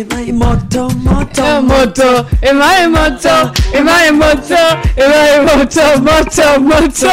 Imai moto moto moto emae moto emae moto emae moto moto. Moto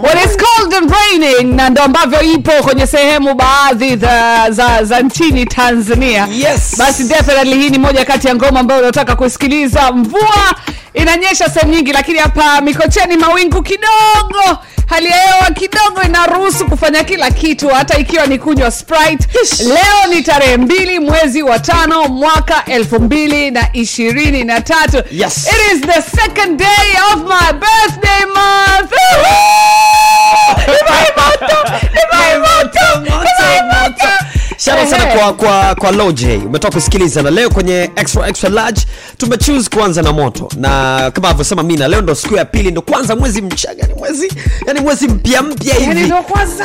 what is cold and raining? Na ndo ambavyo ipo kwenye sehemu baadhi za, za, za nchini tanzania. Yes. basi definitely hii ni moja kati ya ngoma ambayo unataka kusikiliza. Mvua inanyesha sehemu nyingi lakini hapa mikocheni mawingu kidogo hali ya hewa kidogo inaruhusu kufanya kila kitu hata ikiwa ni kunywa sprite. Leo ni tarehe mbili mwezi wa tano mwaka elfu mbili na ishirini na tatu. Yes. it is the second day of my birthday month. Imai moto, imai out sana kwa kwa kwa Low Umetoka kusikiliza na leo kwenye extra extra large tumechoose kuanza na moto. Na kama alivyosema Mina leo ndo siku ya pili ndo kwanza mwezi mchaga ni mwezi yani mwezi mpya mpya yani ndo kwanza.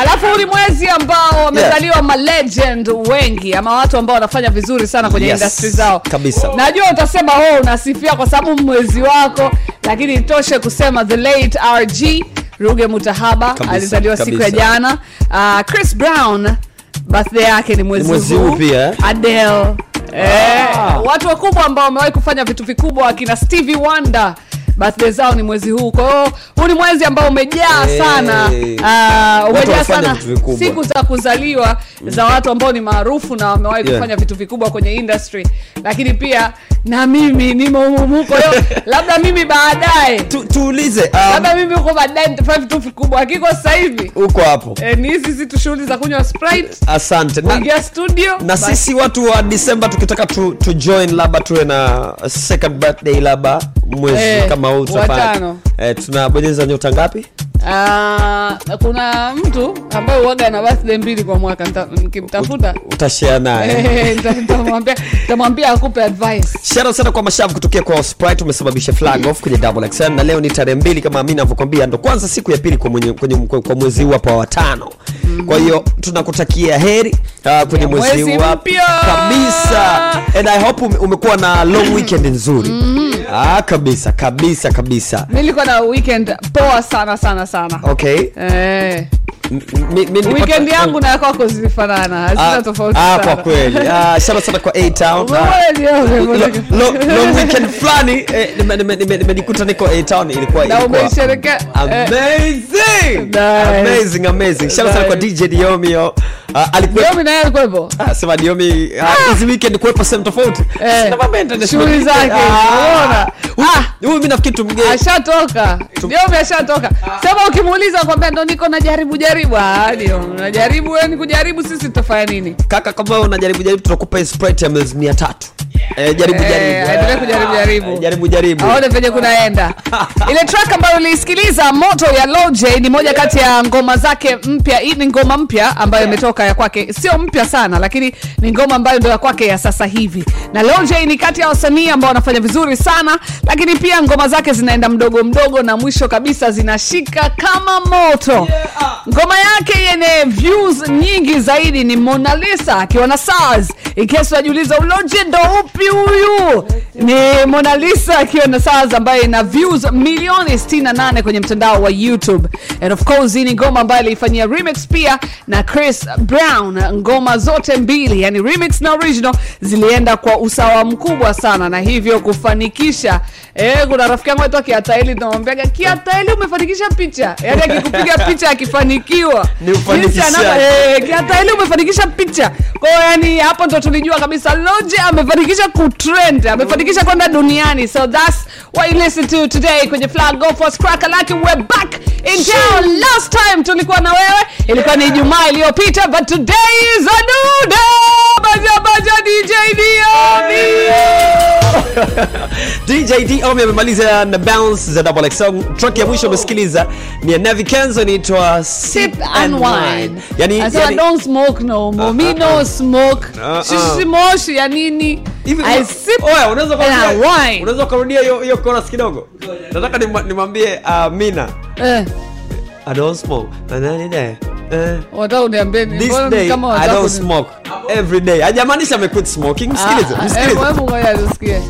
Alafu huu ni mwezi ambao wamezaliwa malegend wengi ama watu ambao wanafanya vizuri sana kwenye Yes, industry zao. Kabisa. najua utasema oh unasifia kwa sababu mwezi wako lakini itoshe kusema the late rg ruge mutahaba alizaliwa siku ya jana. Uh, chris brown birthday yake ni mwezi, mwezi huu pia, eh? adele Eh, Ah. watu wakubwa ambao wamewahi kufanya vitu vikubwa akina stevie wonder birthday zao ni mwezi huu kwa hiyo huu ni mwezi ambao umejaa sana uh, umejaa sana siku za kuzaliwa za watu ambao ni maarufu na wamewahi Yeah. kufanya vitu vikubwa kwenye industry lakini pia na mimi nimo humu kwa hiyo labda mimi baadaye Tu, tuulize um, labda mimi huko baadaye nitafanya vitu vikubwa akiko sasa hivi uko hapo. e, ni hizi si tu shughuli za kunywa sprite Asante. Na, kuingia studio na basi. sisi watu wa Disemba tukitaka tu, tu join labda tuwe na second birthday labda mwezi Eh, kama huu tutafanya. watano. Eh, tunabonyeza nyota ngapi? Uh, kuna mtu ambaye uwaga na birthday mbili kwa mwaka nikimtafuta Utashare naye. eh, nitamwambia akupe advice Shout sana kwa mashavu kutokea kwa Sprite umesababisha flag off kwenye double XL na leo ni tarehe mbili kama mimi ninavyokuambia ndo kwanza siku ya pili kwa, mwenye, kwenye, kwa, kwa mwezi huu hapa wa tano. Kwa hiyo tunakutakia heri uh, kwenye mwezi huu kabisa. And I hope umekuwa na long weekend nzuri. Ah, kabisa kabisa kabisa. nilikuwa na weekend poa sana sana sana Okay. eh, Weekend yangu na kwako zilifanana hazina Ah, tofauti ah, kwa kweli. Ah, sana kwa A Town. Long weekend fulani eh, nime- nime- nime- nimejikuta niko A Town ilikuwa umeisherehekea, eh. amazing! Amazing amazing. Shout sana kwa DJ Diomio alikuwa naye alikuwepo? Sema Diomi hizi weekend kuwepo sehemu tofauti. Eh, shughuli zake, Ah. huyu mimi nafikiri tumgeni ashatoka. Diomi ashatoka. Sema ukimuuliza kwambia ndo niko najaribu jaribu Ah, ndio. Najaribu ni kujaribu sisi tutafanya nini? Kaka kama unajaribu jaribu tutakupa sprite ya mwezi 300 eh, jaribu Eh, jaribu. endelea kujaribu jaribu. Eh, jaribu. jaribu aone venye kunaenda. Ile track ambayo uliisikiliza moto ya loj ni moja kati ya ngoma zake mpya. Hii ni ngoma mpya ambayo imetoka ya kwake. Sio mpya sana lakini ni ngoma ambayo ndo ya kwake ya sasa hivi. Na loj ni kati ya wasanii ambao wanafanya vizuri sana lakini pia ngoma zake zinaenda mdogo mdogo na mwisho kabisa zinashika kama moto. Ngoma yake yenye views nyingi zaidi ni Mona Lisa akiwa na SARS. Ikesi unajiuliza uloje ndo upi huyu? Ni Mona Lisa akiwa na SARS ambaye ina views milioni 68 kwenye mtandao wa YouTube. And of course hii ni ngoma ambayo aliifanyia remix pia na Chris Brown. Ngoma zote mbili, yani remix na original zilienda kwa usawa mkubwa sana na hivyo kufanikisha eh, kuna rafiki yangu aitwa Kiataeli tunamwambiaga Kiataeli umefanikisha picha. Yani akikupiga picha akifanikiwa. Ni. Eh, Kiataeli umefanikisha picha. Kwa hiyo yani hapo ndo tulijua kabisa Loje amefanikisha kutrend, amefanikisha kwenda duniani. So that's what you listen to today kwenye Flag Go for Cracker Like we're back in town. Last time tulikuwa na wewe ilikuwa ni Ijumaa iliyopita but today is a new day. Baja baja DJ. DJ Diomi amemaliza na bounce za double XL. Track ya mwisho umesikiliza ni ya Navi Kenzo inaitwa Sip and wine. Yani, yani don't smoke no more. Me no smoke. Ah, ah. Shishi moshi ya nini? I sip Oya, unaweza kurudia unaweza kurudia hiyo hiyo chorus kidogo. Nataka nimwambie uh, Mina Eh, I don't smoke. Eh, wataka uniambie ni this mbona day kama I don't smoke every day. Hajamaanisha ame quit smoking. Msikilize, msikilize. hebu ngoja tusikie.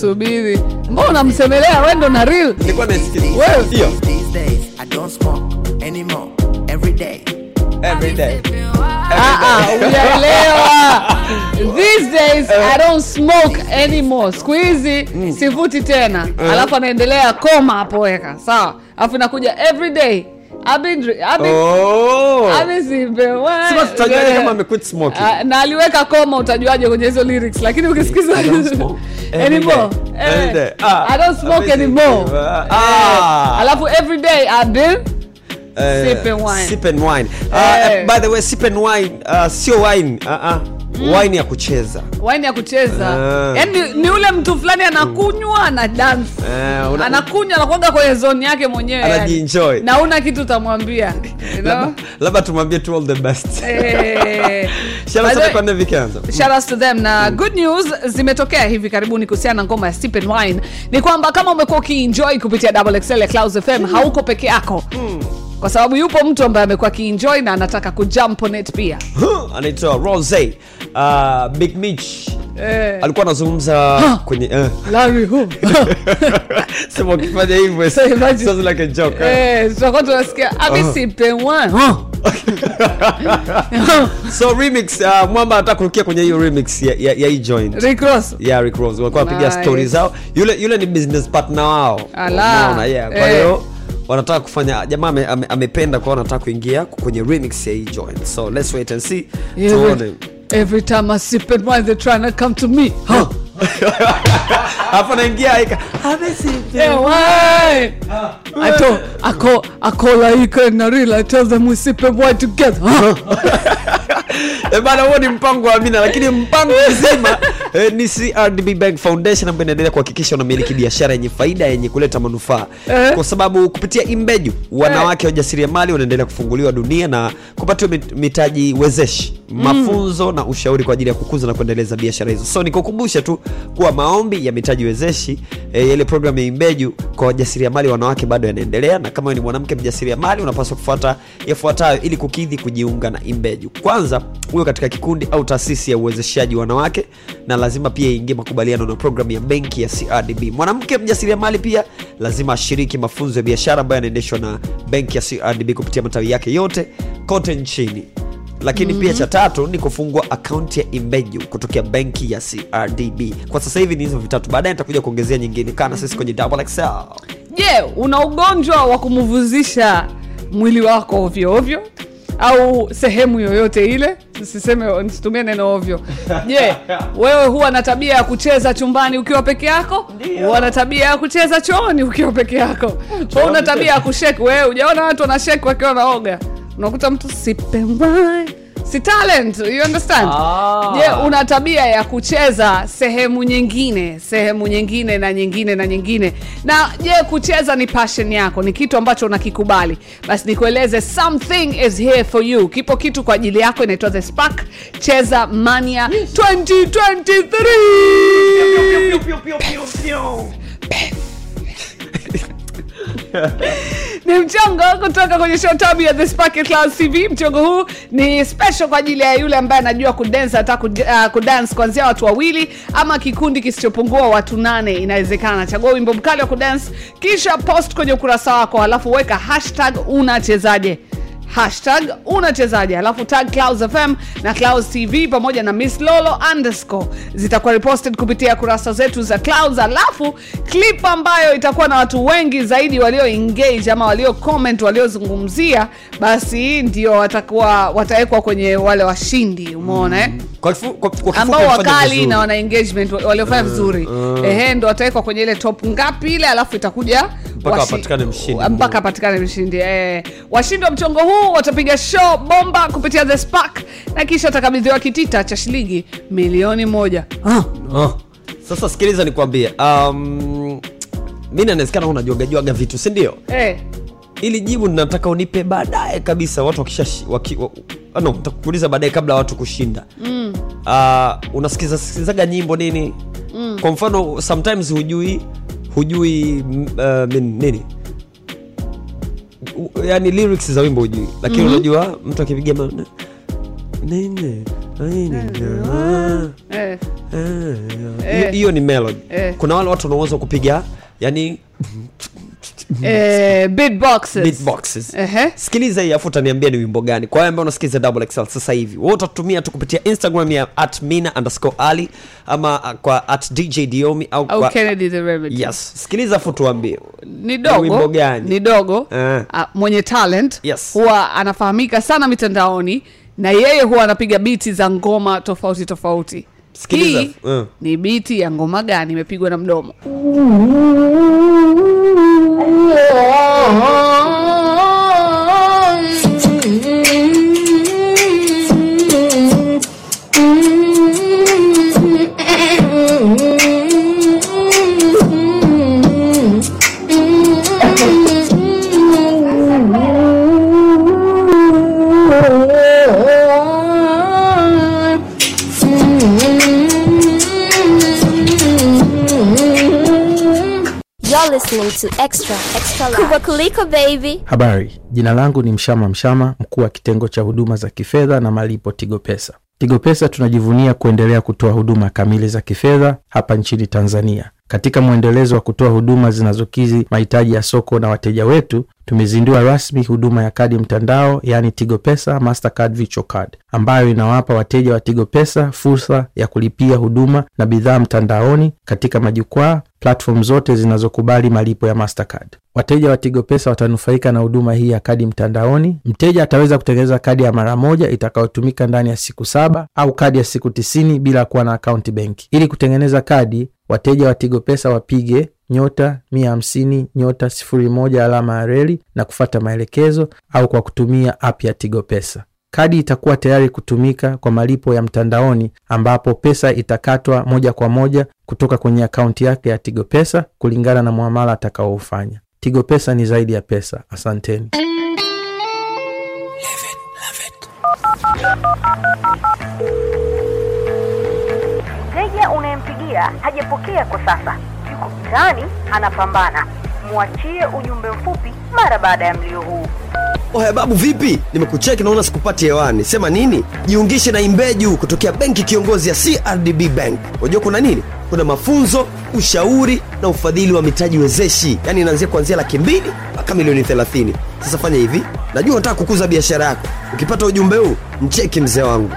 Subiri. Mbona unamsemelea wewe ndo na real? Nilikuwa naisikiliza. Wewe. Hiyo These days, I don't smoke anymore. Every day. every day. Ah, ah. These days I don't smoke anymore. Siku hizi sivuti tena. Alafu anaendelea koma apoweka. Sawa. Alafu inakuja every day. Oh. Ah, na aliweka koma utajuaje kwenye hizo lyrics lakini ukisikiza. Eh. Ah, Ah. Eh, alafu everyday I've been Sip and wine. sip and wine. Eh, by the way, sip and wine uh, sio wine uh ah. wine ya kucheza. Wine ya kucheza. Uh. Yani ni, ule mtu fulani anakunywa ana dance. Uh, una- anakunywa anakuaga kwenye zone yake mwenyewe yani. Na una kitu utamwambia you know? labda- tumwambie tu all the best. Shout to them. Na good news zimetokea hivi karibuni kuhusiana na ngoma ya Sip and Wine. Ni kwamba kama umekuwa ukienjoy kupitia Double XL ya Clouds FM hauko peke yako kwa sababu yupo mtu ambaye amekuwa akienjoy na anataka kujump on it pia. Huh, anaitwa Rose. Uh, Big Mitch. Eh, alikuwa anazungumza kwenye eh. Larry who sema ukifanya hivyo sounds like a joke eh. eh, tutakuwa tunasikia Abi Sip so remix uh, mwamba anataka kurukia kwenye hiyo remix ya, ya, ya hii joint. Rick Ross. Yeah, Rick Ross. Walikuwa wapiga Nice. zao. Yule yule ni business partner wao. Ala. Unaona, yeah. kwa Eh. Wanataka kufanya jamaa ame- ame- amependa kwa wanataka kuingia kwenye remix ya hii joint so let's wait and see tuone every, time I sip it wine they trying to come to me huh? hapo naingia aika Yeah, wine. I told I call I call Aika and Narila. I tell them we sip it wine together. Huh? Eh, bana huo ni mpango wa Amina lakini mpango mzima eh, ni CRDB Bank Foundation ambayo inaendelea kuhakikisha unamiliki biashara yenye faida yenye kuleta manufaa. Eh. kwa sababu kupitia Imbeju wanawake wajasiriamali wanaendelea kufunguliwa dunia na kupatiwa mitaji wezeshi mafunzo na ushauri kwa ajili ya kukuza na kuendeleza biashara hizo. So nikukumbusha tu kuwa maombi ya mitaji wezeshi eh, ile programu ya Imbeju kwa wajasiriamali wanawake bado yanaendelea na kama ni mwanamke mjasiriamali unapaswa kufuata yafuatayo ili kukidhi kujiunga na Imbeju. Kwanza uwe katika kikundi au taasisi ya uwezeshaji wanawake na lazima pia iingie makubaliano na programu ya benki ya CRDB. Mwanamke mjasiriamali pia lazima ashiriki mafunzo ya biashara ambayo yanaendeshwa na benki ya CRDB kupitia matawi yake yote kote nchini. Lakini pia cha tatu ni kufungua akaunti ya Imbeju kutokea benki ya CRDB. Kwa sasa hivi ni hizo vitatu, baadaye nitakuja kuongezea nyingine. Kaa na sisi kwenye Double XL. Je, una ugonjwa wa kumvuzisha mwili wako ovyo ovyo au sehemu yoyote ile? Siseme, nisitumie neno ovyo. Je, wewe huwa na tabia ya kucheza chumbani ukiwa peke yako? Huwa na tabia ya kucheza chooni ukiwa peke yako? ka una tabia ya kusheki? Wewe hujaona watu wanasheki wakiwa naoga, Unakuta mtu sipe wine si talent you understand? Ah. je una tabia ya kucheza sehemu nyingine sehemu nyingine na nyingine na nyingine. Na je kucheza ni passion yako? Ni kitu ambacho unakikubali. Basi nikueleze something is here for you. Kipo kitu kwa ajili yako inaitwa the spark. Cheza mania 2023 ni mchongo kutoka kwenye show tabu ya The Spark Class TV. Mchongo huu ni special kwa ajili ya yule ambaye anajua kudance, hata uh, kudance kuanzia watu wawili ama kikundi kisichopungua watu nane, inawezekana. Chagua wimbo mkali wa kudance, kisha post kwenye ukurasa wako, halafu weka hashtag unachezaje hashtag unachezaji alafu tag clouds fm na clouds tv pamoja na miss lolo underscore zitakuwa reposted kupitia kurasa zetu za clouds alafu clip ambayo itakuwa na watu wengi zaidi walio engage ama walio comment waliozungumzia basi ndio watakuwa watawekwa kwenye wale washindi umeona eh? Kifupi ambao wakali na wana engagement waliofanya vizuri ehe ndo watawekwa kwenye ile top ngapi ile alafu itakuja Mpaka apatikane mshindi. mpaka apatikane mshindi eh. washindi wa mchongo huu watapiga show bomba kupitia the spark na kisha watakabidhiwa kitita cha shilingi milioni moja ah. Oh. Sasa sikiliza nikwambie, um, mi nanawezekana unajuagajuaga vitu si ndio? eh. Ili jibu nataka unipe baadaye kabisa, watu wakisha waki, wa, ah, no, takuuliza baadaye kabla watu kushinda mm. uh, unasikiza sikizaga nyimbo nini mm. kwa mfano sometimes hujui hujui uh, min- nini yani lyrics za wimbo ujui, lakini mm-hmm. unajua mtu akipiga nini nini ah. Eh. hiyo hiyo ni melody Eh. kuna wale watu wanaweza kupiga yani eh, beatboxes. beatboxes Ehe. sikiliza hii afu utaniambia ni wimbo gani kwa ambao unasikiliza double xl sasa hivi wewe utatumia tu kupitia instagram ya at mina underscore ali ama uh, kwa at dj diomi au, kwa, Kennedy the Remedy. yes sikiliza afu tuambie ni dogo wimbo gani? ni dogo ah, mwenye talent Yes. huwa anafahamika sana mitandaoni na yeye huwa anapiga biti za ngoma tofauti tofauti Sikiliza. hii uh, ni biti ya ngoma gani imepigwa na mdomo You're Kubwa Kuliko Baby. Habari, jina langu ni Mshama Mshama, mkuu wa kitengo cha huduma za kifedha na malipo Tigo Pesa. Tigo Pesa tunajivunia kuendelea kutoa huduma kamili za kifedha hapa nchini Tanzania. Katika mwendelezo wa kutoa huduma zinazokidhi mahitaji ya soko na wateja wetu, tumezindua rasmi huduma ya kadi mtandao, yaani Tigo Pesa Mastercard Virtual Card, ambayo inawapa wateja wa Tigo Pesa fursa ya kulipia huduma na bidhaa mtandaoni katika majukwaa platform zote zinazokubali malipo ya Mastercard. Wateja wa Tigo Pesa watanufaika na huduma hii ya kadi mtandaoni. Mteja ataweza kutengeneza kadi ya mara moja itakayotumika ndani ya siku saba au kadi ya siku tisini bila kuwa na akaunti benki. Ili kutengeneza kadi, wateja wa Tigo Pesa wapige nyota 150 nyota 01 alama ya reli na kufata maelekezo au kwa kutumia app ya Tigo Pesa. Kadi itakuwa tayari kutumika kwa malipo ya mtandaoni ambapo pesa itakatwa moja kwa moja kutoka kwenye akaunti yake ya Tigo Pesa kulingana na muamala atakaoufanya. Tigo Pesa ni zaidi ya pesa. Asanteni. Mteja unayempigia hajapokea kwa sasa, yuko mtaani anapambana. Mwachie ujumbe mfupi mara baada ya mlio huu. oya babu vipi? Nimekucheki naona sikupati hewani. Sema nini? Jiungishe na imbeju kutokea benki kiongozi ya crdb bank. Unajua kuna nini? Kuna mafunzo ushauri na ufadhili wa mitaji wezeshi. Yaani inaanzia kuanzia laki mbili mpaka milioni 30 sasa fanya hivi. Najua unataka kukuza biashara yako. Ukipata ujumbe huu mcheki mzee wangu.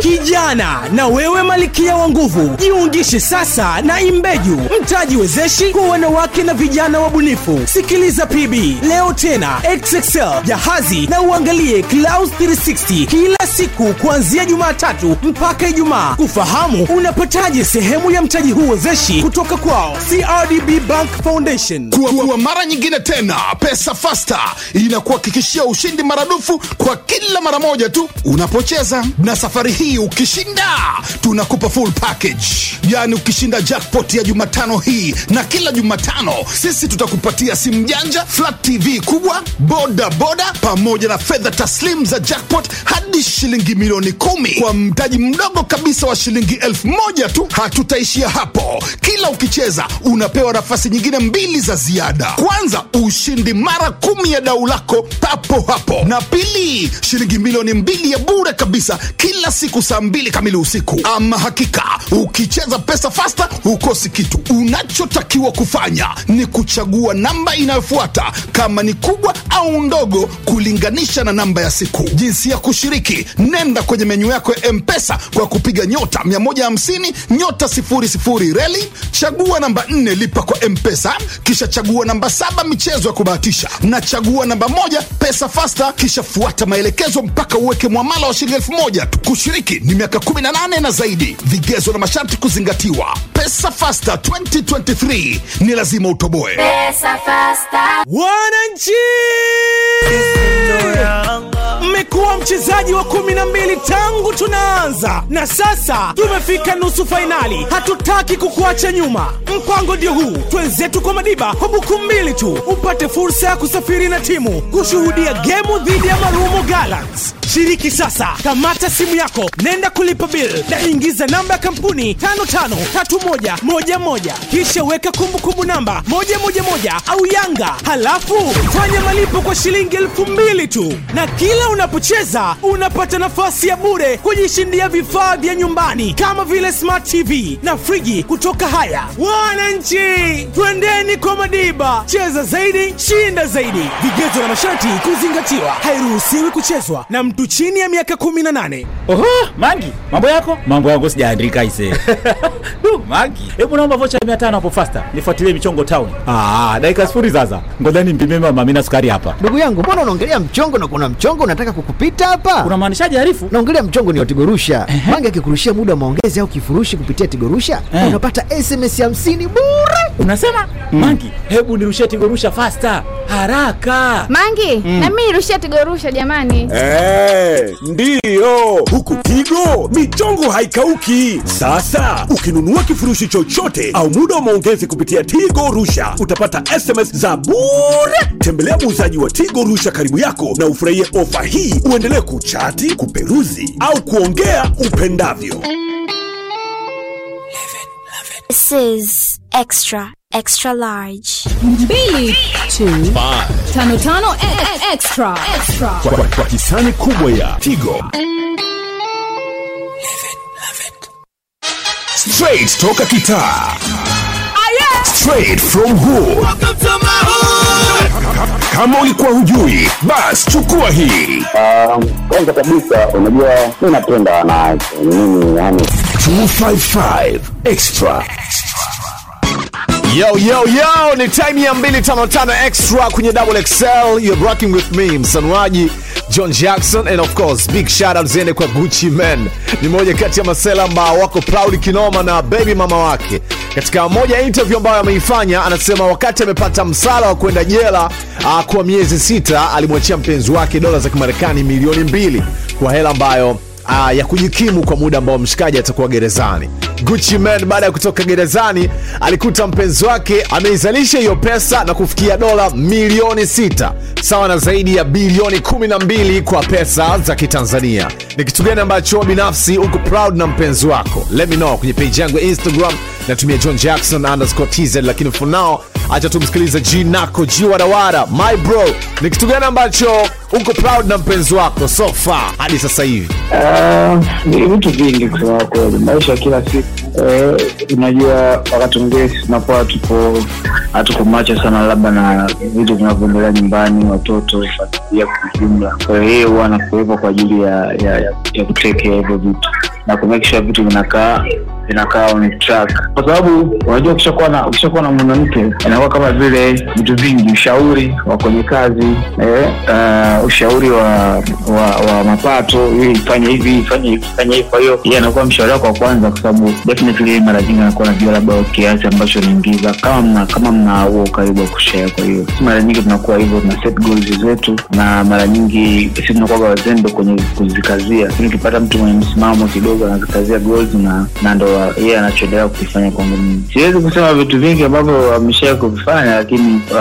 Kijana na wewe malikia wa nguvu, jiungishe sasa na Imbeju, mtaji wezeshi kwa wanawake na vijana wabunifu. Sikiliza PB leo tena XXL jahazi na uangalie Clouds 360 kila siku kuanzia Jumatatu mpaka Ijumaa. Kufahamu unapataje sehemu ya mtaji huu wezeshi kutoka kwao CRDB Bank Foundation. Kwa, mara nyingine tena pesa fasta inakuhakikishia ushindi maradufu kwa kila mara moja tu unapocheza. Na safari hii ukishinda tunakupa full package. Yaani ukishinda jackpot ya jumatano hii na kila jumatano sisi tutakupatia simu janja flat tv kubwa boda boda pamoja na fedha taslim za jackpot hadi shilingi milioni kumi. Kwa mtaji mdogo kabisa wa shilingi elfu moja tu hatutaishia hapo kila ukicheza unapewa nafasi nyingine mbili za ziada. Kwanza ushindi mara kumi ya dau lako papo hapo. Na pili shilingi milioni mbili ya bure kabisa kila siku saa mbili kamili usiku. Ama hakika ukicheza pesa fasta hukosi kitu. Unachotakiwa kufanya ni kuchagua namba inayofuata kama ni kubwa au ndogo kulinganisha na namba ya siku. Jinsi ya kushiriki nenda kwenye menyu yako ya mpesa kwa kupiga nyota 150 nyota 00 reli chagua namba nne, lipa kwa mpesa kisha chagua namba saba michezo ya kubahatisha na chagua namba moja pesa fasta kisha fuata maelekezo mpaka uweke mwamala wa shilingi elfu moja. Tu kushiriki ni miaka 18 na zaidi. Vigezo na masharti kuzingatiwa. Pesa fasta 2023 ni lazima utoboe. Wananchi, mmekuwa mchezaji wa kumi na mbili tangu tunaanza, na sasa tumefika nusu fainali. Hatutaki kukuacha nyuma. Mpango ndio huu, twenzetu kwa Madiba kwa buku mbili tu, upate fursa ya kusafiri na timu kushuhudia gemu dhidi ya Marumo Gallants, Shiriki sasa, kamata simu yako, nenda kulipa bill na ingiza namba ya kampuni 553111 kisha weka kumbukumbu namba 111 au Yanga, halafu fanya malipo kwa shilingi elfu mbili tu, na kila unapocheza unapata nafasi ya bure kujishindia vifaa vya nyumbani kama vile smart TV na friji kutoka Haya. Wananchi, twendeni kwa Madiba, cheza zaidi, shinda zaidi. Vigezo na masharti kuzingatiwa. Hairuhusiwi kuchezwa na mtu chini ya miaka 18. Oho, Mangi, mambo yako? Mambo yangu sijaandika ise. Mangi, hebu naomba vocha ya 500 hapo faster. Nifuatilie michongo town. Ah, dakika sifuri sasa. Ngoja nimpimie mama sukari hapa. ndugu yangu mbona unaongelea mchongo na kuna mchongo unataka kukupita hapa Unamaanishaje arifu? naongelea mchongo ni watigorusha. Mangi akikurushia muda wa maongezi au kifurushi kupitia tigorusha Eh. Unapata sms hamsini bure Unasema? Mangi, hebu nirushie tigorusha faster. Haraka. Mangi, na mimi nirushie tigorusha jamani. Eh, ndiyo huku Tigo michongo haikauki. Sasa ukinunua kifurushi chochote au muda wa maongezi kupitia Tigo Rusha utapata SMS za bure. Tembelea muuzaji wa Tigo Rusha karibu yako na ufurahie ofa hii, uendelee kuchati, kuperuzi au kuongea upendavyo. This is extra, extra large. mbili tu tano tano e- e- extra extra Kwa, kwa, kwa hisani kubwa ya Tigo. Straight toka kitaa. Straight from hood. Kama ulikuwa hujui, bas chukua hii. kwanza kabisa unajua mimi napenda wanawake mimi yani 255 extra. Yo, yo, yo, ni time ya 255 extra kwenye Double XL. You're rocking with me, msanuaji John Jackson and of course big shout out ziende kwa Gucci Man. Ni moja kati ya masela ambao wako proud kinoma na baby mama wake. Katika moja interview ambayo ameifanya, anasema wakati amepata msala wa kwenda jela uh, kwa miezi sita, alimwachia mpenzi wake dola za Kimarekani milioni mbili kwa hela ambayo Ah, ya kujikimu kwa muda ambao mshikaji atakuwa gerezani. Gucci Man baada ya kutoka gerezani alikuta mpenzi wake ameizalisha hiyo pesa na kufikia dola milioni sita sawa na zaidi ya bilioni 12 kwa pesa za Kitanzania. Ni kitu gani ambacho binafsi uko proud na mpenzi wako? Let me know kwenye page yangu ya Instagram natumia John Jackson underscore TZ, lakini for now acha tumsikiliza G Nako G Warawara. My bro, ni kitu gani ambacho uko proud na mpenzi wako so far hadi sasa hivi? Ah, ni vitu vingi kusema kweli. Maisha kila siku. Eh, unajua wakati mwingine tunakuwa tupo hatuko macho sana labda na vitu vinavyoendelea nyumbani watoto familia kwa ujumla. Kwa hiyo huwa anakuwepo kwa ajili ya ya, ya, ya kutekea hivyo vitu na kumake sure vitu vinakaa vinakaa on track. Kwa sababu unajua ukishakuwa na ukishakuwa na mwanamke inakuwa kama vile vitu vingi ushauri wa kwenye kazi eh, uh, ushauri wa, wa wa mapato ili ifanye hivi ifanye hivi fanye hivi. Kwa hiyo yeye anakuwa mshauri wako wa kwanza kwa sababu definitely mara nyingi anakuwa anajua labda kiasi ambacho naingiza kama mna kama mna huo ukaribu wa kushare. Kwa hiyo mara nyingi tunakuwa hivyo tuna set goals zetu na mara nyingi sisi tunakuwa wazembe kwenye kuzikazia. Lakini ukipata mtu mwenye msimamo kidogo anazikazia goals na na ndo yeye anachoendelea kukifanya kwangu mimi. Siwezi kusema vitu vingi ambavyo ameshaa kuvifanya lakini uh,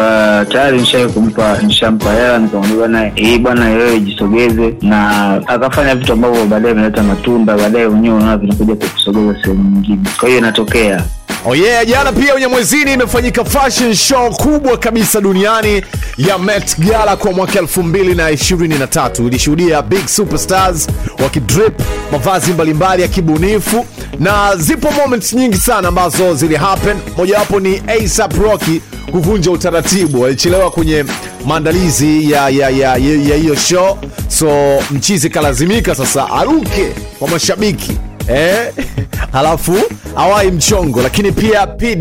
tayari nishaa kumpa nishampa hela nikamwambia bwana, hii bwana wewe jisogeze. Na akafanya vitu ambavyo baadaye vinaleta matunda baadaye wenyewe unaona vinakuja kukusogeza sehemu nyingine. Kwa hiyo inatokea. Oh yeah, jana pia Unyamwezini imefanyika fashion show kubwa kabisa duniani ya Met Gala kwa mwaka 2023. Ilishuhudia big superstars wakidrip mavazi mbalimbali ya kibunifu na zipo moments nyingi sana ambazo zili happen. Mojawapo ni ASAP Rocky kuvunja utaratibu, alichelewa kwenye maandalizi ya ya hiyo show, so mchizi kalazimika sasa aruke kwa mashabiki eh? halafu awai mchongo. Lakini pia P.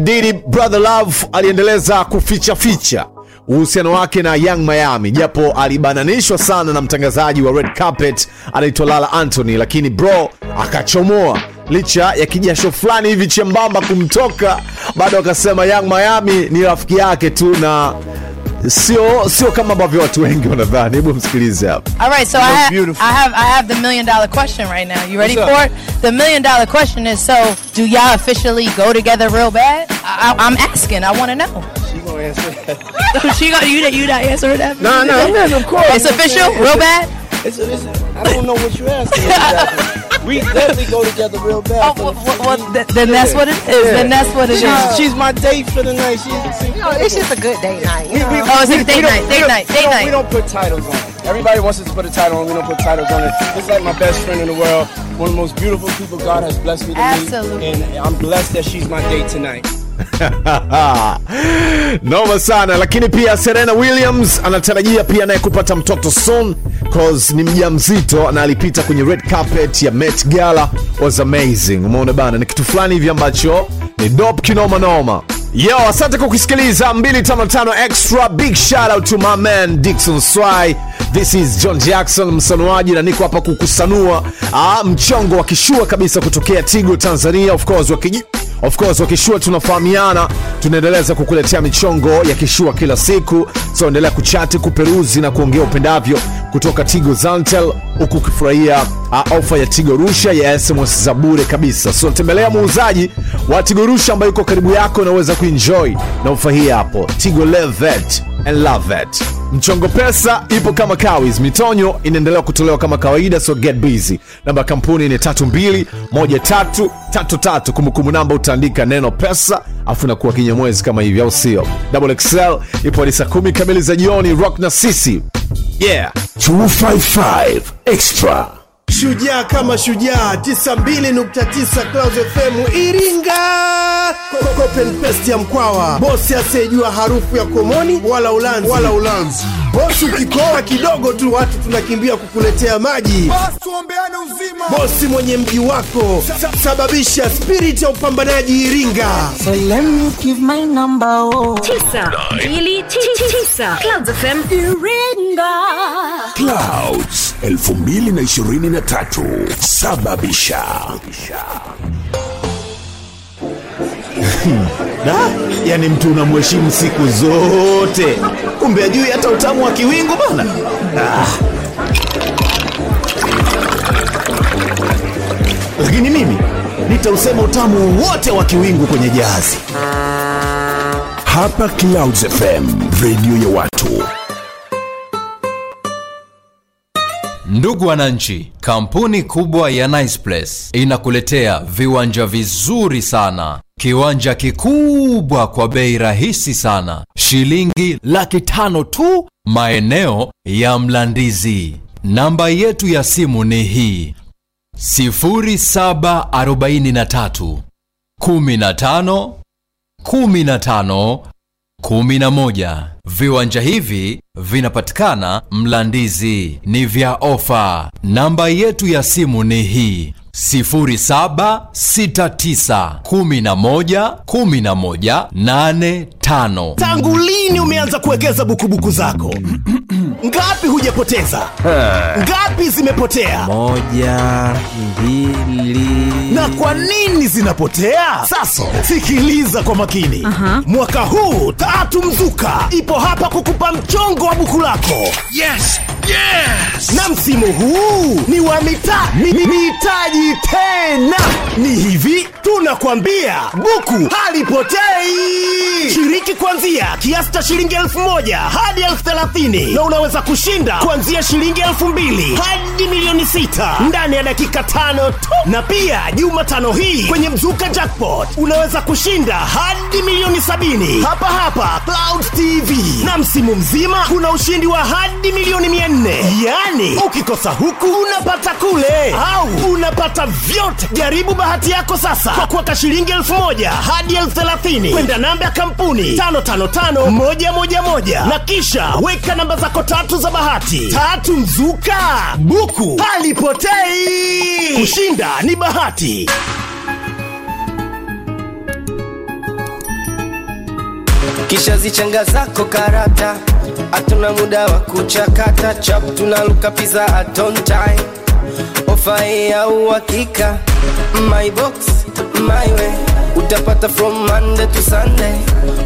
Brother Love aliendeleza kuficha ficha uhusiano wake na Young Miami japo alibananishwa sana na mtangazaji wa red carpet anaitwa Lala Anthony, lakini bro akachomoa. Licha ya kijasho fulani hivi chembamba kumtoka, bado akasema Young Miami ni rafiki yake tu na sio sio kama ambavyo watu wengi wanadhani. Hebu msikilize hapa. All right, so I, That's ha- beautiful. I have I have the million dollar question right now. You ready for it? The million dollar question is: So, do y'all officially go together real bad? I, I, I'm asking. I want to know. She gonna answer. that. she gonna you you not answer that? No, no, I'm of course. It's official, real bad. It's, it's, I don't know what you're asking. me exactly. we definitely go together real bad. Oh, well, well, th- then that's what it is. Then that's what it she's, is. She's my date for the night. She's, You know, it's just a good date night. You know? Oh, it's a date night, date night, we date don't- night. We don't put titles on it. Everybody wants us to put a title on. We don't put titles on it. It's like my best friend in the world. One of the most beautiful people God has blessed me to Absolutely. meet. And I'm blessed that she's my date tonight. noma sana lakini pia serena williams anatarajia pia naye kupata mtoto soon cause ni mja mzito na alipita kwenye red carpet ya met gala was amazing. Umeona bana ni kitu fulani hivi ambacho ni dop kinoma noma. Yo asante kwa kusikiliza 255 extra. Big shout out to my man dixon swai. This is john jackson msanuaji na niko hapa kukusanua ah, mchongo wa kishua kabisa kutokea tigo tanzania of course wakiji of course wakishua tunafahamiana tunaendeleza kukuletea michongo ya kishua kila siku. So endelea kuchati kuperuzi na kuongea upendavyo kutoka tigo zantel huku ukifurahia uh, ofa ya tigo rusha ya sms za bure kabisa. So tembelea muuzaji wa tigo rusha ambayo iko karibu yako unaweza kuenjoy na ofa hii hapo. Tigo levet and love it mchongo pesa ipo kama kawis. Mitonyo inaendelea kutolewa kama kawaida so get busy. Namba kampuni ni 321333 kumbukumbu namba utaandika neno pesa afu nakuwa kinyamwezi kama hivi au sio? Double xl ipo hadi saa kumi kamili za jioni. Rock na sisi. Yeah. 255 extra shujaa kama shujaa 92.9 Clouds FM Iringa. Fest ya Mkwawa. Bosi asiyejua harufu ya komoni wala ulanzi. Wala ulanzi. Bosi ukikoa kidogo tu watu tunakimbia kukuletea maji. Tuombeane uzima. Bosi mwenye mji wako sababisha spirit ya upambanaji Iringa. So let me give my number oh. Tisa, mbili, ti- ti- tisa. Clouds FM Iringa. Clouds 2023 sababisha. Da yani mtu unamheshimu siku zote. Kumbe ajui hata utamu wa kiwingu bana ah. lakini mimi nitausema utamu wote wa kiwingu kwenye jahazi. Hapa Clouds FM redio ya watu Ndugu wananchi, kampuni kubwa ya Nice Place inakuletea viwanja vizuri sana, kiwanja kikubwa kwa bei rahisi sana, shilingi laki tano tu, maeneo ya Mlandizi. Namba yetu ya simu ni hii 0743 15 15 11. Viwanja hivi vinapatikana Mlandizi, ni vya ofa. Namba yetu ya simu ni hii 0769111185. tangu lini umeanza kuwekeza bukubuku zako? Ngapi hujapoteza? Ngapi zimepotea? Moja mbili. Na kwa nini zinapotea? Sasa sikiliza kwa makini. Mwaka huu tatu mzuka. Ipo hapa kukupa mchongo wa buku lako. Yes yes. Na msimu huu ni wa mita mi, mi, mitaji tena! Ni hivi tunakwambia buku halipotei! Shiriki kuanzia kiasi cha shilingi elfu moja hadi elfu thelathini na unaweza kushinda kuanzia shilingi elfu mbili hadi milioni sita ndani ya dakika tano tu. Na pia jumatano hii kwenye mzuka jackpot unaweza kushinda hadi milioni sabini. Hapa hapa Cloud tv na msimu mzima kuna ushindi wa hadi milioni mia nne. Yaani ukikosa huku unapata kule au unapata vyote. Jaribu bahati yako sasa. Kwa kuweka shilingi elfu moja hadi elfu thelathini. Kwenda namba ya kampuni. 555111 na kisha weka namba zako tatu za bahati. Tatu mzuka buku. Halipotei kushinda ni bahati. Kisha zichanga zako karata. Hatuna muda wa kuchakata. Chap tunaluka pizza at ofa hii ya uhakika my box my way. Utapata from monday to sunday.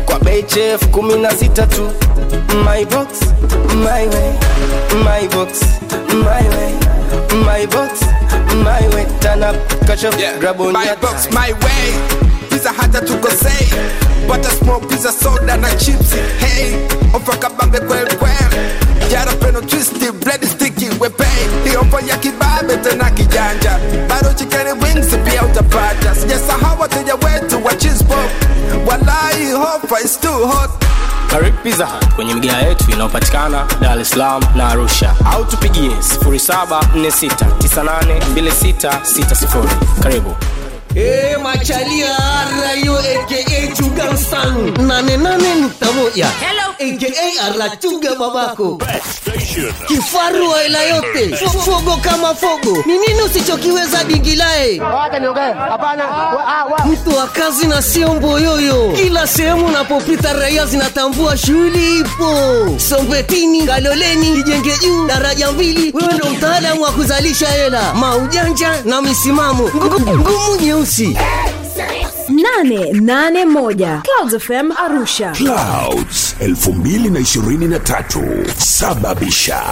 Kwa bei chef kumi na sita tu. My box my way. My box my way. My box my way. Turn up catch up grab on my box my way. Pizza hata tukosei butter smoke pizza soda na chipsi. Hey ofa kabambe kwel kwel. Jara peno twisty bread sticky we pay hey, ya kibabe tena kijanja. Bado chikeni wings pia utapata. Sijasahau wateja wetu wa cheese walai hofa is too hot. Karibu Pizza Hut kwenye migaa yetu inayopatikana Dar es Salaam na Arusha, au tupigie 0746982660. Karibu. Eh, machalia rayo aka chugan sang nane nane nukta moja Hello. Aka arachuga babako. Kifaru wa ila yote. Fogo kama fogo. Ni nini usichokiweza dingilae mtu wa kazi na sio mboyoyo. Kila sehemu unapopita raia zinatambua shughuli ipo. Sombetini galoleni ijenge juu daraja mbili. Wewe ndo mtaalamu wa kuzalisha hela. Maujanja na misimamo. Ngumu- ngumu nyeusi 881 Clouds FM Arusha. Clouds. 2023 sababisha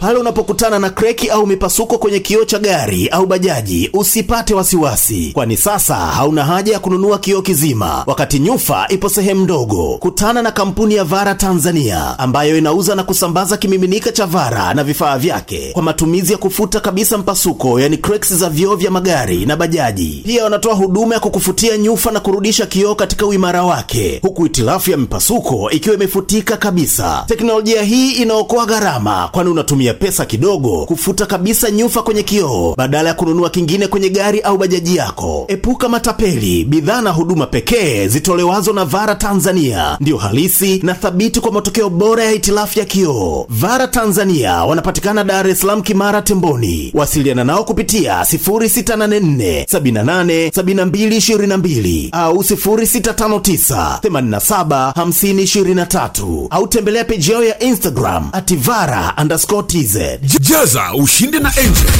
pale unapokutana na kreki au mipasuko kwenye kioo cha gari au bajaji usipate wasiwasi kwani sasa hauna haja ya kununua kioo kizima. Wakati nyufa ipo sehemu ndogo kutana na kampuni ya vara tanzania ambayo inauza na kusambaza kimiminika cha vara na vifaa vyake kwa matumizi ya kufuta kabisa mpasuko yani cracks za vioo vya magari na bajaji. Pia wanatoa huduma ya kukufutia nyufa na kurudisha kioo katika uimara wake huku itilafu ya mipasuko ikiwa imefutika kabisa. Teknolojia hii inaokoa gharama kwani unatumia pesa kidogo kufuta kabisa nyufa kwenye kioo badala ya kununua kingine kwenye gari au bajaji yako. Epuka matapeli bidhaa na huduma pekee zitolewazo na vara tanzania. Ndiyo halisi na thabiti kwa matokeo bora ya itilafu ya kioo. Vara tanzania wanapatikana dar es salaam kimara temboni. Wasiliana nao kupitia 0684 78 7222 au 0659 87 50 23 au tembelea peji yao ya instagram ativara underscore tz jaza ushinde na engine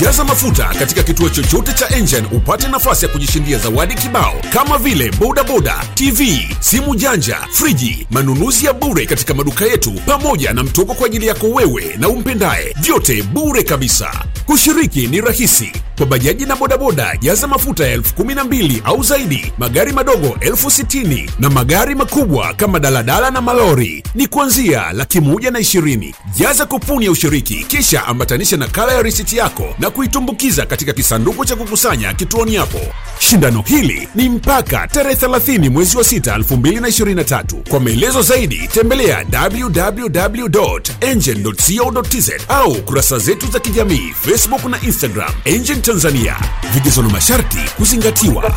jaza mafuta katika kituo chochote cha engine upate nafasi ya kujishindia zawadi kibao kama vile bodaboda tv simu janja friji manunuzi ya bure katika maduka yetu pamoja na mtoko kwa ajili yako wewe na umpendaye. Vyote bure kabisa. Kushiriki ni rahisi. Kwa bajaji na bodaboda jaza mafuta ya elfu kumi na mbili au zaidi magari madogo elfu sitini na magari makubwa kama daladala na malori. Ni kuanzia laki moja na ishirini. Jaza kupuni ushiriki. Kisha ambatanisha nakala ya risiti yako na kuitumbukiza katika kisanduku cha kukusanya kituoni hapo shindano hili ni mpaka tarehe 30 mwezi wa 6 2023 kwa maelezo zaidi tembelea www.engine.co.tz au kurasa zetu za kijamii facebook na instagram engine tanzania. Vigezo na masharti kuzingatiwa.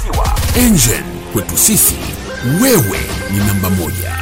Engine kwetu sisi wewe ni namba moja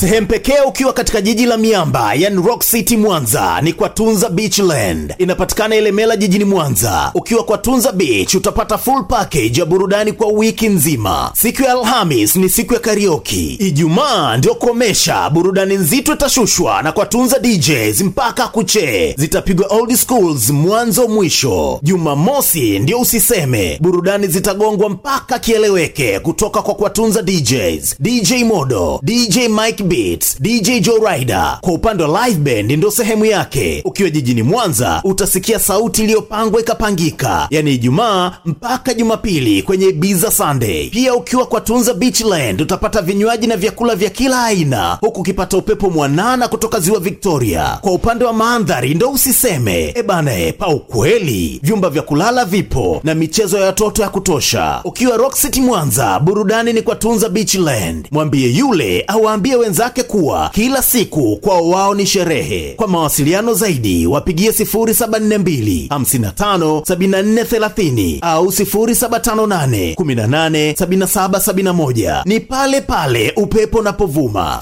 sehemu pekee ukiwa katika jiji la miamba yani rock city mwanza ni kwa tunza beachland inapatikana ilemela jijini mwanza. Ukiwa kwa tunza beach utapata full package ya burudani kwa wiki nzima. Siku ya alhamis ni siku ya karioki ijumaa ndio kuomesha, burudani nzito itashushwa na kwa tunza djs mpaka kuche, zitapigwa old schools mwanzo mwisho. Jumamosi ndio usiseme. Burudani zitagongwa mpaka kieleweke kutoka kwa kwatunza djs dj modo dj mike beats dj joe rider kwa upande wa live band ndo sehemu yake. Ukiwa jijini mwanza utasikia sauti iliyopangwa ikapangika. Yani ijumaa mpaka jumapili kwenye ibiza sunday. Pia ukiwa kwa tunza beachland utapata vinywaji na vyakula vya kila aina. Huku ukipata upepo mwanana kutoka ziwa victoria. Kwa upande wa mandhari ndo usiseme. Ebane pa ukweli. Vyumba vya kulala vipo na michezo ya watoto ya kutosha. Ukiwa rock city mwanza burudani ni kwa tunza beachland mwambie yule auwaambie wenzake kuwa kila siku kwao wao ni sherehe. Kwa mawasiliano zaidi wapigie 0742 55 7430 au 0758 18 7771 ni pale pale upepo unapovuma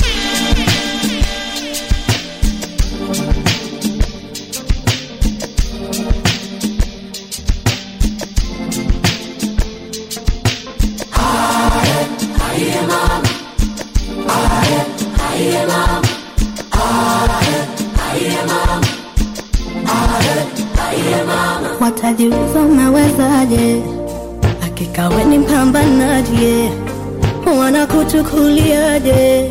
watajiuza umewezaje? Hakika we ni mpambanaje wanakuchukuliaje.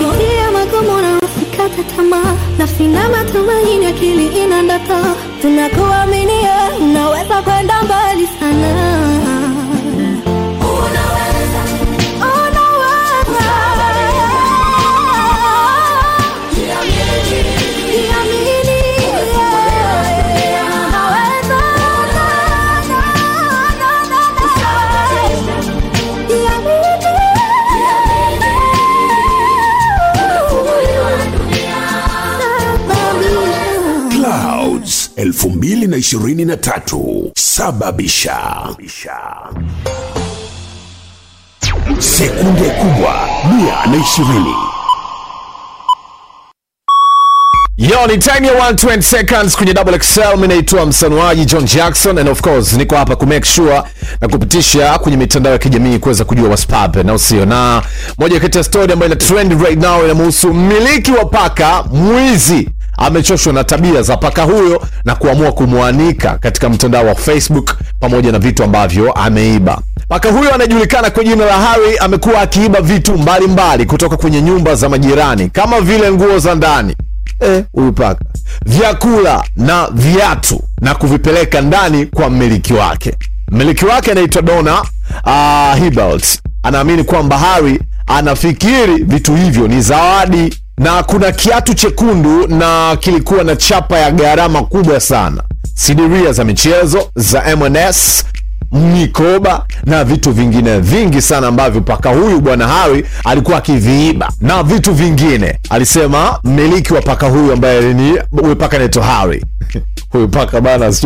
Utapitia magumu na usikate tamaa. Nafsi na matumaini akili inandata, tunakuaminia unaweza kwenda mbali sana 2023 sababisha. Sekunde kubwa 120 Yo, ni time ya 120 seconds kwenye double XL. Mimi naitwa msanuaji John Jackson and of course niko hapa ku make sure na kupitisha kwenye mitandao ya kijamii kuweza kujua what's poppin, na usio na moja kati ya story ambayo ina trend right now inamhusu mmiliki wa paka mwizi amechoshwa na tabia za paka huyo na kuamua kumwanika katika mtandao wa Facebook pamoja na vitu ambavyo ameiba. Paka huyo anajulikana kwa jina la Harry amekuwa akiiba vitu mbalimbali mbali kutoka kwenye nyumba za majirani kama vile nguo za ndani eh, paka vyakula na viatu na kuvipeleka ndani kwa mmiliki wake. Mmiliki wake anaitwa Donna uh, Hibelt. Anaamini kwamba Harry anafikiri vitu hivyo ni zawadi, na kuna kiatu chekundu na kilikuwa na chapa ya gharama kubwa sana, sidiria za michezo za M&S mikoba na vitu vingine vingi sana ambavyo paka huyu bwana hari alikuwa akiviiba na vitu vingine. Alisema mmiliki wa paka huyu ambaye ni huyu paka anaitwa Harry huyu paka bana,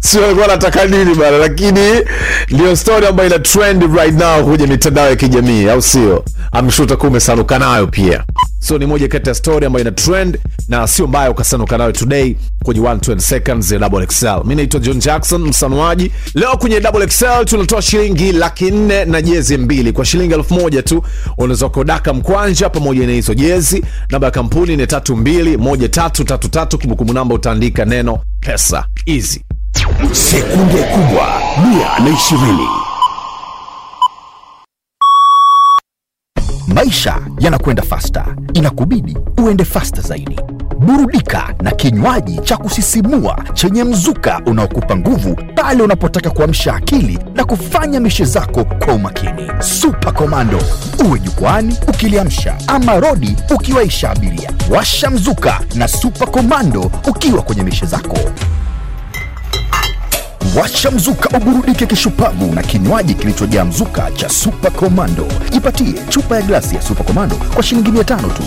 sio alikuwa anataka nini bana, lakini ndio story ambayo ina trend right now kwenye mitandao ya kijamii, au sio? Amshuta sure umesanuka nayo pia so ni moja kati ya story ambayo ina trend na sio mbaya ukasanuka nayo today kwenye 120 seconds ya double XL. Mi naitwa John Jackson msanuaji. Leo kwenye double XL tunatoa shilingi laki nne na jezi mbili kwa shilingi elfu moja tu. Unaweza kodaka mkwanja pamoja na hizo jezi. Namba ya kampuni ni tatu mbili moja tatu tatu tatu. Kumbukumbu namba utaandika neno pesa. Easy. sekunde kubwa 120 Maisha yanakwenda fasta, inakubidi uende fasta zaidi. Burudika na kinywaji cha kusisimua chenye mzuka unaokupa nguvu pale unapotaka kuamsha akili na kufanya mishe zako kwa umakini. Super Komando, uwe jukwani ukiliamsha ama rodi ukiwaisha abiria. Washa mzuka na Super Komando ukiwa kwenye mishe zako. Washa mzuka uburudike kishupavu na kinywaji kilichojaa mzuka cha Super Commando. Jipatie chupa ya glasi ya Super Commando kwa shilingi mia tano tu.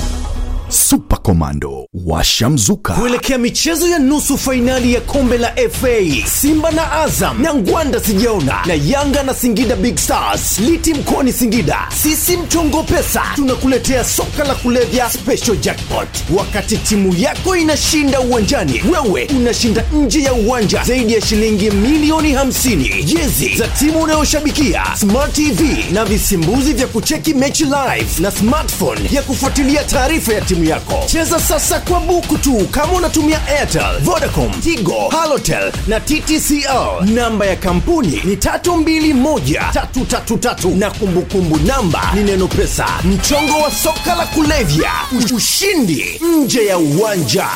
Super Commando, washa mzuka. kuelekea michezo ya nusu fainali ya kombe la FA Simba na Azam na Ngwanda sijaona na Yanga na Singida Big Stars liti mkoani Singida. Sisi mchongo pesa tunakuletea soka la kulevya special jackpot. Wakati timu yako inashinda uwanjani, wewe unashinda nje ya uwanja zaidi ya shilingi milioni 50, jezi za timu unayoshabikia, smart TV na visimbuzi vya kucheki mechi live na smartphone ya kufuatilia taarifa ya timu yako. Cheza sasa kwa buku tu kama unatumia Airtel, Vodacom, Tigo, Halotel na TTCL. Namba ya kampuni ni 321333 na kumbukumbu namba ni neno pesa. Mchongo wa soka la kulevya, ushindi nje ya uwanja.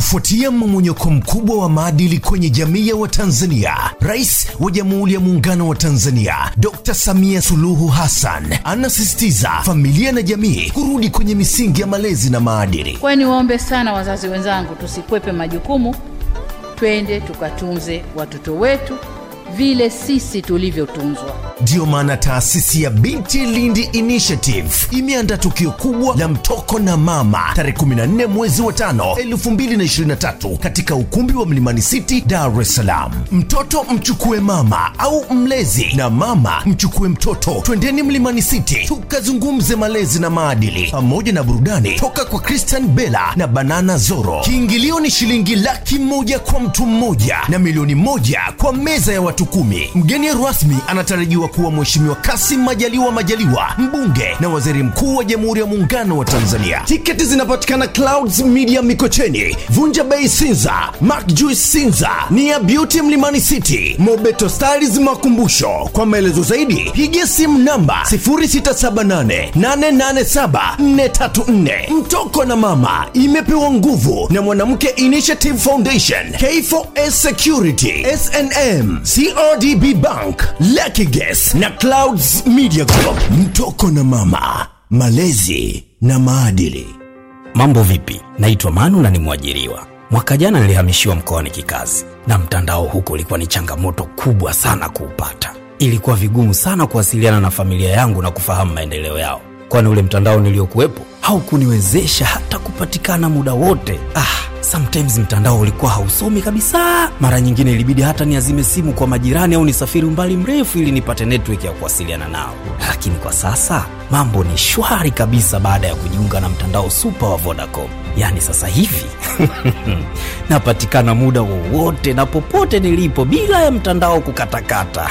Kufuatia mmomonyoko mkubwa wa maadili kwenye jamii ya Watanzania, Rais wa Jamhuri ya Muungano wa Tanzania Dr. Samia Suluhu Hassan anasisitiza familia na jamii kurudi kwenye misingi ya malezi na maadili. Kwa hiyo niwaombe sana wazazi wenzangu, tusikwepe majukumu, twende tukatunze watoto wetu vile sisi tulivyotunzwa. Ndiyo maana taasisi ya Binti Lindi Initiative imeandaa tukio kubwa la mtoko na mama tarehe 14 mwezi wa tano 2023 katika ukumbi wa Mlimani City, Dar es Salaam. Mtoto mchukue mama au mlezi na mama mchukue mtoto, twendeni Mlimani City tukazungumze malezi na maadili pamoja na burudani toka kwa Christian Bella na Banana Zoro. Kiingilio ni shilingi laki moja kwa mtu mmoja na milioni moja kwa meza ya watu kumi. Mgeni rasmi anatarajiwa kuwa Mheshimiwa Kassim Majaliwa Majaliwa, mbunge na waziri mkuu wa Jamhuri ya Muungano wa Tanzania. Tiketi zinapatikana Clouds Media Mikocheni, Vunja Bay Sinza, Mark Juice Sinza, Nia Beauty Mlimani City, Mobeto Styles Makumbusho. Kwa maelezo zaidi piga simu namba 0678887434. Mtoko na mama imepewa nguvu na Mwanamke Initiative Foundation, K4S Security, SNM, CRDB Bank, Lucky Guess na Clouds Media Group. Mtoko na mama, malezi na maadili. Mambo vipi? Naitwa Manu na ni mwajiriwa. Mwaka jana nilihamishiwa mkoani kikazi, na mtandao huko ulikuwa ni changamoto kubwa sana kuupata. Ilikuwa vigumu sana kuwasiliana na familia yangu na kufahamu maendeleo yao, kwani ule mtandao niliokuwepo haukuniwezesha hata kupatikana muda wote. Ah, sometimes mtandao ulikuwa hausomi kabisa. Mara nyingine ilibidi hata niazime simu kwa majirani au nisafiri umbali mrefu ili nipate network ya kuwasiliana nao. Lakini kwa sasa mambo ni shwari kabisa baada ya kujiunga na mtandao supa wa vodacom. Yaani sasa hivi napatikana muda wowote na popote nilipo bila ya mtandao kukatakata.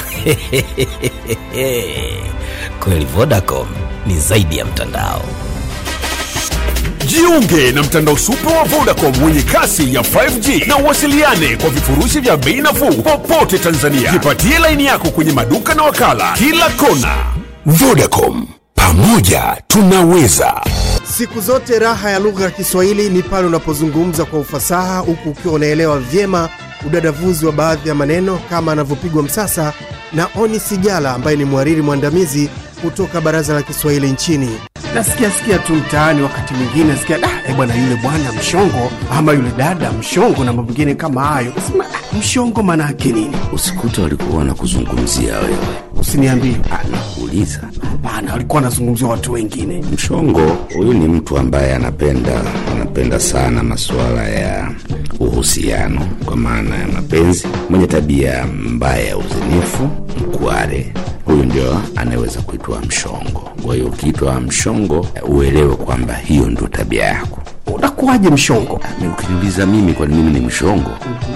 Kweli vodacom ni zaidi ya mtandao Jiunge na mtandao super wa Vodacom wenye kasi ya 5G na uwasiliane kwa vifurushi vya bei nafuu popote Tanzania. Jipatie laini yako kwenye maduka na wakala kila kona. Vodacom, pamoja tunaweza. Siku zote raha ya lugha ya Kiswahili ni pale unapozungumza kwa ufasaha huku ukiwa unaelewa vyema udadavuzi wa baadhi ya maneno kama anavyopigwa msasa na Oni Sigala ambaye ni mhariri mwandamizi kutoka Baraza la Kiswahili nchini. Nasikia sikia tu mtaani wakati mwingine sikia da eh bwana yule bwana mshongo ama yule dada mshongo na mambo mengine kama hayo. Nasema "Ah, mshongo maana yake nini? Usikute walikuwa wanakuzungumzia wewe. Usiniambie. Anakuuliza. hapana walikuwa wanazungumzia watu wengine. Mshongo huyu ni mtu ambaye anapenda anapenda sana masuala ya uhusiano kwa maana ya mapenzi mwenye tabia mbaya ya uzinifu mkware huyu ndio anaweza kuitwa mshongo. Kwa hiyo ukiitwa mshongo uelewe kwamba hiyo ndio tabia yako. Unakuwaje mshongo? Ukiniuliza mimi kwani mimi ni mshongo?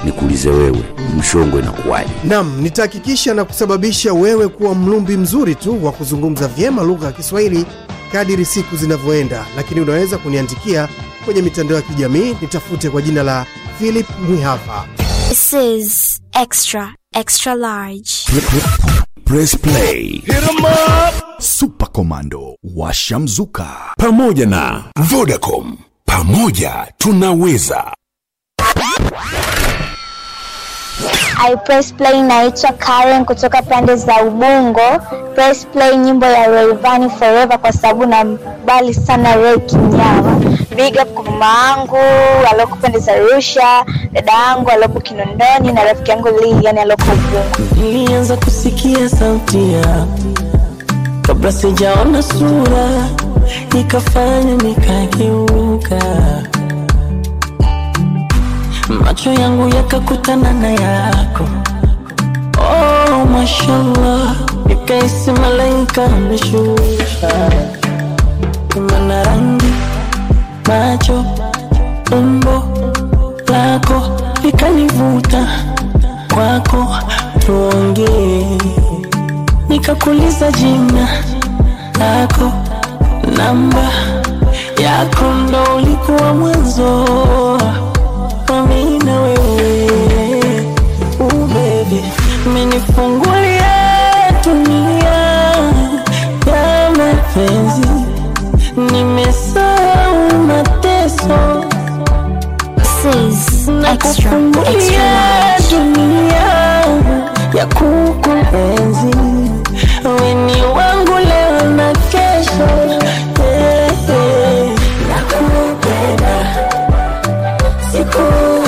Nikuulize wewe mshongo inakuwaje? Nam, nitahakikisha na kusababisha wewe kuwa mlumbi mzuri tu wa kuzungumza vyema lugha ya Kiswahili kadiri siku zinavyoenda, lakini unaweza kuniandikia kwenye mitandao ya kijamii, nitafute kwa jina la Philip Mwihafa. This is extra, extra large. Press play. Super Commando washamzuka Pamoja na Vodacom, pamoja tunaweza. I press play naitwa Karen kutoka pande za Ubungo. Press play nyimbo ya Rayvanny Forever kwa sababu na mbali sana Ray Kinyawa. Big up kwa mama yangu aloko pande za Arusha, dada yangu aloko Kinondoni na rafiki yangu Lee yani aloko Ubungo. nilianza kusikia sauti ya kabla sijaona sura ikafanya nikageuka macho yangu yakakutana na yako. Oh, mashallah. Nikaisi malaika ameshusha. Imana rangi macho umbo lako likanivuta. Kwako tuongee. Nikakuliza jina lako namba yako ndo ulikuwa mwanzo wami na wewe. Ubebe baby. Menifungulia dunia ya mapenzi. Nimesahau mateso. Nakufungulia dunia ya kukuenzi. Weni wangu Oh.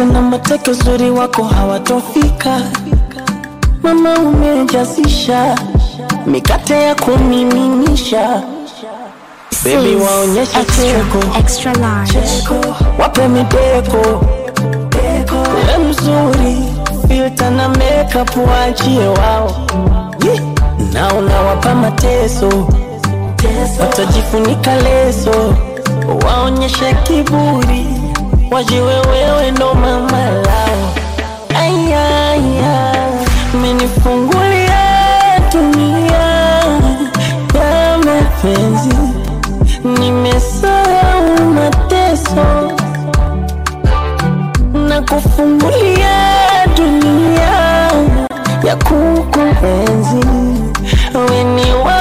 Sarakasi na mateke uzuri wako hawatofika. Mama umejazisha mikate ya kumiminisha. Bebi waonyeshe cheko. cheko. Wape mideko ule mzuri filta na makeup waachie wao. Ye, na unawapa mateso. Watajifunika leso. Waonyeshe kiburi wajiwe wewe ndo mama lao. Ayaya menifungulia dunia ya mapenzi. Nimesahau mateso. Na kufungulia dunia ya kukuenzi. Weni wangu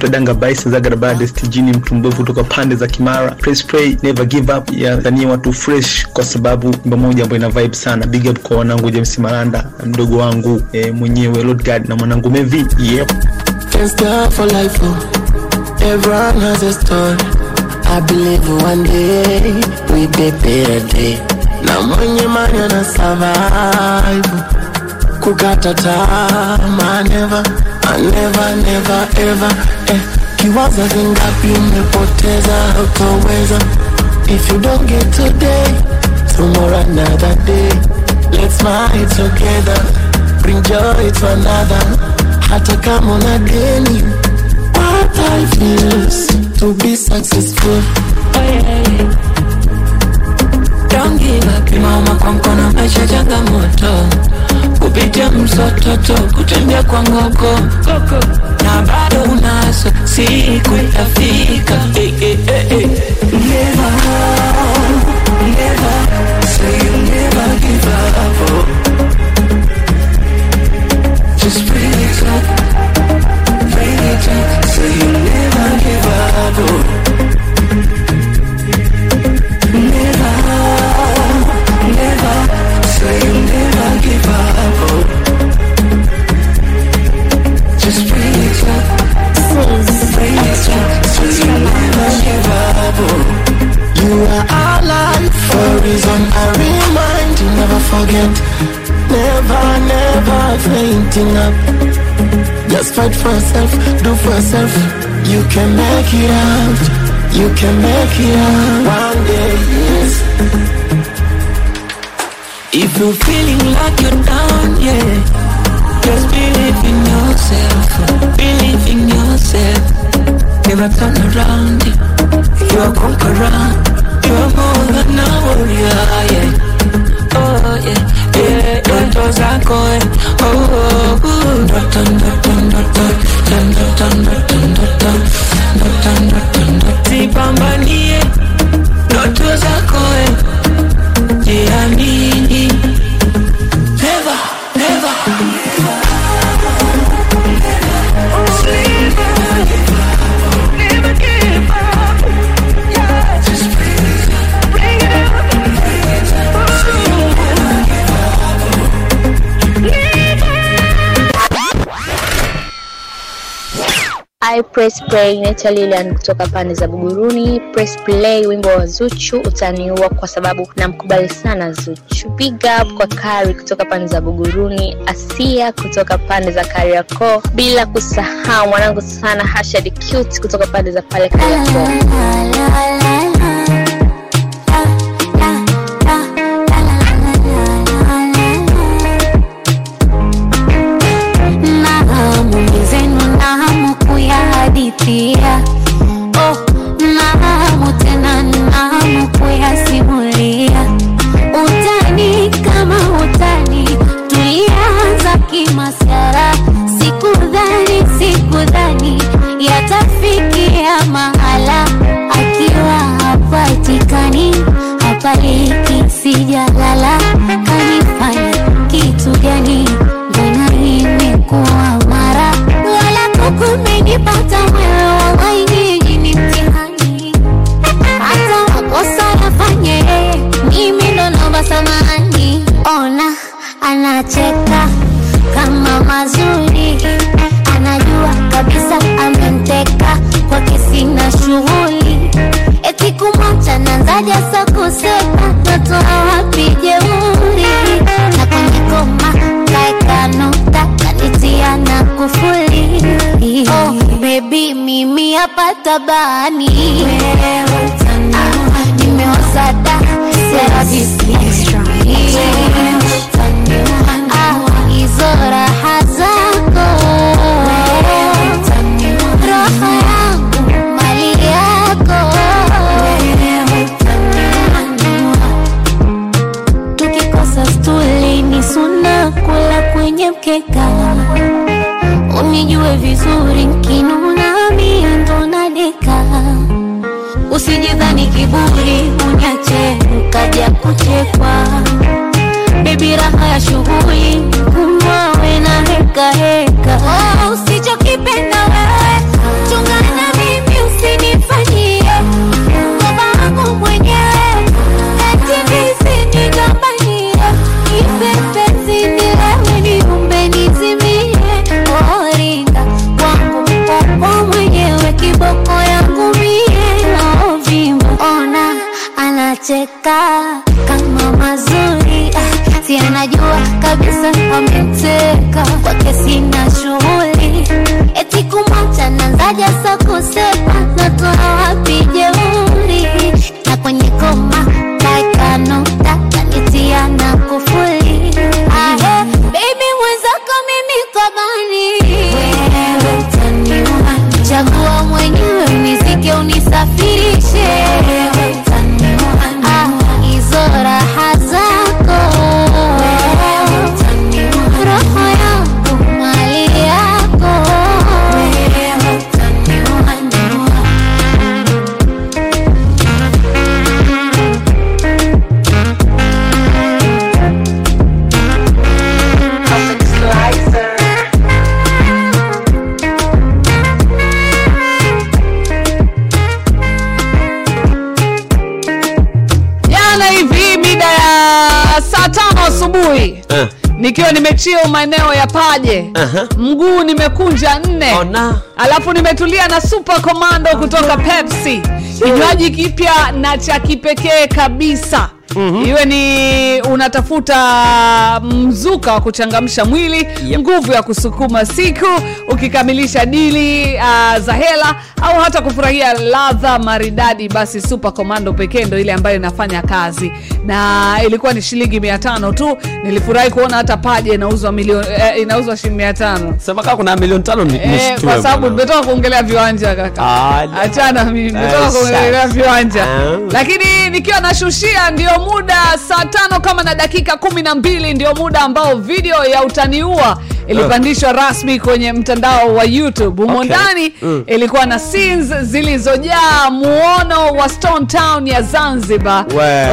naitwa Danga Baisa Zagarabad stijini mbovu kutoka pande za Kimara. Press play never give up ya dhania watu fresh, kwa sababu nyimbo moja ambayo ina vibe sana. Big up kwa wanangu James Maranda, mdogo wangu eh, mwenyewe Lord God na mwanangu Mevi. Yep. For life, oh. Everyone has a story. I believe one day we be better day. Na mwenye mani ana survive. Kukata tamaa never, Never, never, ever. Eh, kiwaza vingapi umepoteza hautoweza. If you don't get today, tomorrow another day. Let's smile together, bring joy to another. Hata kama una deni, what I feels to be successful. Oh, yeah, yeah. Don't give up, imama kwa mkono, maisha changamoto, kupitia msototo, kutembea kwa ngoko na bado unaso, siku itafika. Eh, eh, eh, eh. Never, never, say you never give up. Just bring it up, bring it up, say you never give up. Never, never, say you You are alive for a reason. I remind you, never forget. Never, never fainting up. Just fight for yourself, do for yourself. You can make it out. You can make it out one day, yes. If you're feeling like you're down, yeah. Just believe in yourself. Believe in yourself. Never turn around. You're conqueror. You're more than a warrior, yeah. Oh, yeah, yeah, yeah. Ndoto zako, eh. Oh, oh, oh. Ndoto, ndoto, ndoto. Ndoto, ndoto, ndoto. Ndoto, I press play naitwa Lilian kutoka pande za Buguruni. Press play wimbo wa Zuchu utaniua kwa sababu namkubali sana Zuchu. Big up kwa Kari kutoka pande za Buguruni, Asia kutoka pande za Kariakoo, bila kusahau mwanangu sana Hashad Cute kutoka pande za pale Kariakoo. Nikiwa nimechia maeneo ya paje. Aha. mguu nimekunja nne. Alafu nimetulia na super commando kutoka pepsi. Kinywaji kipya na cha kipekee kabisa mm-hmm. iwe ni unatafuta mzuka wa kuchangamsha mwili yep. nguvu ya kusukuma siku ukikamilisha dili uh, za hela au hata kufurahia ladha maridadi basi super commando pekee ndo ile ambayo inafanya kazi. Na ilikuwa ni shilingi mia tano tu nilifurahi kuona hata paja inauzwa milioni eh, inauzwa shilingi mia tano. Sema kaa kuna milioni tano Eh, kwa sababu nimetoka kuongelea viwanja kaka. Ah, achana mimi nimetoka Ah, kuongelea viwanja. Lakini nikiwa nashushia ndio muda saa tano kama na dakika kumi na mbili ndio muda ambao video ya utaniua ilipandishwa rasmi kwenye mtandao wa youtube. Humo Okay. Mm. ilikuwa na scenes zilizojaa muono wa stone town ya zanzibar.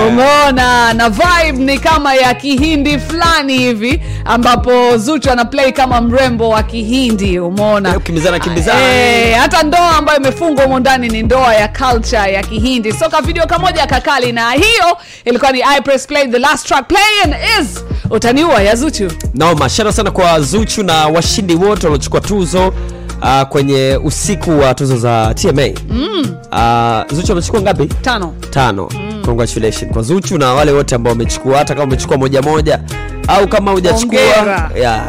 Umeona? Na vibe ni kama ya kihindi fulani hivi ambapo zuchu ana play kama mrembo wa kihindi. Umeona? Kimbizana kimbizana. Eh, hata ndoa ambayo imefungwa humo ndani ni ndoa ya culture ya kihindi. Soka video kamoja kakali na hiyo ilikuwa ni I press play the last track playing is utaniua ya zuchu. Noma shara sana kwa zuchu na washindi wote waliochukua tuzo uh, kwenye usiku wa tuzo za tma mm, uh, zuchu amechukua ngapi? Tano. Tano. Mm. congratulations. Kwa zuchu na wale wote ambao wamechukua hata kama umechukua moja moja au kama hujachukua yeah,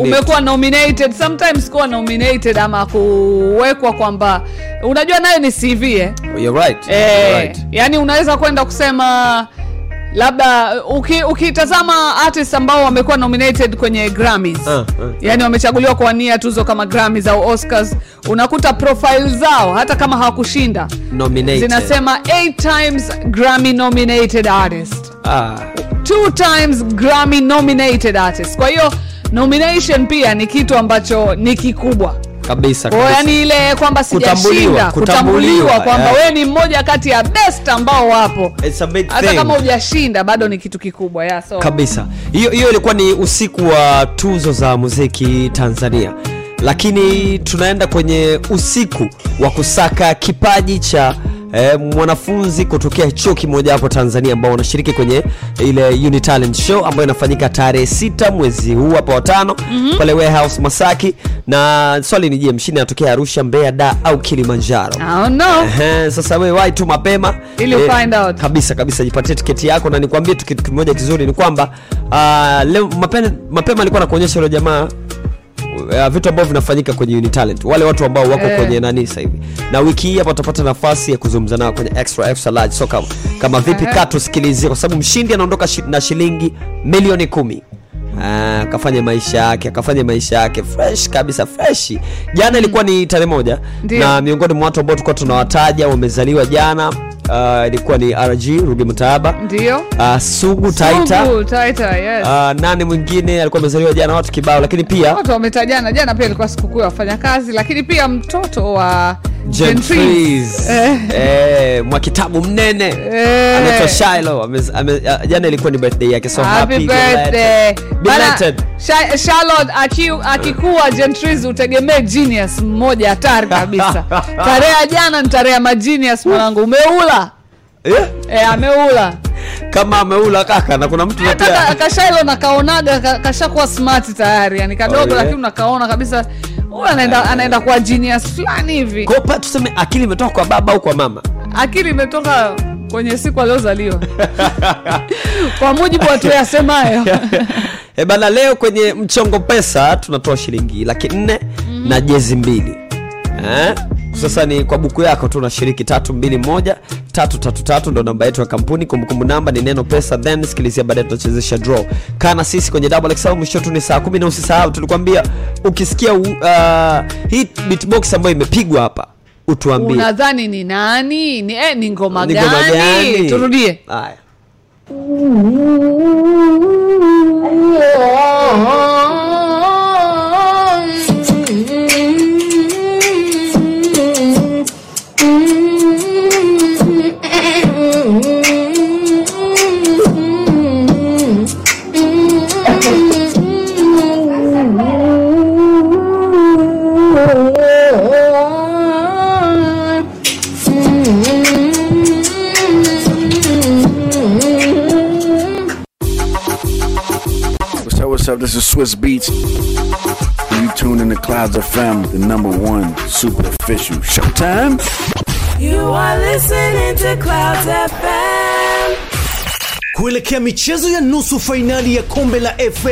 umekuwa nominated. Sometimes kuwa nominated ama kuwekwa kwamba unajua nayo ni cv eh? You're right. Eh, You're right. yani unaweza kwenda kusema labda uki- ukitazama artist ambao wamekuwa nominated kwenye grammys uh, uh, yani wamechaguliwa kuwania tuzo kama grammys au oscars unakuta profile zao hata kama hawakushinda zinasema 8 times grammy nominated artist. Ah. two times grammy nominated artist. Kwa hiyo nomination pia ni kitu ambacho ni kikubwa kabisa, kabisa. yani ile kwamba sijashinda kutambuliwa, kutambuliwa kwamba yeah. wewe ni mmoja kati ya best ambao wapo hata kama hujashinda bado ni kitu kikubwa yeah, so. kabisa hiyo hiyo ilikuwa ni usiku wa tuzo za muziki tanzania lakini tunaenda kwenye usiku wa kusaka kipaji cha eh, mwanafunzi kutokea chuo kimoja hapo tanzania ambao wanashiriki kwenye ile Uni Talent show ambayo inafanyika tarehe sita mwezi huu hapa watano Mhm. pale warehouse masaki na swali ni je mshindi anatokea arusha mbeya da au kilimanjaro Oh, no. Ehe, sasa wewe wahi tu mapema Ili e, find out. kabisa kabisa jipatie tiketi yako na nikwambie tu kitu kimoja kizuri ni kwamba uh, leo mapema, mapema alikuwa nakuonyesha yule jamaa uh, vitu ambavyo vinafanyika kwenye Unitalent, wale watu ambao wako Eh. kwenye nani sasa hivi. Na wiki hii hapa utapata nafasi ya kuzungumza nao kwenye extra extra large. So kama, kama vipi Ehe. kaa tusikilizie kwa sababu mshindi anaondoka shi, na shilingi milioni kumi. Ah, akafanya maisha yake akafanya maisha yake fresh kabisa fresh. Jana ilikuwa ni tarehe moja. Ndiyo. na miongoni mwa watu ambao tulikuwa tunawataja wamezaliwa jana uh, ilikuwa ni rg rubi mtaaba ndio. Uh, sugu taita Sugu, taita. Yes. Uh, nani mwingine alikuwa amezaliwa jana? Watu kibao lakini pia watu wametajana jana. Pia ilikuwa sikukuu ya wafanyakazi lakini pia mtoto wa. Eh. Eh, mwa kitabu mnene. Eh. anaitwa Shiloh. Uh, jana ilikuwa ni birthday yake so Happy happy birthday. Belated. Sha- Charlotte aki- akikuwa Gentries utegemee genius mmoja hatari kabisa. Tarehe jana ni tarehe ya magenius mwanangu. Umeula Eh? eh, ameula. Kama ameula kaka na kuna mtu pia kashailo nakaonaga ka- kashakuwa smart tayari yani kadogo Oh, yeah. lakini unakaona kabisa huyu anaenda, anaenda kwa genius fulani hivi. Kwa tuseme akili imetoka kwa baba au kwa mama? Akili imetoka kwenye siku aliozaliwa kwa mujibu watu yasemayo. E bana leo kwenye mchongo pesa tunatoa shilingi laki nne na jezi mbili. Eh? sasa ni kwa buku yako tu unashiriki tatu mbili moja tatu tatu tatu ndo namba yetu ya kampuni. Kumbukumbu namba ni neno pesa then sikilizia baadaye tunachezesha draw. Kana sisi kwenye double XL mwisho tu ni saa kumi na usisahau. Tulikwambia ukisikia uh, hii beatbox ambayo imepigwa hapa utuambie. Unadhani ni nani? Ni, eh, ni ngoma Ni ngoma gani? gani? turudie. Haya Up. This is Swiss Beats. You tune in to Clouds of FM, the number one super official. Showtime? You are listening to Clouds FM. Kuelekea michezo ya nusu fainali ya kombe la fa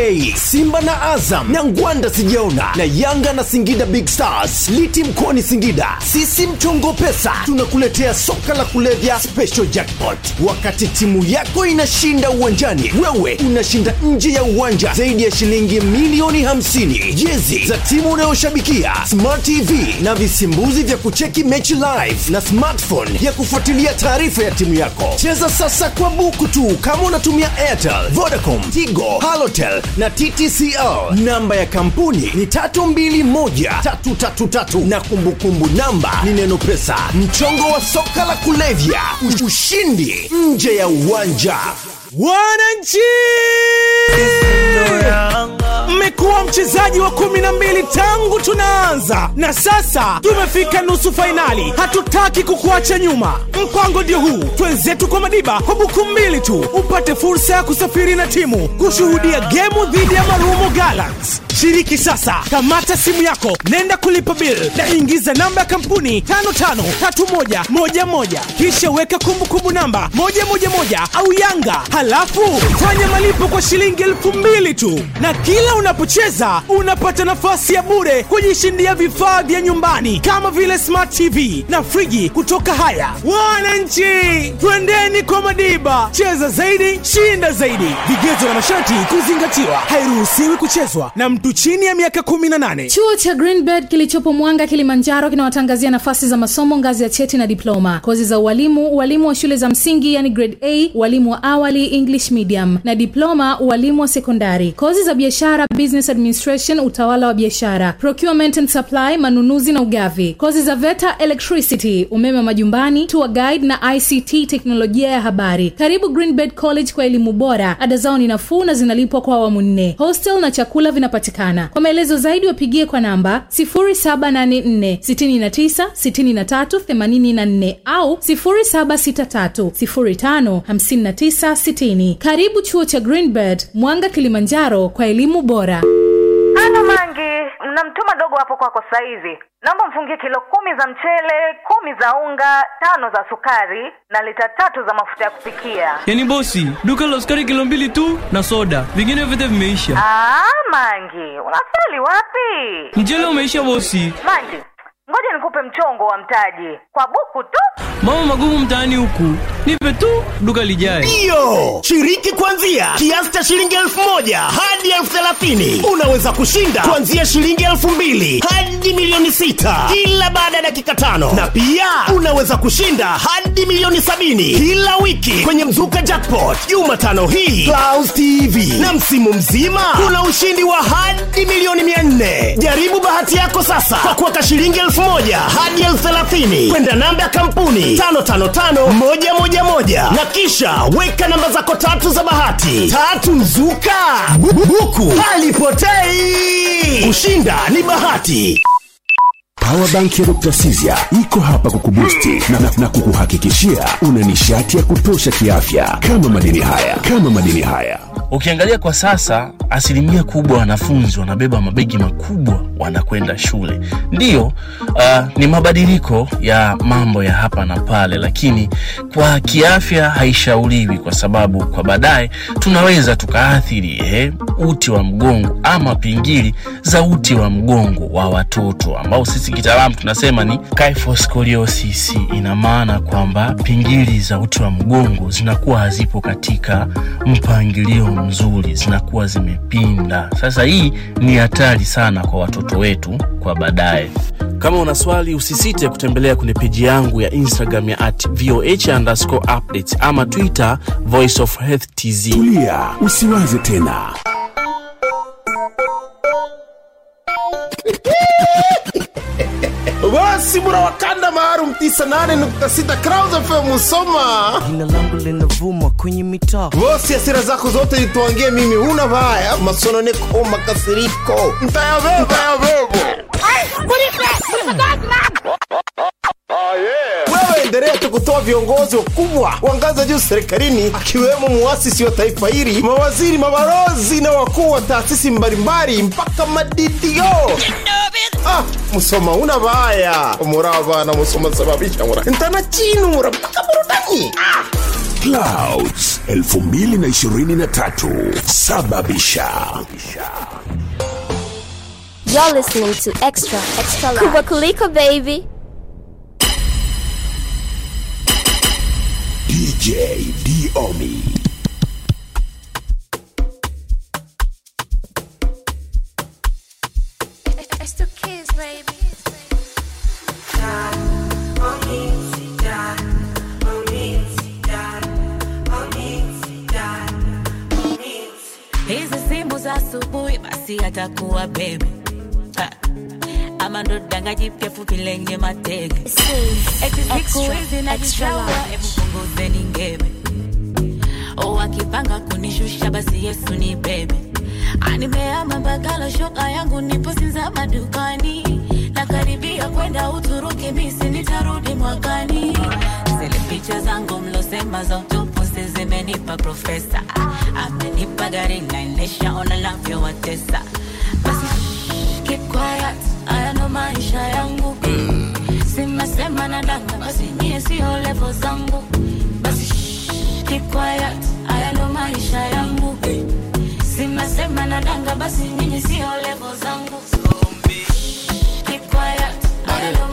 simba na azam na ngwanda sijaona na yanga na singida big stars liti mkoani singida. Sisi mchongo pesa tunakuletea soka la kulevya special jackpot. Wakati timu yako inashinda uwanjani wewe unashinda nje ya uwanja zaidi ya shilingi milioni 50 jezi za timu unayoshabikia smart tv na visimbuzi vya kucheki mechi live na smartphone ya kufuatilia taarifa ya timu yako. Cheza sasa kwa buku tu kama unatumia airtel vodacom tigo halotel na ttcl namba ya kampuni ni 321333 na kumbukumbu namba ni neno pesa. Mchongo wa soka la kulevya ushindi nje ya uwanja wananchi! Mmekuwa mchezaji wa kumi na mbili tangu tunaanza. Na sasa tumefika nusu fainali hatutaki kukuacha nyuma. Mpango ndio huu. Twenzetu kwa madiba kwa buku mbili tu. Upate fursa ya kusafiri na timu kushuhudia gemu dhidi ya marumo galax shiriki sasa. Kamata simu yako. Nenda kulipa bil na ingiza namba ya kampuni 553111 kisha weka kumbukumbu namba 111 au yanga. Halafu fanya malipo kwa shilingi elfu mbili tu. Na kila unapocheza unapata nafasi ya bure kujishindia vifaa vya nyumbani kama vile smart tv na friji kutoka haya. Wananchi twendeni kwa madiba. Cheza zaidi shinda zaidi. Vigezo na masharti kuzingatiwa. Hairuhusiwi kuchezwa na mtu chini ya miaka 18 chuo cha greenbed kilichopo mwanga kilimanjaro kinawatangazia nafasi za masomo ngazi ya cheti na diploma. Kozi za ualimu ualimu wa shule za msingi yani grade a ualimu wa awali english medium na diploma ualimu wa sekondari. Kozi za biashara business administration utawala wa biashara. Procurement and supply manunuzi na ugavi. Kozi za veta electricity umeme wa majumbani tour guide na ict teknolojia ya habari. Karibu greenbed college kwa elimu bora. Ada zao ni nafuu na zinalipwa kwa awamu nne. Hostel na chakula vinapatikana inapatikana kwa maelezo zaidi wapigie kwa namba 784696384 au 763055960 karibu chuo cha greenbird mwanga kilimanjaro kwa elimu bora. Halo Mangi, mnamtuma dogo hapo kwako sasa hivi. Naomba mfungie kilo kumi za mchele, kumi za unga, tano za sukari na lita tatu za mafuta ya kupikia. yani bosi duka la sukari kilo mbili tu na soda vingine vyote vimeisha Aa, Mangi, unasali wapi? mchele umeisha bosi Mangi, ngoja nikupe mchongo wa mtaji. Kwa buku tu. Mama magumu mtaani huku. Nipe tu duka lijae. Ndiyo shiriki kuanzia kiasi cha shilingi elfu moja hadi elfu thelathini. Unaweza kushinda kuanzia shilingi elfu mbili hadi milioni sita kila baada ya dakika tano. Na pia unaweza kushinda hadi milioni sabini kila wiki kwenye mzuka jackpot. Jumatano hii Clouds tv na msimu mzima kuna ushindi wa hadi milioni nne. Jaribu bahati yako sasa kwa kuweka shilingi elfu moja hadi elfu thelathini. Kwenda namba ya kampuni 555111 na kisha weka namba zako tatu za bahati. Tatu mzuka Bu- buku halipotei. Kushinda ni bahati. Powerbank ya Dr. Sizia iko hapa kukubusti na, na, na kukuhakikishia una nishati ya kutosha kiafya. Kama madini haya kama madini haya. Ukiangalia kwa sasa asilimia kubwa wanafunzi wanabeba mabegi makubwa wanakwenda shule. Ndiyo uh, ni mabadiliko ya mambo ya hapa na pale lakini kwa kiafya haishauriwi kwa sababu kwa baadaye tunaweza tukaathiri eh, uti wa mgongo ama pingili za uti wa mgongo wa watoto ambao sisi kitaalamu tunasema ni kyphoscoliosis. Ina maana kwamba pingili za uti wa mgongo zinakuwa hazipo katika mpangilio mzuri zinakuwa zimepinda sasa hii ni hatari sana kwa watoto wetu kwa baadaye. Kama una swali usisite kutembelea kwenye peji yangu ya instagram ya at voh underscore updates ama twitter voice of health tz tulia usiwaze tena basi mura wakanda maalum 98.6 Clouds FM Musoma. Jina langu linavuma kwenye mitaa. Bosi, hasira zako zote nituangie mimi, huna baya, masononeko, makasiriko, ntayabeba. Wewe endelea tu kutoa viongozi wakubwa wa ngazi ya juu serikalini, akiwemo muasisi wa taifa hili, mawaziri, mabalozi na wakuu wa taasisi mbalimbali mpaka madidio. Ah, Musoma una baya umuraba na Musoma sababisha mura ntana chinura mpaka burudani ah. Clouds 2023 sababisha You're listening to Extra, Extra Live. Kubwa kuliko baby. DJ Diomi It's the kids, baby. hizi simu za asubuhi basi atakuwa bebe Ha. Ama ndo danga jipya fupi lenye matege. Eti siku Extra, hizi extra najishaua large. hebu punguzeni ngebe o kunishusha basi yesu ni bebe. Animeama mbagala shoka yangu niposinza madukani. Nakaribia kwenda uturuki misi nitarudi mwakani. Zile picha zangu mlosema za utupusi zimenipa profesa. Amenipa gari naendesha ona navyowatesa basi keep quiet maisha yangu. Simesema na danga basi nyie sio levo zangu. Basi keep haya ndo maisha yangu. Simesema na danga basi nyinyi sio levo zangu. Ndo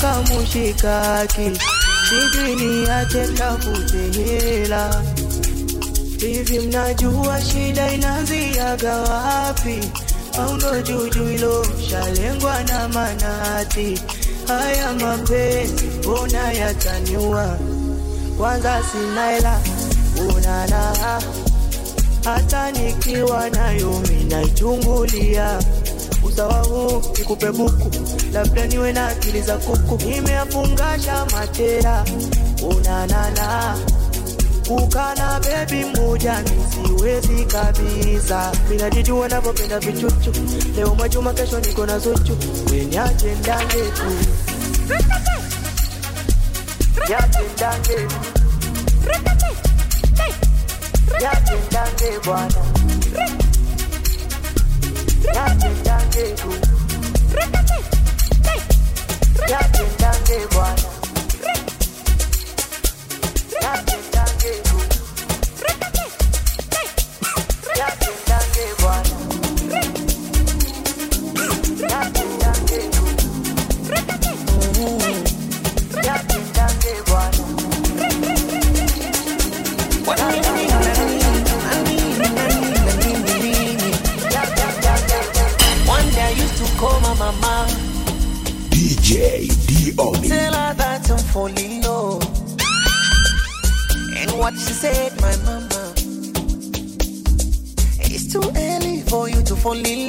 kamushikaki sijui niache tafute hela hivi mnajua shida inaanziaga wapi? Au ndo juju ilo shalengwa na manati. Haya mapenzi mbona yataniua kwanza sina hela unana hata nikiwa nayo minaichungulia usawa huu nikupe buku labda niwe na akili za kuku. Nimeafungasha matera unanana. Kukana bebi mmoja nisiwezi kabisa. Minajijua navyopenda vichuchu. Leo majuma kesho niko na zuchu. Wenye ajenda yache ndange bwana. Yache ndange tu yache ndange bwana yache said, my mama, it's too early for you to fall in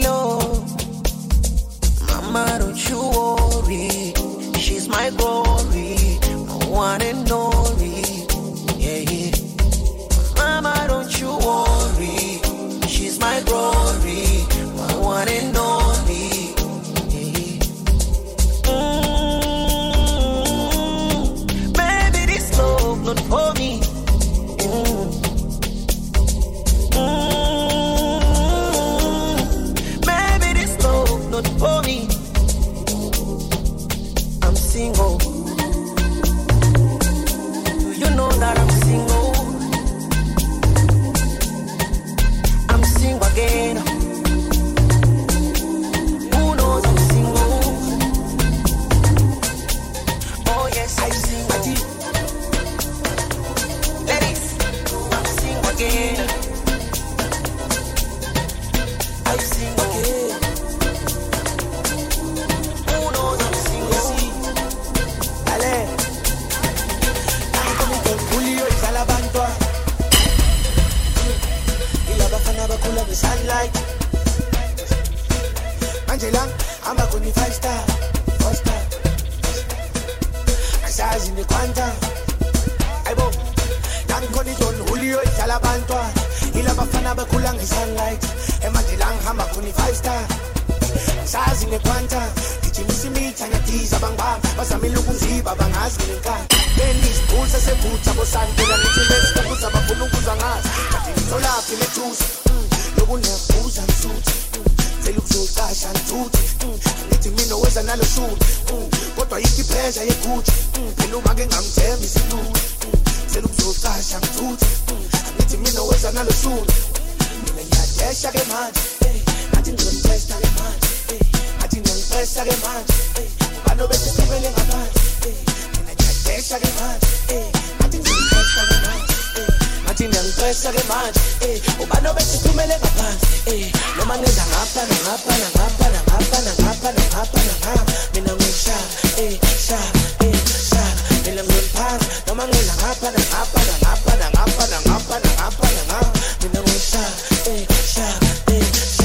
impresa que más, eh. Martín de impresa que más, eh. Martín de impresa que más, eh. O van a ver si tú me le vas más, eh. No manes dan apa, dan apa, dan apa, dan apa, dan apa, dan apa, dan apa. Me no me sha, eh, sha, eh, sha. Me no me par, no manes dan apa, dan apa, dan apa, dan apa, dan apa, dan apa, dan apa. Me no me sha, eh, sha, eh, sha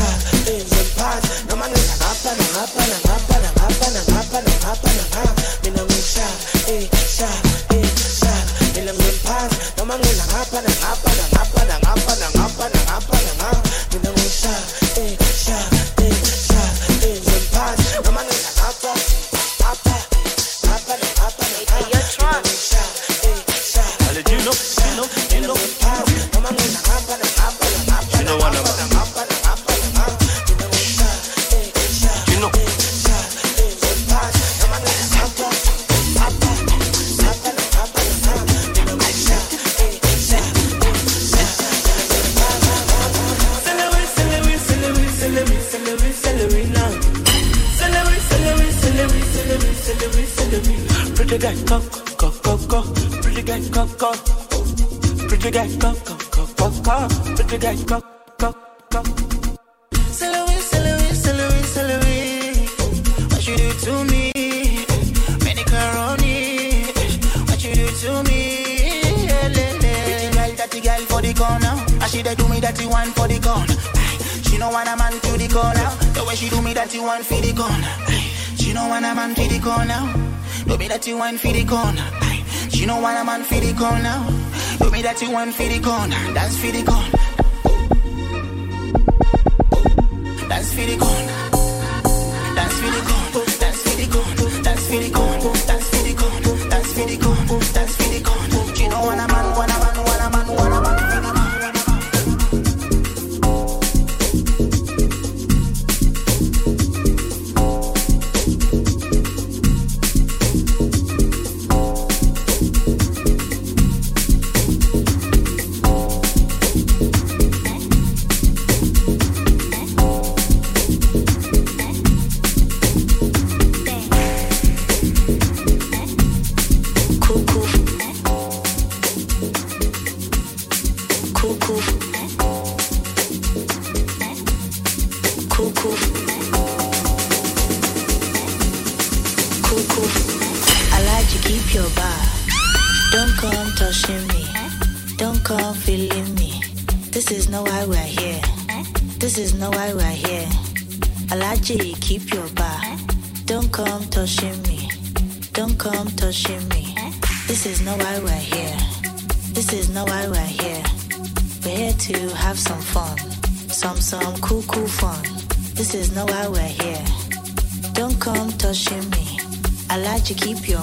things in. No man is a hapa, na hapa, na hapa, na hapa, na hapa, na hapa, na. Me na me sha, eh sha, eh sha. Me na me. No man is a hapa, na hapa, na hapa, na hapa, na hapa, na hapa, na. the guy cock, cock, cock. Celery, celery, celery, celery. What you do to me? Many Macaroni. What you do to me? Pretty girl, dirty girl for the corner. And she dey do me dirty one for the corner. She know want a man to the corner. The way she do me dirty one for the corner. She know want a man to the corner. Do me dirty one for the corner. She know want a man for the corner. Do me dirty one for the corner. Dance for the corner. see go. To keep your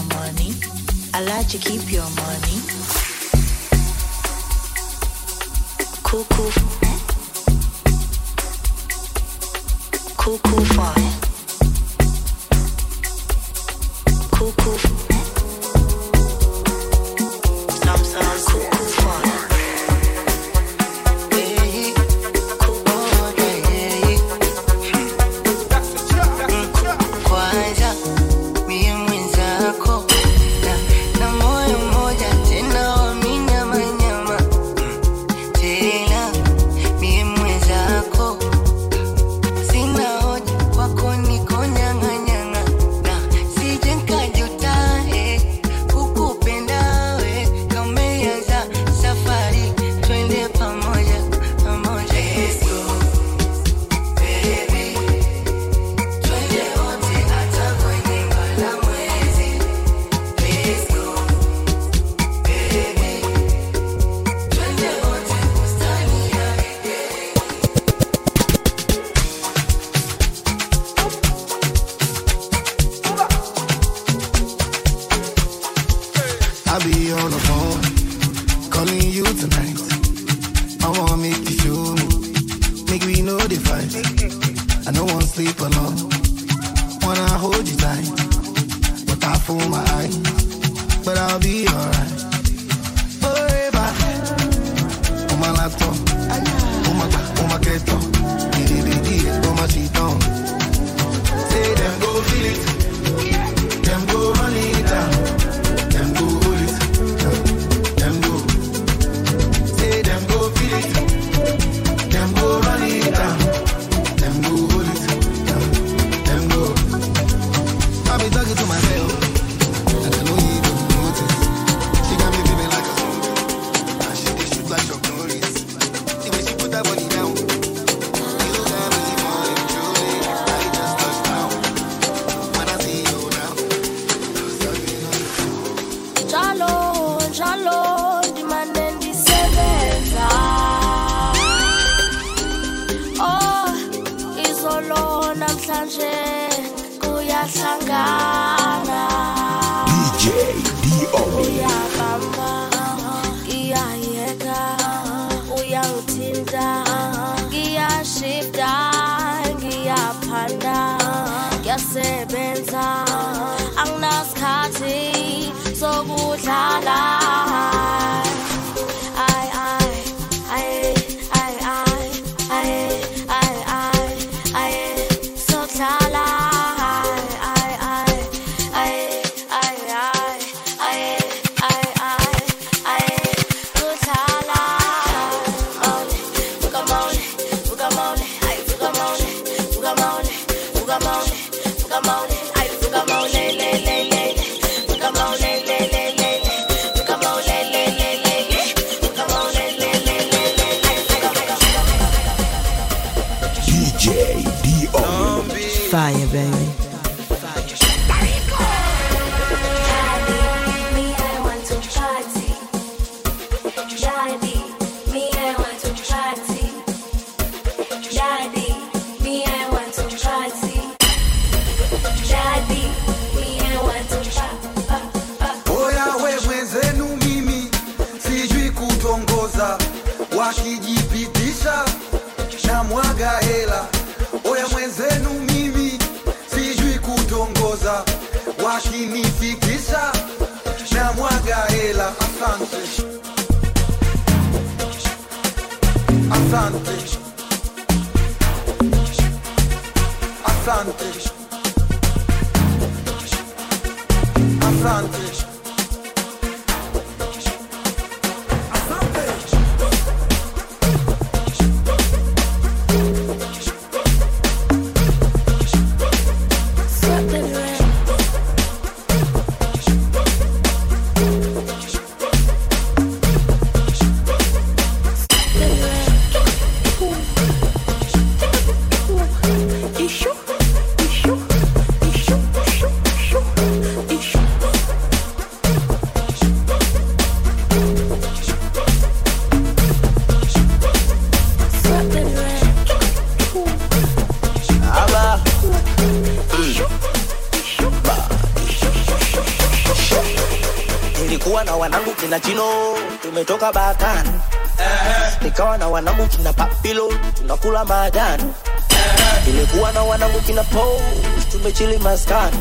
tumechili maskani.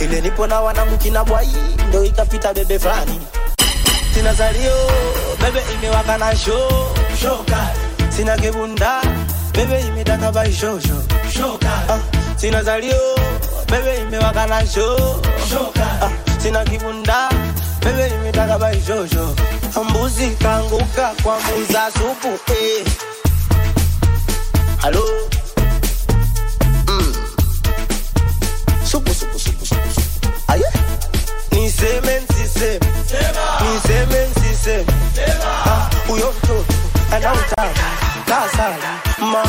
Ile nipo na wanangu kina Bwai, ndo ikapita bebe fulani. Sina zalio, bebe imewaka na sho. Sina kibunda, bebe imetaka baishosho show. Ah, sina zalio, bebe imewaka na sho show. Ah, sina kibunda, bebe imetaka bai show show. Mbuzi kanguka kwa muza supu, eh. Halo. Supu, supu, supu, supu. Aye. Niseme nsiseme niseme Ah, huyo mtoto ana utamu kasala ma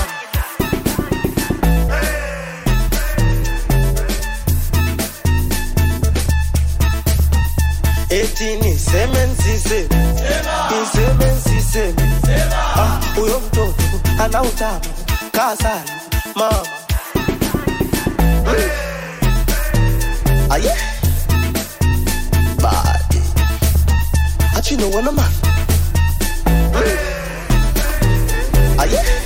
eti niseme nsiseme niseme Ah, huyo mtoto ana utamu kasala mama aye body. But you know when I'm at. Ah,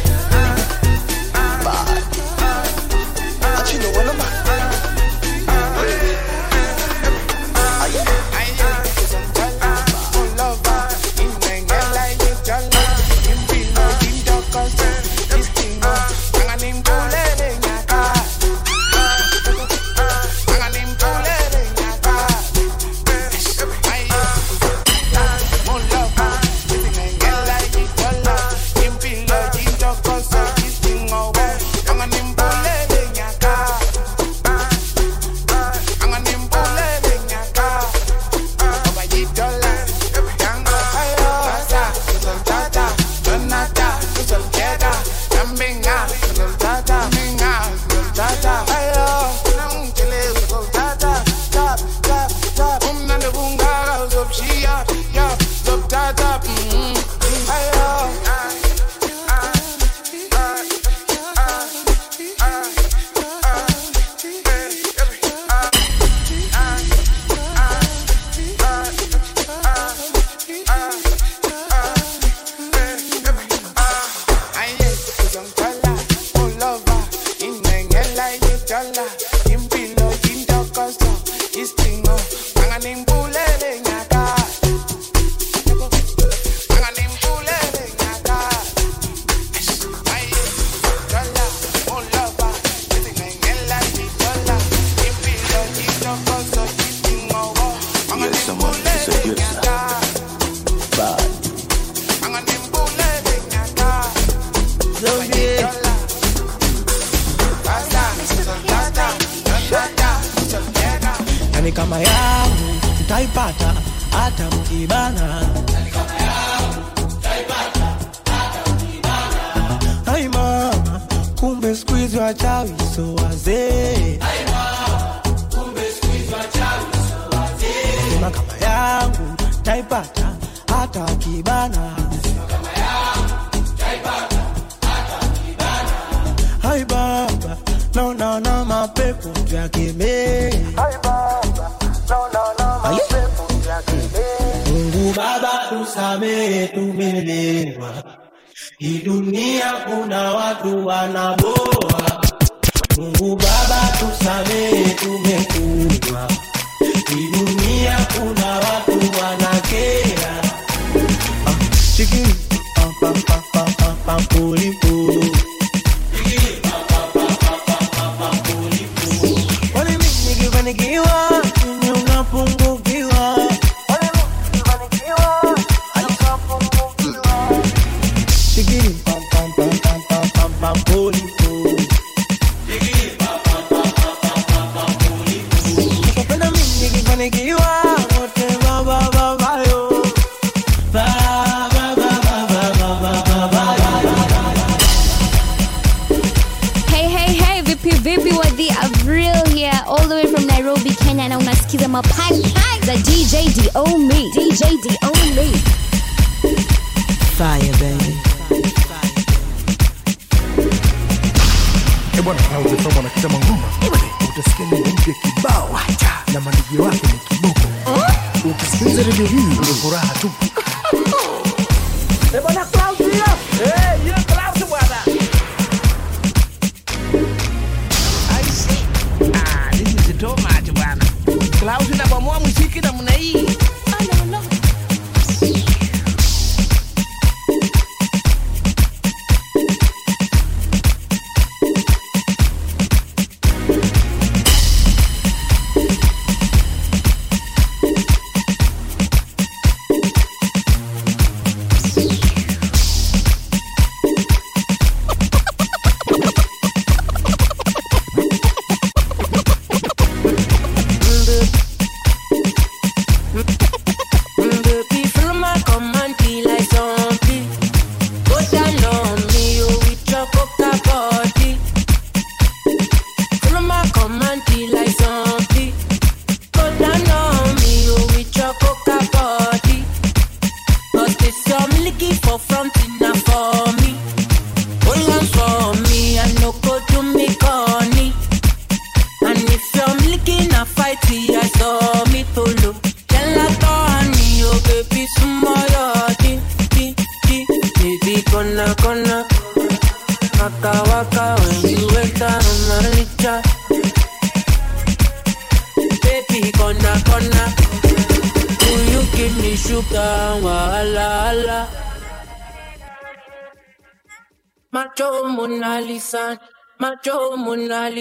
vipi vipi wadhi Avril here all the way from Nairobi, Kenya na unasikiza mapani za DJ Domi. DJ Domi. Fire baby. Bwana, pauze kama unakita mangoma utasikia nyimbo mpya kibao na mandijo wake ni kiboko. Ukisikiliza redio hii ni furaha tu. Bwana loud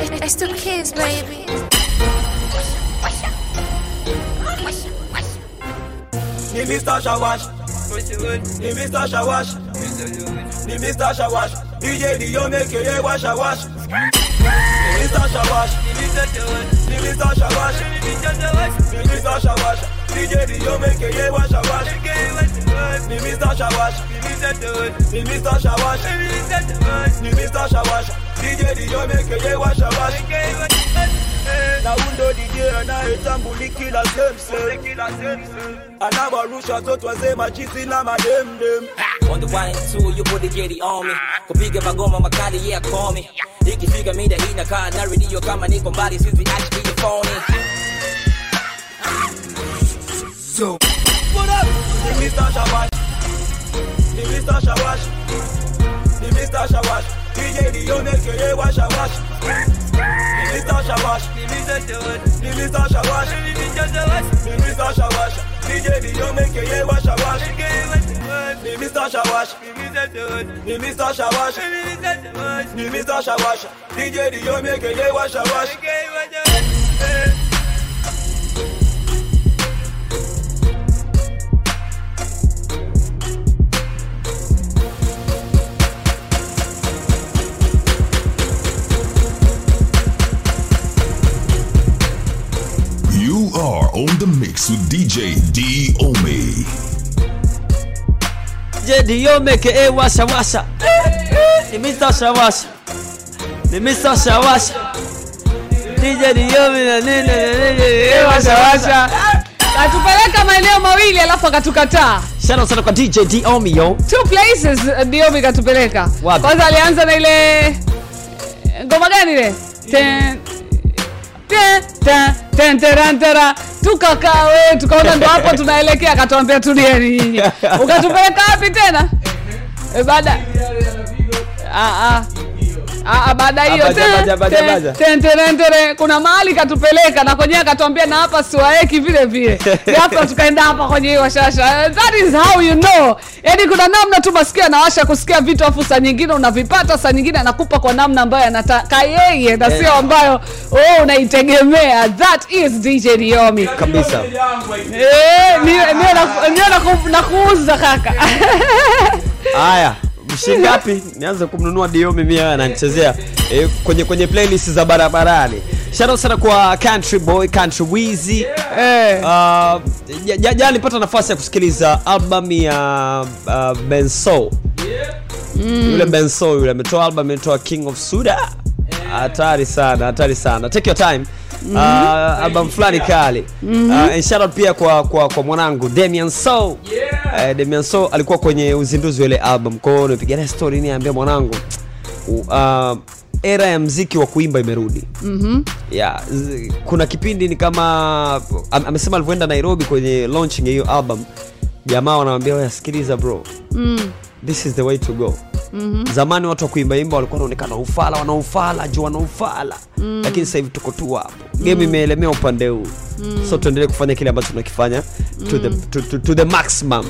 I, I still kiss, baby. The Mr. Shawash. The Mr. Shawash. The Mr. Shawash. DJ Dion aka Wash Wash. The Mr. Shawash. The Mr. Shawash. The Mr. Shawash. DJ Dion aka Wash Wash. The Mr. Shawash. The Mr. Shawash. The Mr. Shawash. DJ Dio make you wash a wash. na undo DJ anayetambulikila semsem anawarusha toto wazee machizi na mademdem On the one and two, you put the jetty on me. Kupiga magoma makali, yeah, call me. Ikifika mida hii nakaa na redio kama niko mbali, since we actually the phone. So, what up? Mr. Shawash. Mr. Shawash. The Mr. Shawash. DJ Dio make you wash a wash. The Mr. Shawash. The Mr. Shawash. The Mr. Shawash. DJ Dio make you wash a wash. The Mr. Shawash. The Mr. Shawash. The Mr. Shawash. DJ Dio make you wash a wash. Mix with DJ D DJ Jedi Omeke eh, washa washa ni Mr. Shawasha. Ni Mr. Shawasha. DJ Diomi na nini na nini eh, washa washa atupeleka maeneo mawili alafu akatukataa. Shout out sana kwa DJ Diomi yo. Two places uh, diomi katupeleka. Kwanza alianza na ile ngoma gani ile? Ten- ten- ten- ten- ten tera. Tukakaa we tukaona ndo hapo tunaelekea akatuambia tulieni nyinyi ukatupeleka wapi tena e, baada. Ah, ah, baada hiyo kuna mahali katupeleka na kwenyewe akatuambia na hapa siwaeki vile vile hapa tukaenda hapa kwenye hiyo shasha that is how you know yani kuna namna tu masikio anawasha kusikia vitu afu saa nyingine unavipata saa nyingine anakupa kwa namna ambayo anataka yeye na sio ambayo oh, unaitegemea that is dj diomi kabisa Eh, niwe- niwe na- niwe na ku- na kuuza kaka haya mshinda ngapi? Nianze kumnunua Diomi mimi haya ananichezea eh, kwenye kwenye playlist za barabarani. Shout out sana kwa country boy country wizi eh. uh, jana ja, nilipata nafasi ya kusikiliza album ya uh, Benso Mm. yule Benso yule ametoa album ametoa King of Suda hatari sana hatari sana. Take your time Mhm. uh, album fulani kali. Uh, and shout out pia kwa kwa, kwa mwanangu Damian So uh, Damian Soul alikuwa kwenye uzinduzi wa ile album. Kwa hiyo nipiga naye story niambia mwanangu uh, era ya mziki wa kuimba imerudi. Mhm. yeah, kuna kipindi ni kama am, amesema alivyoenda nairobi kwenye launching ya hiyo album. Jamaa wanamwambia "Wewe sikiliza bro. Mm. this is the way to go Mhm. zamani watu wa kuimbaimba walikuwa wanaonekana ufala wanaufala juu wanaufala Mm. lakini sasa hivi tuko tu hapo game imeelemea upande huu Mm. so tuendelee kufanya kile ambacho tunakifanya to, the, Mm. to, to, to the maximum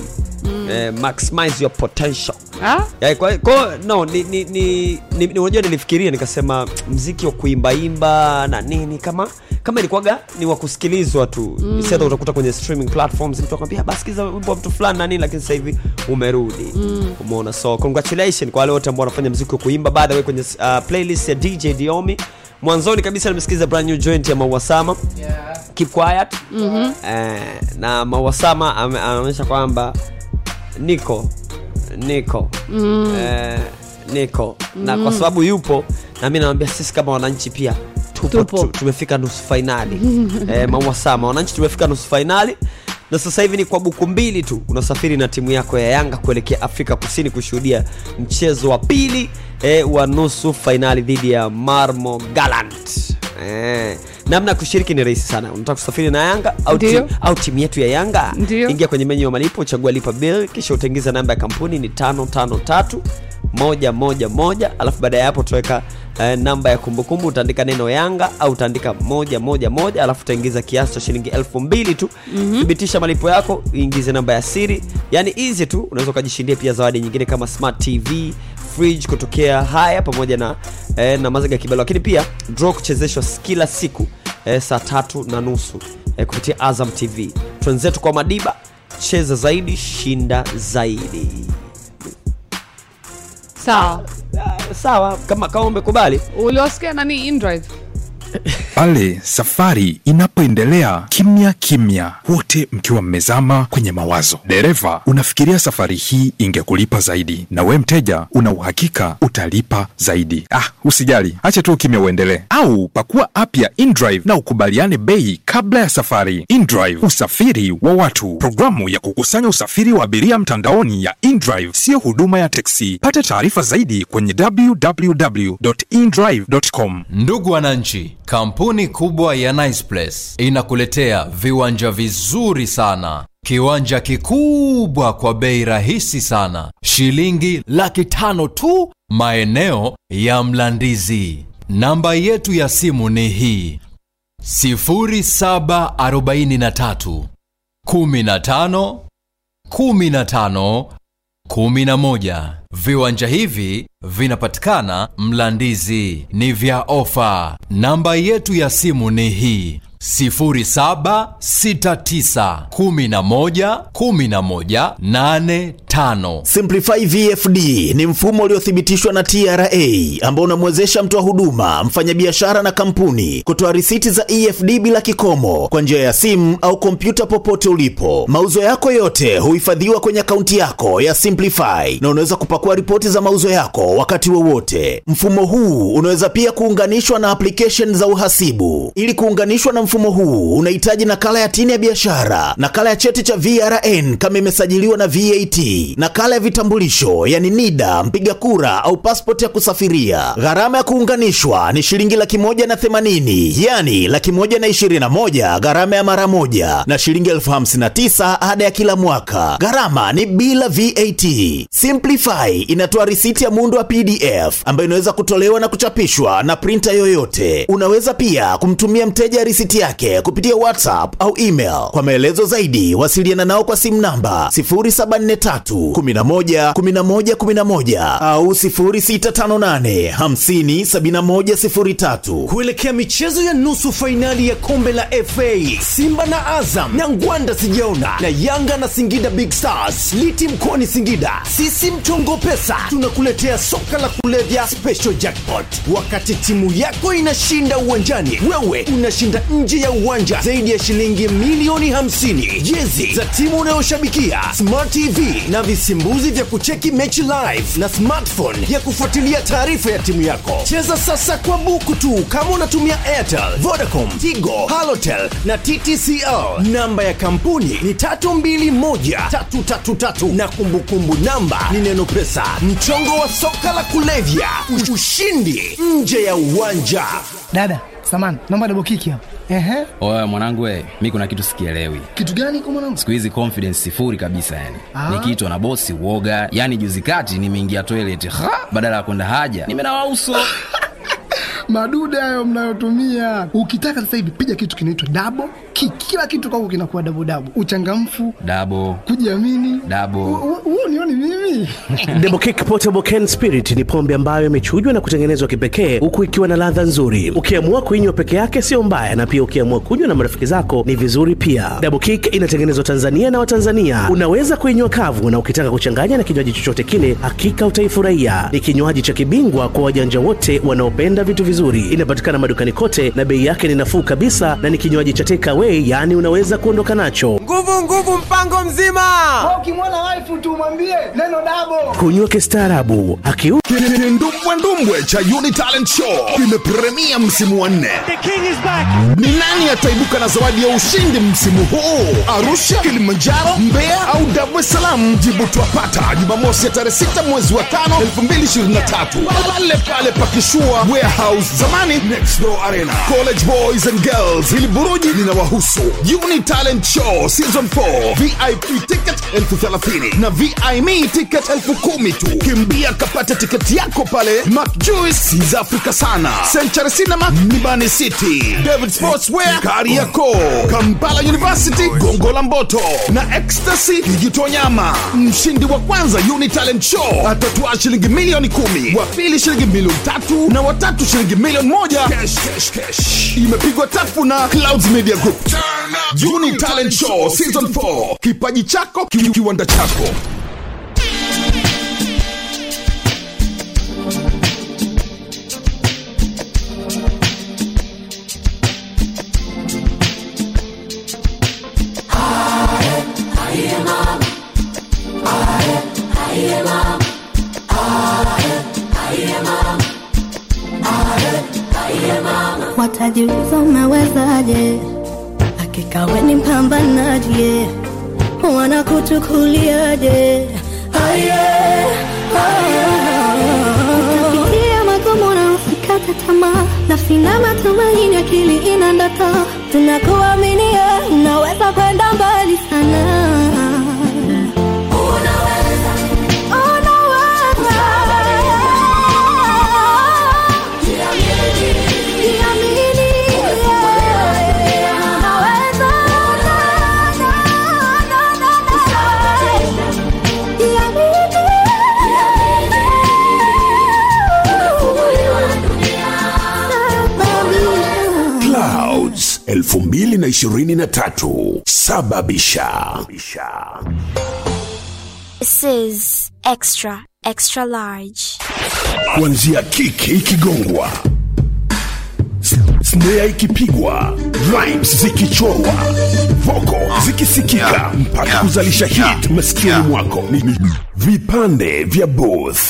eh, maximize your potential Ah? Ya, kwa, kwa, no ni, ni, ni, ni, ni unajua nilifikiria nikasema mziki wa kuimbaimba na nini kama kama ilikuwaga ni wa kusikilizwa tu Mm. mm. sasa utakuta kwenye streaming platforms mtu akwambia basi wimbo wa mtu fulani na nini lakini sasa hivi umerudi Mm. umeona so congratulations kwa wale wote ambao wanafanya mziki wa kuimba by the way kwenye uh, playlist ya DJ Diomi mwanzoni kabisa nimesikiliza brand new joint ya Mawasama Yeah. Keep Quiet Mhm. eh, na Mawasama ameonyesha kwamba niko niko Mm. eh, niko na Mm. kwa sababu yupo na mi nawambia sisi kama wananchi pia tupo, Tupo. Tumefika nusu fainali eh, mawasama wananchi tumefika nusu fainali na sasa hivi ni kwa buku mbili tu unasafiri na timu yako ya yanga kuelekea afrika kusini kushuhudia mchezo wa pili e, wa nusu fainali dhidi ya marmo galant e. namna ya kushiriki ni rahisi sana unataka kusafiri na yanga au, tim, au timu yetu ya yanga Ndiyo. ingia kwenye menyu ya malipo uchagua lipa bill kisha utaingiza namba ya kampuni ni tano tano tatu moja moja moja alafu baada ya hapo utaweka eh, namba ya kumbukumbu utaandika neno yanga au utaandika moja moja moja alafu utaingiza kiasi cha shilingi elfu mbili tu. Mhm. thibitisha malipo yako uingize namba ya siri. Yani easy tu unaweza ukajishindia pia zawadi nyingine kama smart tv fridge kutokea haya pamoja na eh, na maziga kibalo lakini pia draw kuchezeshwa kila siku eh, saa tatu na nusu eh, kupitia azam tv twenzetu kwa madiba cheza zaidi shinda zaidi sawa. Sawa kama kama umekubali. Uliwasikia nani indrive pale safari inapoendelea kimya kimya, wote mkiwa mmezama kwenye mawazo. Dereva, unafikiria safari hii ingekulipa zaidi, na we mteja una uhakika utalipa zaidi. Ah, usijali, acha tu kimya uendelee, au pakua app ya InDrive na ukubaliane bei kabla ya safari. InDrive, usafiri wa watu, programu ya kukusanya usafiri wa abiria mtandaoni ya InDrive, siyo huduma ya teksi. Pata taarifa zaidi kwenye www.indrive.com. Ndugu wananchi, kampuni kubwa ya Nice Place inakuletea viwanja vizuri sana, kiwanja kikubwa kwa bei rahisi sana, shilingi laki tano tu, maeneo ya Mlandizi. Namba yetu ya simu ni hii. 0743 15 15 11. Viwanja hivi vinapatikana Mlandizi, ni vya ofa. Namba yetu ya simu ni hii 0769111185. Simplify VFD ni mfumo uliothibitishwa na TRA ambao unamwezesha mtoa huduma, mfanyabiashara na kampuni kutoa risiti za EFD bila kikomo kwa njia ya simu au kompyuta popote ulipo. Mauzo yako yote huhifadhiwa kwenye akaunti yako ya Simplify na unaweza kupakua ripoti za mauzo yako wakati wowote. Mfumo huu unaweza pia kuunganishwa na application za uhasibu. Ili kuunganishwa na mfumo huu unahitaji nakala ya tini ya biashara, nakala ya cheti cha VRN kama imesajiliwa na VAT, nakala ya vitambulisho yani NIDA, mpiga kura au pasipoti ya kusafiria. Gharama ya kuunganishwa ni shilingi laki moja na themanini yani laki moja na ishirini na moja gharama ya mara moja na shilingi elfu hamsini na tisa ada ya kila mwaka. Gharama ni bila VAT. Simplify inatoa risiti ya muundo wa PDF ambayo inaweza kutolewa na kuchapishwa na printer yoyote. Unaweza pia kumtumia mteja risiti yake kupitia WhatsApp au email. Kwa maelezo zaidi, wasiliana nao kwa simu namba 0743 11 11 11 au 0658 50 71 03. kuelekea michezo ya nusu fainali ya kombe la FA Simba na Azam na Ngwanda sijaona na Yanga na Singida Big Stars liti mkoani Singida. Sisi mchongo pesa tunakuletea soka la kulevya special jackpot. Wakati timu yako inashinda uwanjani, wewe unashinda nje ya uwanja zaidi ya shilingi milioni 50, jezi za timu unayoshabikia, smart TV na visimbuzi vya kucheki mechi live na smartphone ya kufuatilia taarifa ya timu yako. Cheza sasa kwa buku tu kama unatumia Airtel, Vodacom, Tigo, Halotel na TTCL. Namba ya kampuni ni 321333 na kumbukumbu namba ni neno pesa. Mchongo wa soka la kulevya, ushindi nje ya uwanja. Dada, samani, naomba double kiki hapo. Ehe. oya mwanangu we mi kuna kitu sikielewi Kitu gani kwa mwanangu? siku hizi confidence sifuri kabisa yani Ah. nikiitwa na bosi uoga yani juzi kati nimeingia toilet ha! badala ya kwenda haja nimenawa uso Madude hayo mnayotumia. Ukitaka sasa hivi piga kitu kinaitwa dabo ki, Kila kitu kwako kinakuwa dabo dabo, Uchangamfu, dabo kujiamini. dabo Huo nioni mimi. Double Kick Portable Can Spirit ni pombe ambayo imechujwa na kutengenezwa kipekee huku ikiwa na ladha nzuri. Ukiamua kuinywa peke yake sio mbaya, na pia ukiamua kunywa na marafiki zako ni vizuri pia. Double Kick inatengenezwa Tanzania na Watanzania. Unaweza kuinywa kavu, na ukitaka kuchanganya na kinywaji chochote kile, hakika utaifurahia. Ni kinywaji cha kibingwa kwa wajanja wote wanaopenda vitu vizuri. Inapatikana madukani kote na bei yake ni nafuu kabisa, na ni kinywaji cha take away, yaani unaweza kuondoka nacho. Nguvu nguvu mpango mzima. Ukimwona wife tu mwambie neno dabo. Kunywa kistaarabu, akiu ndumbwe cha Uni Talent Show kimepremia msimu wa nne. Ni nani ataibuka na zawadi ya ushindi msimu huu? Arusha, Kilimanjaro, Mbeya au Dar es Salaam? Jibu twapata Jumamosi ya tarehe 6 mwezi wa 5 2023 pale pale pakishua warehouse zamani. Next Door Arena. College Boys and Girls, hili buruji linawahusu. Uni Talent Show Season 4 VIP ticket elfu thelathini na VIME ticket elfu kumi tu. Kimbia kapata tiketi yako pale. Macjuice South Africa sana. Century Cinema Mlimani City, David Sportswear Kariakoo, Kampala University Gongo la Mboto. Na Ecstasy Kijitonyama. Mshindi wa kwanza Uni Talent Show. Atatwaa shilingi milioni kumi, wa pili shilingi milioni tatu. Na watatu shilingi milioni moja. Imepigwa tafu na Clouds Media Group. Juni Talent Show Season 4, kipaji chako kiwanda chako. Watajiuliza umewezaje hakika we ni mpambanaji. Wanakuchukuliaje? Utapitia magumu na usikate tamaa. Nafsi na matumaini akili ina ndoto. Tunakuaminia unaweza kwenda mbali sana 2023 sababisha. This is extra, extra large. kuanzia kiki ikigongwa snea ikipigwa rhymes zikichorwa voko zikisikika mpaka kuzalisha hit masikioni mwako. Vipande vya booth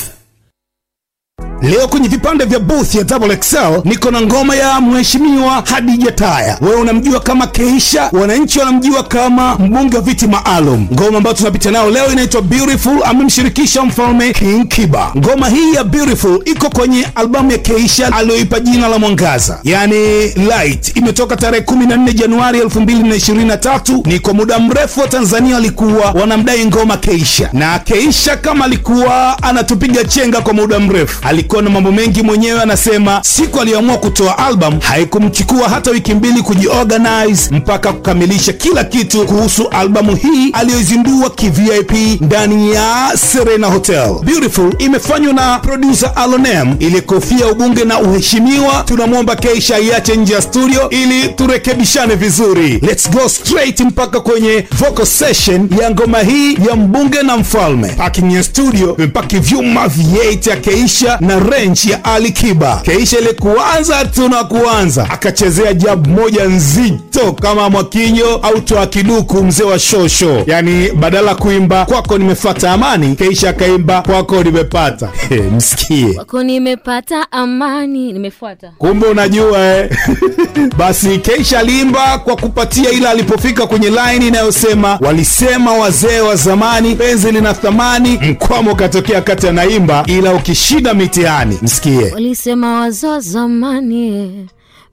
Leo kwenye vipande vya booth ya Double XL niko na ngoma ya mheshimiwa Hadija Taya. Wewe unamjua kama Keisha, wananchi wanamjua kama mbunge wa viti maalum. Ngoma ambayo tunapita nayo leo inaitwa Beautiful, amemshirikisha mfalme King Kiba. Ngoma hii ya Beautiful iko kwenye albamu ya Keisha aliyoipa jina la Mwangaza, yani Light. Imetoka tarehe 14 Januari 2023. Ni kwa muda mrefu wa Tanzania walikuwa wanamdai ngoma Keisha, na Keisha kama alikuwa anatupiga chenga kwa muda mrefu, na mambo mengi mwenyewe. Anasema siku aliyoamua kutoa album haikumchukua hata wiki mbili kujiorganize mpaka kukamilisha kila kitu kuhusu albamu hii aliyoizindua kivip ndani ya Serena Hotel. Beautiful imefanywa na producer Alonem ilikofia ubunge na uheshimiwa. Tunamwomba Keisha iache nje ya studio ili turekebishane vizuri. Let's go straight mpaka kwenye vocal session ya ngoma hii ya mbunge na mfalme. Parking ya studio imepaki vyuma V8 ya Keisha na range ya Ali Kiba. Keisha ile kuanza tu na kuanza akachezea jab moja nzito kama Mwakinyo au toa kiduku mzee wa shosho, yani badala kuimba kwako nimefata amani, Keisha akaimba kwako nimepata. Msikie kwako nimepata amani nimefuata kumbe unajua eh. basi keisha aliimba kwa kupatia ila alipofika kwenye laini inayosema walisema wazee wa zamani penzi lina thamani mkwamo ukatokea kati anaimba ila ukishinda mitihani msikie. Walisema wazo zamani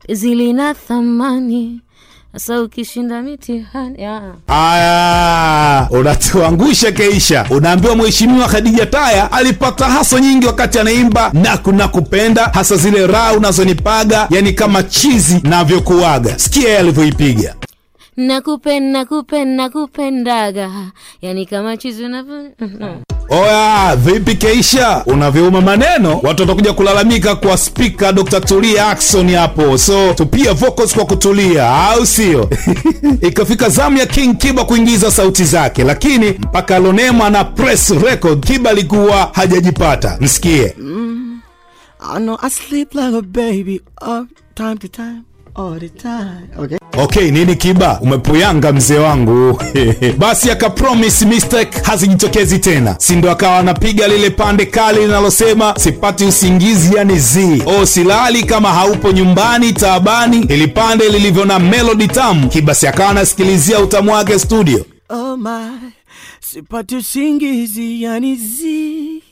zilina thamani sasa ukishinda mitihani. Aya unatuangusha keisha. Unaambiwa mheshimiwa khadija taya alipata haso nyingi wakati anaimba naku nakupenda hasa zile raha unazonipaga yani kama chizi navyokuaga sikia yeye alivyoipiga nakupenda nakupenda nakupendaga. Yani kama chizi unavyo oya vipi keisha? Unavyouma maneno? Watu watakuja kulalamika kwa spika dr tulia akson hapo. So tupia vocals kwa kutulia au sio? Ikafika zamu ya king kiba kuingiza sauti zake lakini mpaka lonema na press record kiba alikuwa hajajipata. Msikie. I know I sleep like a baby uh, time to time, all the time. Okay. okay nini kiba umepuyanga mzee wangu basi akapromis mistake hazijitokezi tena sindo akawa anapiga lile pande kali linalosema sipati usingizi yani z o silali kama haupo nyumbani taabani ili pande lilivyo na melodi tamu kibasi akawa anasikilizia utamu wake studio Oh my, sipati usingizi yani zi.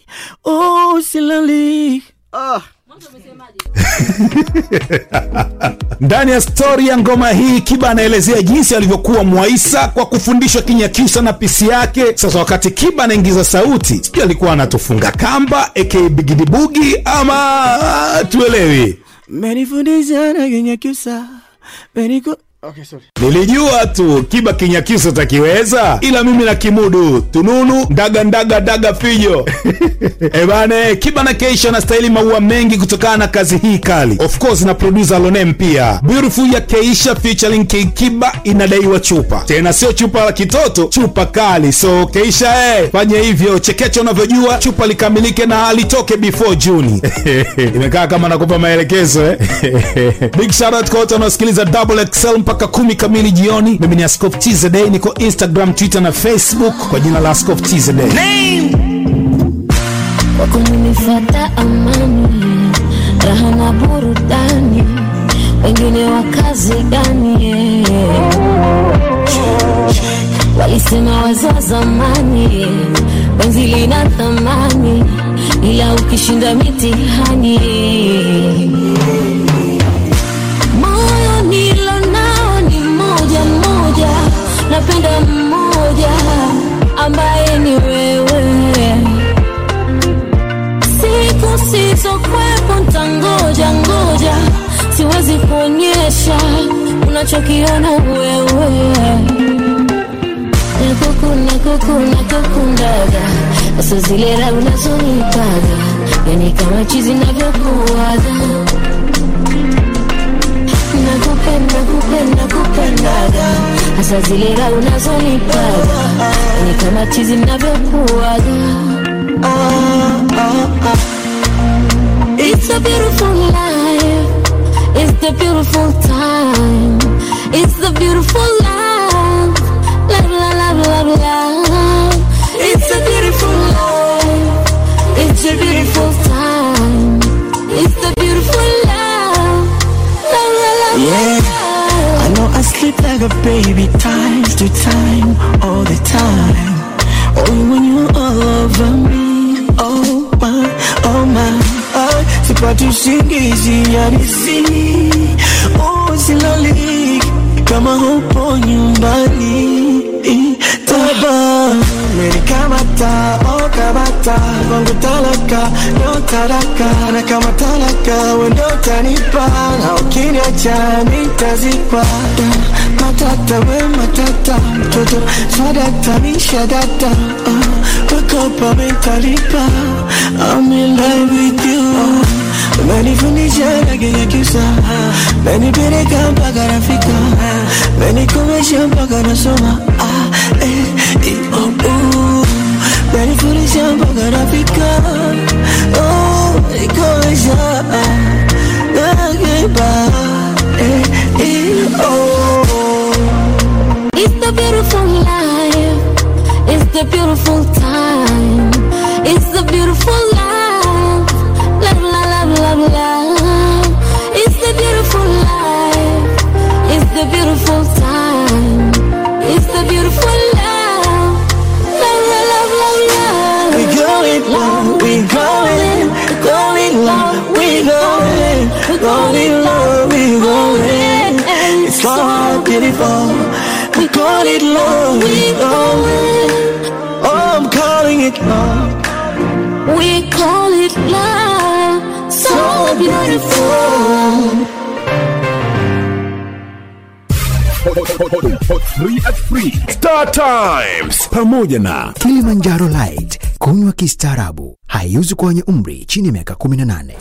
Oh, silali. Ah. ndani ya stori ya ngoma hii kiba anaelezea jinsi alivyokuwa mwaisa kwa kufundishwa kinyakyusa na pisi yake sasa wakati kiba anaingiza sauti sijui alikuwa anatufunga kamba aka bigidibugi ama tuelewi Menifundisha na Kinyakyusa. Meniku... Okay, sorry. nilijua tu kiba kinyakiso takiweza ila mimi na kimudu tununu ndaga ndaga daga fijo. Ebane kiba na keisha anastahili maua mengi kutokana na kazi hii kali. Of course na producer lonem pia. Beautiful ya keisha featuring kiba inadaiwa chupa. Tena sio chupa la kitoto chupa kali. So keisha eh, fanya hivyo chekecha unavyojua chupa likamilike na alitoke before juni imekaa kama nakupa maelekezo eh? big shout out kwa wote wanaosikiliza double xl mpaka kumi kamili jioni. Mimi ni askof tzd niko instagram twitter na facebook kwa jina la askof tzd Name! Kufata amani raha na burudani wengine wa kazi gani? Walisema wazo wa zamani penzi lina thamani ila ukishinda mitihani napenda mmoja ambaye ni wewe. Siku sizokwepo ntangoja ngoja. Siwezi kuonyesha unachokiona wewe. Nakuku nakuku nakukundaga sasa zile raha unazonipaga yani kama chizi navyokuwaga. Nakupenda kupenda kupendaga hasa zile unazonipaga yani kama chizi It's a beautiful life. It's the beautiful time. It's the beautiful love. Love, love, love, love, love. It's a beautiful life. It's a beautiful time. Sleep like a baby time to time, all the time. Only when you're all over me, oh my, oh my. I sipati usingizi yanisi, oh silali kama hupo nyumbani. Taba umenikamata, oh kamata, kwangu talaka, no taraka, na kama talaka, wendo tanipa, na ukiniacha nitazipa. Matata we matata, mtoto swadata mishadata, uh, wakopa mentalipa, I'm in love with you. Umenifundisha lagi ya kisa, menipeleka mpaka nafika, menikomesha mpaka nasoma. Ah, eh. Menifundisha mpaka nafika, oh, menikomesha, ah, nakipa, eh, eh, oh. It's the beautiful life. It's the beautiful time. It's the beautiful love. So beautiful. We call it love, we. Oh, I'm calling it love. We call it love. So beautiful. Star Times pamoja na Kilimanjaro Light, kunywa kistaarabu, haiuzi kwa wenye umri chini ya miaka 18.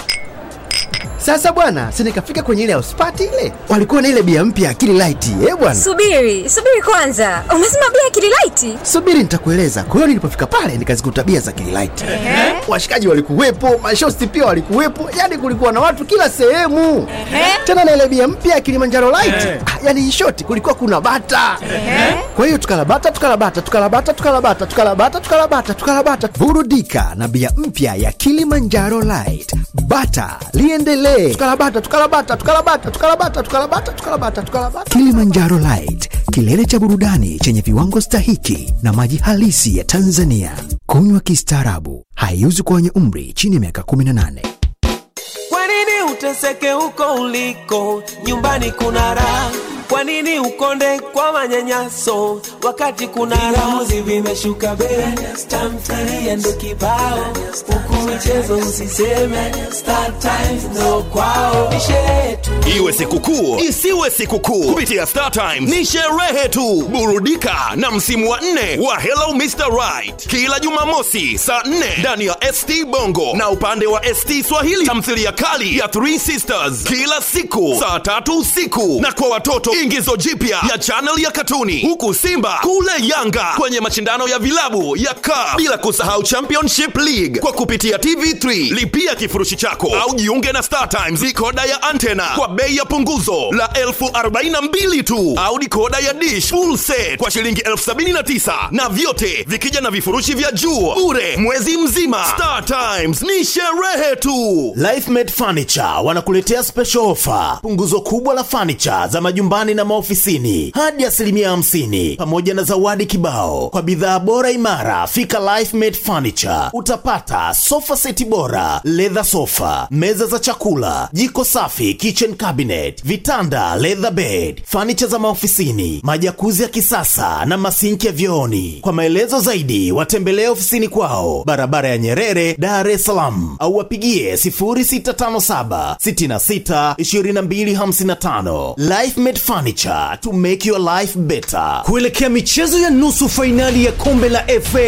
Sasa bwana, si nikafika kwenye ile hospati ile, walikuwa na ile bia mpya Akili Light, eh bwana. Subiri, subiri kwanza. Umesema bia Kililaiti? Subiri nitakueleza. Kwa hiyo nilipofika pale nikazikuta bia za Akili Light. Washikaji walikuwepo, mashosti pia walikuwepo, yani kulikuwa na watu kila sehemu. Tena na ile bia mpya ya Kilimanjaro Light, ah, yani in kulikuwa kuna bata. Kwa hiyo tukalabata tukalabata tukalabata tukalabata tukalabata tukalabata tukalabata Burudika na bia mpya ya Kilimanjaro Light. Bata liendelee. Tukalabata tukarabata, tukarabata, tukarabata, tukarabata, tukarabata, tukarabata. Kilimanjaro Light, kilele cha burudani chenye viwango stahiki na maji halisi ya Tanzania. Kunywa kistaarabu, haiuzi kwa wenye umri chini ya miaka 18. Kwa nini uteseke huko uliko? Nyumbani kuna raha. Kwa nini ukonde kwa manyanyaso wakati kuna raha? vimeshuka bei, tamthilia kibao, huku michezo usiseme. Star kwao, ni sherehe. Iwe sikukuu isiwe sikukuu, kupitia Star Times ni sherehe tu. Burudika na msimu wa nne wa Hello Mr. Right kila Jumamosi saa nne ndani ya ST Bongo na upande wa ST Swahili, tamthilia kali ya Three Sisters kila siku saa tatu usiku, na kwa watoto ingizo jipya ya channel ya katuni. Huku simba kule yanga kwenye mashindano ya vilabu ya CAF. Bila kusahau championship league. Kwa kupitia tv3 lipia kifurushi chako. Au jiunge na star times. Dikoda ya antena kwa bei ya punguzo la elfu arobaini na mbili tu. Au dikoda ya dish full set kwa shilingi elfu sabini na tisa. Na vyote vikija na vifurushi vya juu. Bure mwezi mzima. Star times ni sherehe tu. Lifemade Furniture wanakuletea special offer, punguzo kubwa la furniture za majumbani na maofisini hadi asilimia hamsini, pamoja na zawadi kibao kwa bidhaa bora imara. Fika Lifemade Furniture, utapata sofa seti bora, leather sofa, meza za chakula, jiko safi, kitchen cabinet, vitanda, leather bed, furniture za maofisini, majakuzi ya kisasa na masinki ya vyooni. Kwa maelezo zaidi, watembelee ofisini kwao, barabara ya Nyerere, Dar es Salaam, au wapigie 0657 66 2255. Lifemade Furniture to make your life better. kuelekea michezo ya nusu fainali ya kombe la fa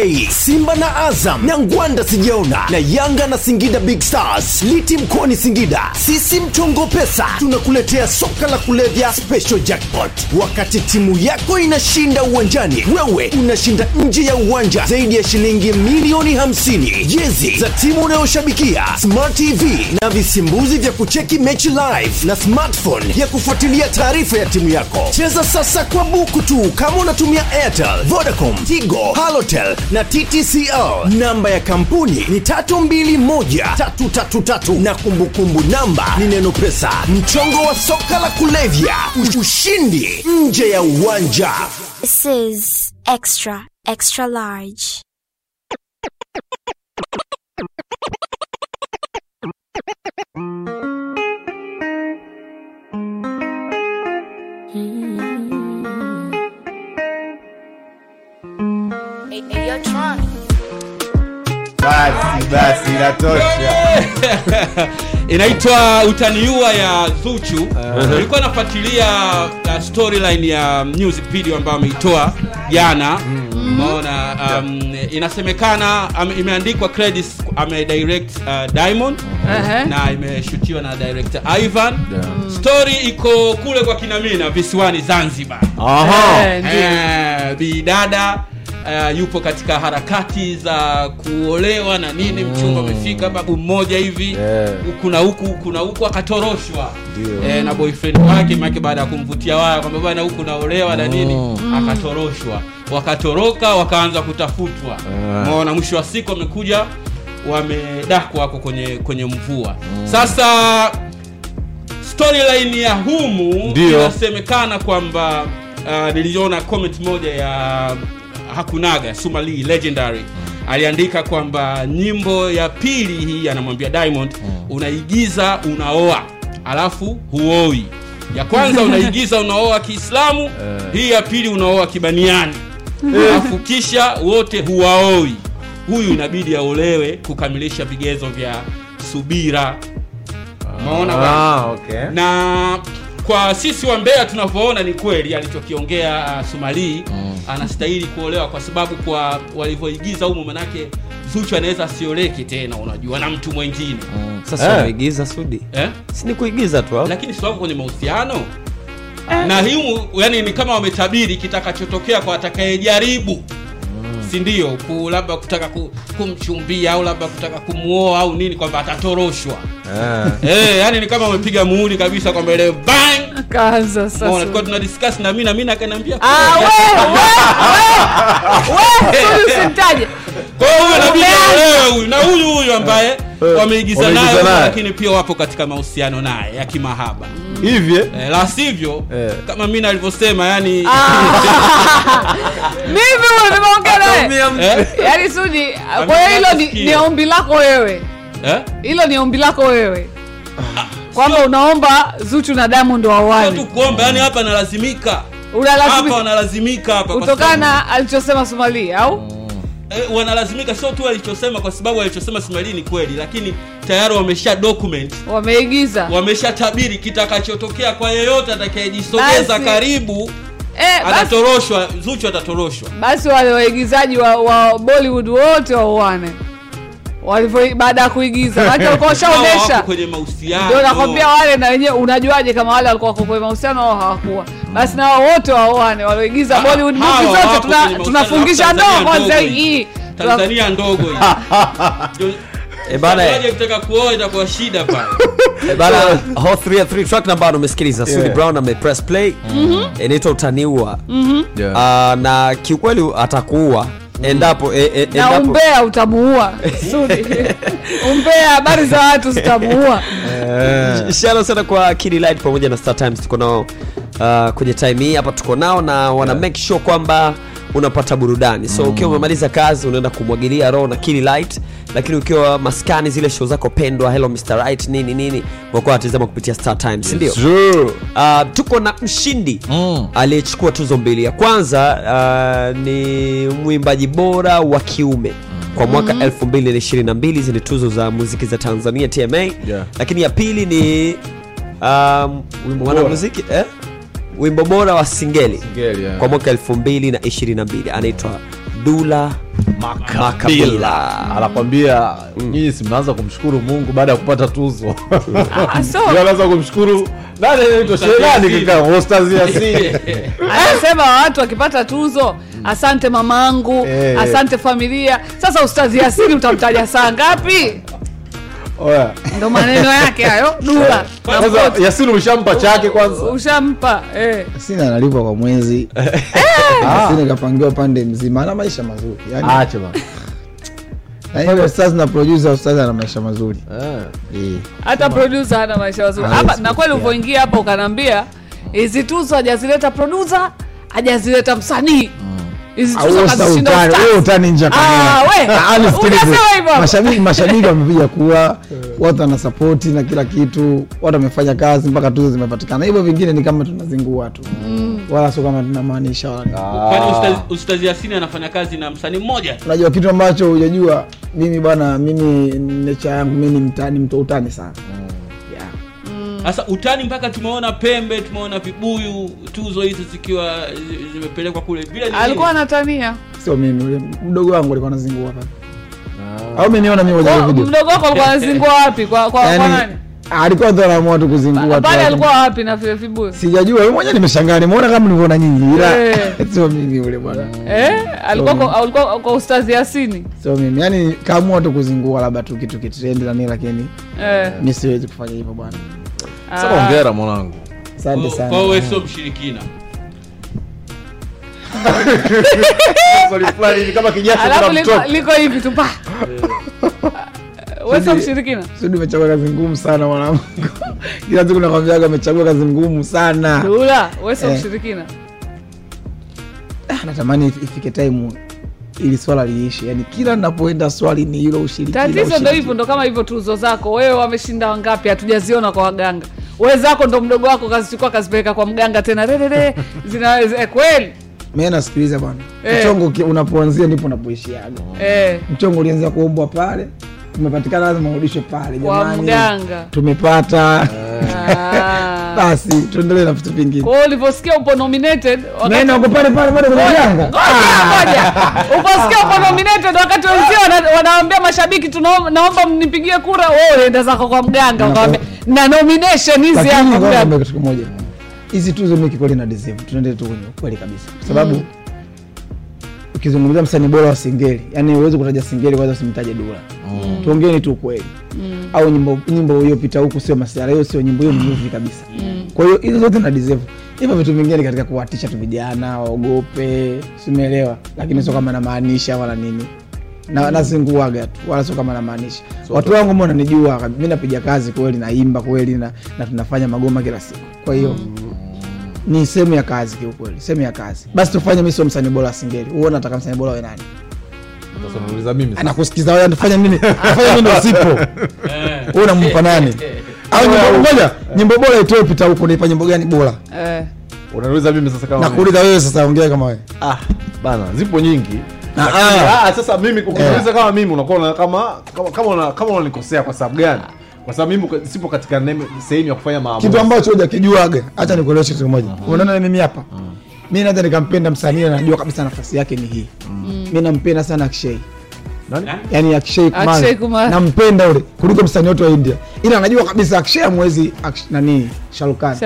simba na azam na ngwanda sijaona na yanga na singida big stars liti mkoani singida. Sisi mchongo pesa tunakuletea soka la kulevya special jackpot. Wakati timu yako inashinda uwanjani wewe unashinda nje ya uwanja zaidi ya shilingi milioni 50 jezi za timu unayoshabikia smart tv na visimbuzi vya kucheki mechi live na smartphone ya kufuatilia taarifa ya timu yako. Cheza sasa kwa buku tu kama unatumia airtel vodacom tigo halotel na ttcl namba ya kampuni ni 321333 na kumbukumbu namba ni neno pesa. Mchongo wa soka la kulevya. Ushindi nje ya uwanja. This is extra, extra large. Basi basi inatosha. Inaitwa utaniua ya zuchu. Nilikuwa nafuatilia uh, storyline ya music video ambayo ameitoa jana umeona um, inasemekana um, imeandikwa credits amedirect uh, diamond. Ehe. na imeshutiwa na director ivan. Story iko kule kwa kinamina visiwani zanzibar. Aha. Eh. Eh, bidada Uh, yupo katika harakati za kuolewa na nini mchumba amefika babu mmoja hivi. Huku na huku huku na huku akatoroshwa. Eh, na boyfriend wake make baada ya kumvutia waya kwamba bana huku naolewa na nini akatoroshwa wakatoroka wakaanza kutafutwa. Maona mwisho wa siku wamekuja wamedakwa wako kwenye kwenye mvua. Sasa storyline ya humu inasemekana kwamba uh, niliona comment moja ya hakunaga sumali legendary. Aliandika kwamba nyimbo ya pili hii anamwambia diamond unaigiza unaoa. Alafu huoi. Ya kwanza unaigiza unaoa kiislamu. Hii ya pili unaoa kibaniani alafu kisha wote huwaoi huyu inabidi aolewe kukamilisha vigezo vya subira maona Ah, okay. na kwa sisi wa Mbeya tunavyoona ni kweli alichokiongea uh, Sumali mm. anastahili kuolewa kwa sababu kwa walivyoigiza humo manake Zuchu anaweza asioleke tena unajua na mtu mwingine mm. sasa eh. sudi eh? si ni kuigiza tu au? lakini si wako kwenye mahusiano na himu yani ni kama wametabiri kitakachotokea kwa atakayejaribu. Si ndio? Ku labda kutaka ku, kumchumbia au labda kutaka kumuoa au nini kwamba atatoroshwa. Eh, yani ni kama wamepiga muhuri kabisa kwamba ile bang! Kaanza sasa. Unaona, tulikuwa tuna discuss na mimi na mimi akaniambia Ah, we, we, we, Sudi usimtaje. kwa hiyo huyu inabidi aolewe huyu. Na huyu huyu ambaye wameigiza Wameigiza naye lakini pia wapo katika mahusiano naye ya kimahaba. Hivi eh, la sivyo kama mi nalivyosema yani mimi huyo nimeongea naye. Eh? sudi kwa hiyo hilo ni, ni ombi lako wewe. Eh? hilo ni ombi lako wewe. Kwamba unaomba zuchu na diamond waoane tu kuomba yani hapa nalazimika Unalazimika. hapa wanalazimika hapa kutokana alichosema Somali au eh, wanalazimika sio tu alichosema kwa sababu alichosema Ismaili ni kweli lakini tayari wamesha document. Wameigiza. Wamesha tabiri kitakachotokea kwa yeyote atakayejisogeza karibu eh, atatoroshwa zuchu atatoroshwa. Basi wale waigizaji wa, wa bollywood wote wauane. Walivyo baada ya kuigiza. Maana walikuwa washaonesha kwenye mahusiano. Ndio nakwambia wale na wenyewe unajuaje kama wale walikuwa kwenye mahusiano au hawakuwa basi na wote waoane walioigiza bollywood movie zote tunafungisha ndoa kwanza hii. Tanzania ndogo hii. Ndio- Eh, bana, Mtazamaji kuoa itakuwa shida pale. Eh, bana hot 3 3 track namba umesikiliza Yeah. Sudi Brown amepress play. Mhm. inaitwa utaniua. Mhm. Ah, na kiukweli atakuua endapo e, e, na umbea utamuua. Sudi. umbea habari za watu zitamuua. Shalo sana kwa Kid Light pamoja na Star Times. Tuko nao uh, kwenye time hii. Hapa tuko nao na wana make sure kwamba unapata burudani so ukiwa umemaliza kazi unaenda kumwagilia roho na kili Light lakini ukiwa maskani zile show zako pendwa hello Mr. Right nini nini wakuwa watazama kupitia Star Times sindio uh, tuko na mshindi aliyechukua tuzo mbili ya kwanza uh, ni mwimbaji bora wa kiume kwa mwaka Mhm. 2022 ni tuzo za muziki za tanzania tma Yeah. lakini ya pili ni um, mwanamuziki eh? Wimbo bora wa singeli Singeli, yeah. kwa mwaka 2022 anaitwa dula makabila. Anakwambia nyinyi simnaanza kumshukuru mungu baada ya kupata tuzo. Ah, Ndio anaanza kumshukuru. Nani anaitwa kaka anasema watu wakipata tuzo asante mamangu Eh. asante familia. Sasa ustazi yasini utamtaja saa ngapi. Ndo maneno yake hayo? Dula ushampa chake kwanza. Ushampa eh. sini analipwa kwa mwezi. Sina kapangiwa pande mzima ana maisha mazuri yani, acha bana ustaz na producer ustaz ana maisha mazuri. Eh. hata producer ana maisha mazuri. Hapa na kweli ulivyoingia hapa ukanaambia hizi tuzo hajazileta producer hajazileta msanii. Hizi Utani- nje Ah, Ah, ah, mashabiki mashabiki wamepiga kura watu wana sapoti na kila kitu watu wamefanya kazi mpaka tuzo zimepatikana. Hivyo vingine ni kama tunazingua tu. Wala sio kama tunamaanisha wala ustazi- yasini anafanya kazi na msanii mmoja? Unajua kitu ambacho hujajua mimi bwana mimi necha yangu mi ni mtani mtoutani sana mm sana sasa utani mpaka tumeona pembe tumeona vibuyu tuzo hizi zikiwa zimepelekwa kule. Vile alikuwa anatania. Sio mimi ule mdogo wangu alikuwa anazingua pale au umeniona mimi kwenye video. mdogo wako alikuwa anazingua wapi? Kwa, kwa, Yaani, nani? alikuwa tu anaamua tu kuzingua pale alikuwa wapi na vile vibuyu? Sijajua mimi mwenyewe nimeshangaa nimeona kama nilivyoona nyinyi ila Eh. sio mimi yule bwana. Eh? alikuwa alikuwa kwa ustazi yasini sio mimi yani kaamua tu kuzingua labda tu kitu kitrendi na nini lakini Eh. Mimi siwezi kufanya hivyo bwana Sasa hongera mwanangu. Asante sana. kwa wewe sio mshirikina. Swali fulani hivi kama kijasho alafu liko, liko hivi tu pa. Wewe sio mshirikina? Sudi umechagua kazi ngumu sana mwanangu. Kila siku nakwambiaga amechagua kazi ngumu sana. Dula wewe sio Eh. mshirikina. Ah, natamani ifike time ili swala liishe. Yani kila napoenda swali ni hilo ushirikina tatizo ndo hivo hivyo ndo kama hivyo tuzo zako. Wewe wameshinda wangapi? Hatujaziona kwa waganga. Wezako ndo mdogo wako kazichukua kazipeleka kwa mganga tena. Rerere zina eh, kweli? Mi nasikiliza bwana. Eh. mchongo unapoanzia ndipo unapoishiaga. Eh, mchongo ulianza kuombwa pale umepatikana lazima urudishwe pale jamani. tumepata. Ah. basi tuendelee na vitu vingine. Kwa hiyo ulivyosikia upo nominated wakati- uko pale pale bado kwenye janga. ngoja, ngoja. uposikia upo nominated wakati wenzio wanaambia mashabiki tunaomba- naomba mnipigie kura wewe unaenda zako kwa mganga ukawambia na nomination hizi hapa mganga. kitu kimoja. Hizi tuzo mimi kikweli na deserve tuende tu kwenye kweli kabisa. Kwa sababu Mm. Ukizungumzia msanii bora wa singeli yani uwezi kutaja singeli kwanza usimtaje dula. Mm. tuongeeni tu ukweli Mm. au nyimbo nyimbo iliyopita huku sio masiara hiyo sio nyimbo hiyo ni movie kabisa. Mm. kwa hiyo hizo zote na deserve. Hivyo vitu vingine katika kuwatisha tu vijana waogope simeelewa lakini sio kama namaanisha wala nini. Na nazinguaga tu wala sio kama namaanisha. Watu wangu mbona nanijua mi napiga kazi kweli naimba kweli na, na tunafanya magoma kila siku. Kwa hiyo ni sehemu ya kazi kiukweli sehemu ya kazi. Basi tufanye mi sio msanii bora singeli. Huo nataka msanii bora we nani Sasa unauliza mimi anakusikiza wewe anafanya nini? Anafanya nini usipo? Wewe unampa nani? Au nyimbo moja nyimbo bora itoe pita huko unaipa nyimbo gani bora? Eh. Unaniuliza mimi sasa kama nakuuliza wewe sasa ongea kama wewe. Ah bana zipo nyingi. Ah, ah. ah, sasa mimi ukiniuliza kama mimi unakuwa kama kama kama kama unanikosea kwa sababu gani kwa sababu mimi sipo katika sehemu ya kufanya maamuzi. Kitu ambacho hujakijuaga acha nikueleweshe kitu kimoja. Unaona mimi hapa? Mi naweza nikampenda msanii na najua kabisa nafasi yake ni hii. Mi nampenda sana akshei yani Akshay Akshay Kumar. Nampenda ule kuliko msanii wote wa India, ila najua kabisa Akshay amwezi nani? Sharukan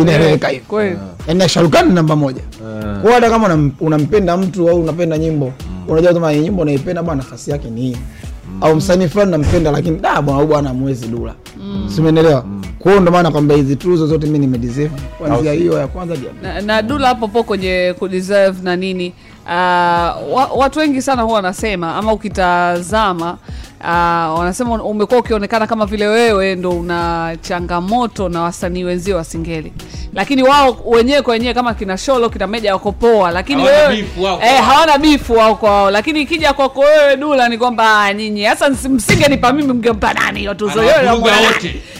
inaeleweka hivo yani Sharukan ni namba moja. Kwa hata kama unampenda mtu au unapenda nyimbo, unajua kama nyimbo unaipenda bwana, nafasi yake ni hii au msanii fulani nampenda, lakini da bwana bwana amwezi dula, si umeelewa? Kwa hiyo ndo maana kwamba hizi tuzo zote mimi nimedeserve. Kuanzia hiyo ya kwanza na, na dula hapo po kwenye kudeserve na nini uh, wa, watu wengi sana huwa wanasema ama ukitazama uh, wanasema umekuwa ukionekana kama vile wewe ndo una changamoto na wasanii wenzio wa singeli. Lakini wao wenyewe kwa wenyewe kama kina sholo kina meja wako poa lakini Hawana wewe eh, hawana bifu wao kwa wao. Lakini ikija kwako wewe dula ni kwamba ah, nyinyi hasa msingenipa mimi mngempa nani hiyo tuzo. Hiyo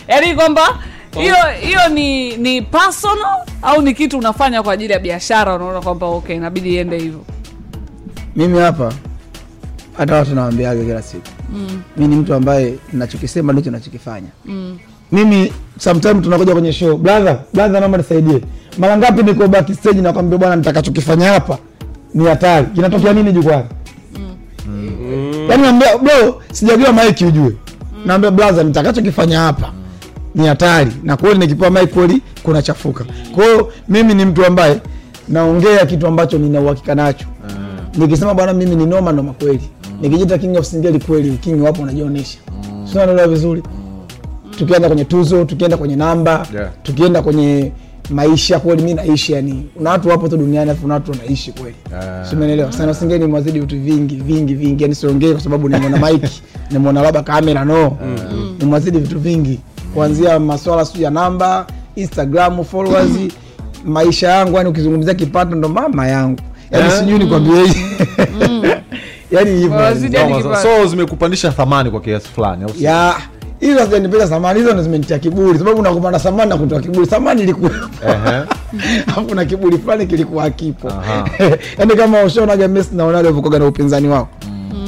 yaani kwamba hiyo hiyo ni ni personal au ni kitu unafanya kwa ajili ya biashara unaona kwamba okay inabidi iende hivyo. Mimi hapa hata watu nawambiaga kila siku. Mm. mi ni mtu ambaye nachokisema ndicho nachokifanya mm. mimi sometime tunakuja kwenye show brother brother naomba nisaidie. Mara ngapi niko backstage nakwambia bwana nitakachokifanya hapa ni hatari. Kinatokea nini jukwani? Yaani naambia bro sijajua maiki ujue. Naambia brother nitakachokifanya hapa ni hatari. Na kweli nikipewa mic kweli kuna chafuka kwa hiyo mimi ni mtu ambaye naongea kitu ambacho nina uhakika nacho. Nikisema bwana mimi ni noma noma kweli nikijita king of singeli kweli king wapo unajionyesha sio naelewa vizuri. Tukienda kwenye tuzo tukienda kwenye namba Yeah. tukienda kwenye maisha kweli mi naishi yani una watu wapo tu duniani afu watu wanaishi kweli. Simenelewa sana singeli mwazidi vitu vingi vingi vingi. Yani siongee kwa sababu nimeona mike nimeona labda kamera no. Nimwazidi vitu vingi. Kuanzia maswala siu ya namba instagram followers maisha yangu yani ukizungumzia kipato ndo mama yangu. Yani yeah. sijui nikwambie yani hivyo so zimekupandisha thamani kwa kiasi fulani au ya hizo hazijanipeza thamani hizo ndo zimenitia kiburi. Sababu nakupanda thamani na kutoa kiburi. Thamani ilikuwepo. Alafu na kiburi fulani kilikuwa hakipo. Aha. yaani kama ushaonaga Messi na Ronaldo na upinzani wao.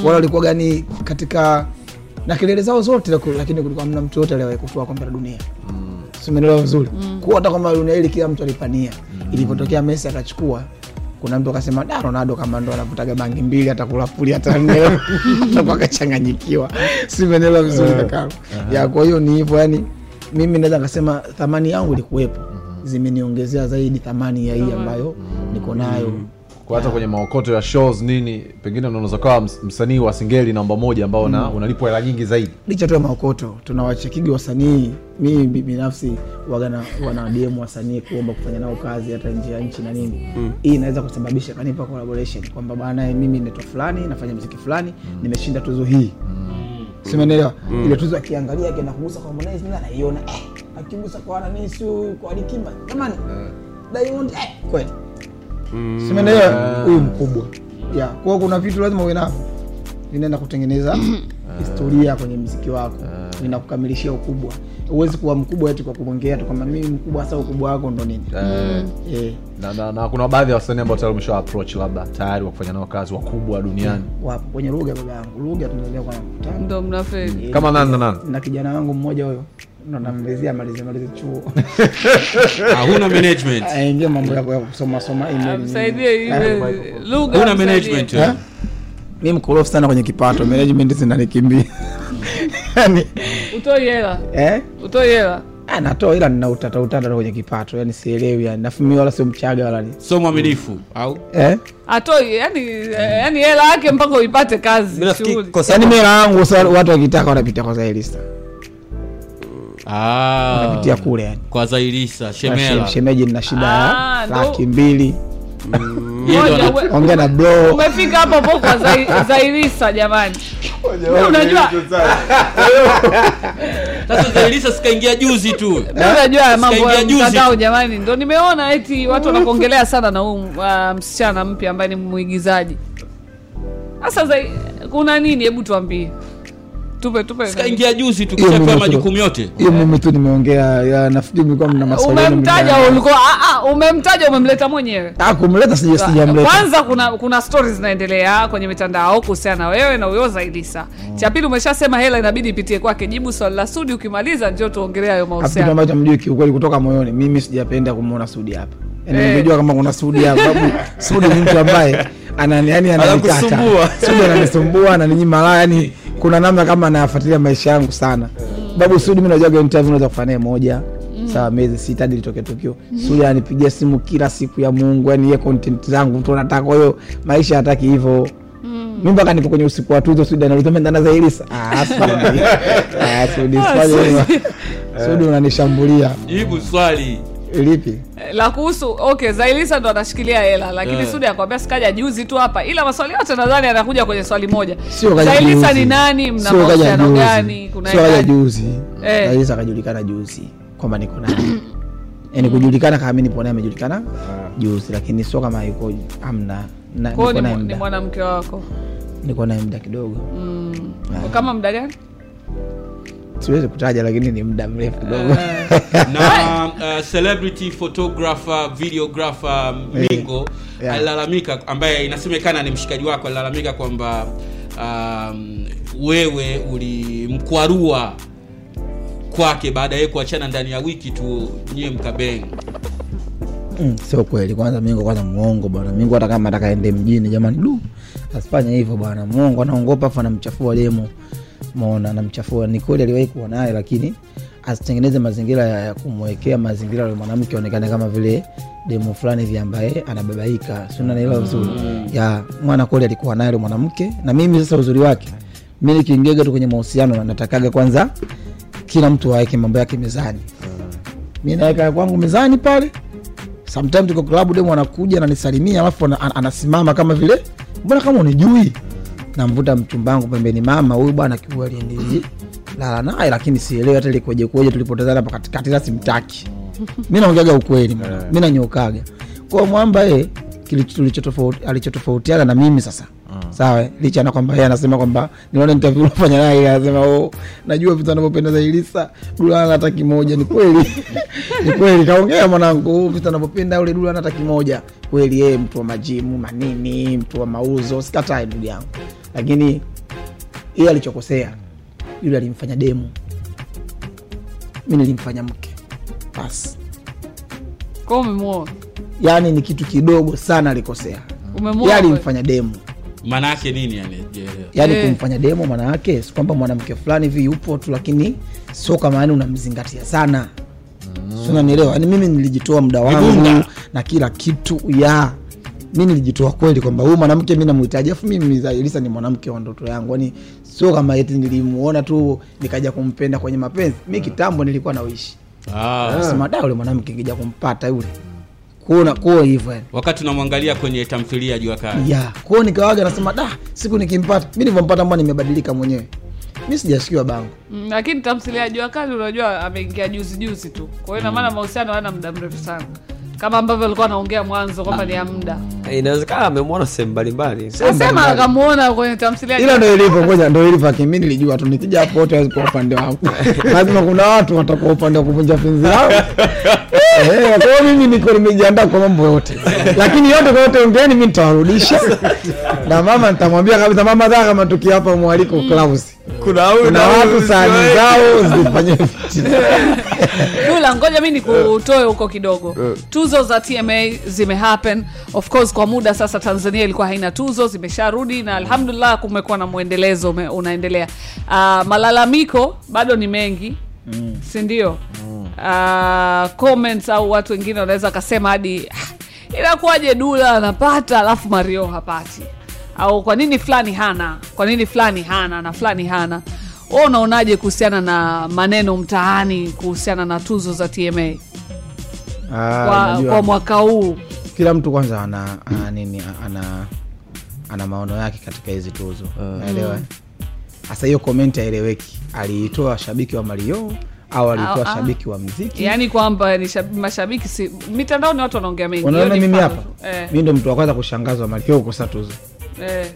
Wale walikuwa gani katika na kelele zao zote lakini kulikuwa hamna mtu yote aliyewahi kutoa kombe la dunia. Simenelewa vizuri? Kuwa hata kwamba dunia hili kila mtu alipania. Ilivyotokea Messi akachukua kuna mtu akasema da Ronaldo kama ndo anavutaga bangi mbili atakula puli hata nne atakuwa si simenelewa vizuri Eh. kakangu ya kwa hiyo ni hivyo yani mimi naweza nikasema thamani yangu ilikuwepo. Zimeniongezea zaidi thamani ya hii ambayo niko nayo kwa hata kwenye maokoto ya shows nini pengine unaweza kawa msanii wa singeli namba moja ambao Mm. unalipwa hela nyingi zaidi. Licha tu ya maokoto tunawachekigi wasanii mii binafsi wagana wana DM wasanii kuomba kufanya nao kazi hata nje ya nchi na nini. Mm. hii inaweza kusababisha kanipa collaboration kwamba bana mimi naitwa fulani nafanya mziki fulani nimeshinda tuzo hii. Simenelewa Mm. ile tuzo akiangalia akienda kugusa kwa Harmonize nini anaiona eh, akigusa kwa nani kwa Alikiba jamani Diamond eh, kweli simenelewa huyu mkubwa. Yeah. kwao kuna vitu lazima uwe navyo. Vinaenda kutengeneza historia kwenye mziki wako. Inakukamilishia ukubwa. Huwezi kuwa mkubwa eti kwa kuongea tu kwamba mimi mkubwa hasa ukubwa wako ndo nini. Eh, Eh, na, na, na kuna baadhi ya wasanii ambao tayari umesha approach labda tayari wa kufanya nao kazi wakubwa duniani. Wapo. Kwenye lugha baba yangu. Lugha tunaendelea kwa mkutano. Ndo mnafeli. Kama nani na nani? na kijana wangu mmoja huyo ndo namlezea malize malize chuo. Huna management. aingie mambo ya kusoma soma Eh, lugha Huna management, Eh? mi mkorofu sana kwenye kipato. Management zinanikimbia yani. Utoi hela? Eh? utoi hela? Ah, natoa ila nina utata utata kwenye kipato. Yani sielewi yani. Nafumi wala sio mchaga wala ni so mwaminifu au? Eh? atoi yani eh, yani hela yake mpaka uipate kazi shughuli. yani mera yangu watu wakitaka wanapita kwa zailista Ah, Wanapitia kule yani. kwa shemela. Shemeji nina shida Ah, ya laki mbili. Ongea na bro. umefika hapo po kwa zairisa jamani. Unajua sasa zailisa sikaingia juzi tu. Unajua mambo ya mtandao jamani. Ndo nimeona eti watu wanakuongelea sana na huu uh, msichana mpya ambaye ni mwigizaji. Sasa kuna nini? Hebu tuambie tupe tupe. Sikaingia juzi tu Hiyo kishapewa mimi tu- majukumu yote. hiyo mimi tu nimeongea nafikiri mlikuwa mna maswali umemtaja ulikuwa ah, ah, umemtaja umemleta mwenyewe. Ah, kumleta sija sijamleta. kwanza kuna kuna stories zinaendelea kwenye mitandao kuhusiana na wewe na huyo zailisa. Cha pili umeshasema hela inabidi ipitie kwake. Jibu swali la sudi ukimaliza ndio tuongelee hayo kitu mahusiano. ambacho mjui kiukweli kutoka moyoni. Mimi sijapenda kumwona sudi hapa. Yani Eh. nimejua kama kuna sudi hapa sababu sudi ni mtu ambaye anani yani Sudi ananisumbua ananinyima raha yani kuna namna kama anayafuatilia maisha yangu sana. Babu Sudi mi najuaga interview naweza kufanya moja sawa miezi sita hadi litoke tukio. Sudi ananipigia simu kila siku ya Mungu yani ye content zangu mtu anataka kwa hiyo maisha hataki hivyo. Mi mpaka nipo kwenye usiku wa tuzo Sudi anauliza mimi ndana za Elisa ah Sudi. Ah Sudi unanishambulia jibu swali lipi? La kuhusu okay zailisa ndo anashikilia hela lakini yeah. sudi akwambia sikaja juzi tu hapa ila maswali yote nadhani anakuja kwenye swali moja. Zailisa ni nani? Mna mahusiano gani? Kuna Sio kaja nani? juzi. Eh. zailisa akajulikana juzi kwamba niko nani yani kujulikana kama nipo naye amejulikana juzi lakini sio kama yuko amna ni, mwanamke wako? Niko naye mda kidogo. Mm. kama mda gani siwezi kutaja lakini ni muda mrefu kidogo. Na uh, celebrity photographer videographer mingo Yeah. alilalamika ambaye inasemekana ni mshikaji wako alilalamika kwamba um, wewe ulimkwarua kwake baada ya kuachana ndani ya wiki tu nyie mkabeng. Mm, sio kweli. Kwanza mingo kwanza mwongo bwana. Mingo hata kama atakaende mjini. Jamani du asifanye hivyo bwana. Mwongo anaongopa afu anamchafua demo mona anamchafua ni kweli aliwahi kuwa naye lakini asitengeneze mazingira ya kumwekea mazingira ya mwanamke aonekane kama vile demu fulani hivi ambaye anababaika. Si unanielewa vizuri? Ya mwana kweli alikuwa naye yule mwanamke. Na mimi sasa uzuri wake mi nikiingiaga tu kwenye mahusiano natakaga kwanza kila mtu aweke mambo yake mezani. Mi naweka kwangu mezani pale. Sometime tuko klabu demu anakuja ananisalimia alafu ana- ana- anasimama kama vile mbona kama unijui namvuta mchumbangu pembeni mama huyu bwana kiukweli nili lala naye lakini sielewi hata ilikuwaje kuwaje tulipotezana pakatikati, katikati simtaki. Mi naongeaga ukweli mi nanyokaga kwa mwamba ye alichotofautiana na mimi sasa. Sawa licha na kwamba yeye anasema kwamba niona interview unafanya naye anasema oh, najua vitu anavyopenda za Ilisa Dula hata kimoja. Ni kweli. Ni kweli. Kaongea mwanangu oh, vitu anavyopenda ule Dula hata kimoja. Kweli yeye mtu wa majimu manini mtu wa mauzo sikatai ndugu yangu. Lakini yeye alichokosea yule alimfanya demu. Mi nilimfanya mke. Basi. Kwa umemuoa yaani ni kitu kidogo sana alikosea. Yeye alimfanya demo. Maana nini yani? Yeah. yani yeah. kumfanya demo manaake yake si kwamba mwanamke fulani hivi yupo tu lakini sio kama yani unamzingatia sana. Mm. sinanielewa yani mimi nilijitoa muda wangu na kila kitu ya. Mi nilijitoa kweli kwamba huyu mwanamke mi namhitaji afu mimi ni mwanamke wa ndoto yangu. Yani sio kama eti nilimuona tu nikaja kumpenda kwenye mapenzi. Mi kitambo nilikuwa nauishi. Ah. sema da ule mwanamke kija kumpata yule kuona kuo hivyo yani. Wakati unamwangalia kwenye tamthilia jua kali. Ya kwao nikawaga nasema da siku nikimpata mi nilivyompata mbona nimebadilika mwenyewe. Mi sijashikiwa bango. Mm, lakini tamthilia jua kali unajua ameingia juzi juzi tu. Kwa hiyo ina maana mahusiano hayana muda mrefu sana kama ambavyo alikuwa anaongea mwanzo kwamba ni ya muda. Eh, inawezekana amemwona sehemu mbalimbali. Asema akamwona kwenye tamthilia ila ndo ilivyo ngoja ndo ilivyo akimi nilijua tu nikija hapo wote wawezi kuwa upande wangu. Lazima kuna watu watakuwa upande wa kuvunja penzi lao Eh, kwa hiyo mimi niko nimejiandaa kwa mambo yote. Lakini yote kwa yote ongeeni mi nitawarudisha. Na mama nitamwambia kabisa mama dhaa kama tukiapa mwaliko Klaus kuna kuna watu sahani zao zifanye dula ngoja mi nikutoe huko kidogo. Tuzo za tma zimehappen of course kwa muda sasa tanzania ilikuwa haina tuzo zimesharudi na alhamdulillah kumekuwa na mwendelezo unaendelea. Uh, malalamiko bado ni mengi Mm. sindio uh, comments au watu wengine wanaweza wakasema hadi "Ah, inakuwaje dula anapata alafu mario hapati au kwa nini fulani hana kwa nini fulani hana na fulani hana. Wewe unaonaje kuhusiana na maneno mtaani kuhusiana na tuzo za tma Ah, kwa, kwa mwaka huu. kila mtu kwanza ana, ana nini ana ana maono yake katika hizi tuzo. Naelewa Mm. sasa hiyo komenti aeleweki, aliitoa shabiki wa mario au alitoa Ah, ah. shabiki wa mziki Yani kwamba ni shab- mashabiki si mitandaoni watu wanaongea mengi. Unaona mimi hapa? eh, mi ndo mtu wa kwanza kushangazwa mario kukosa tuzo eh,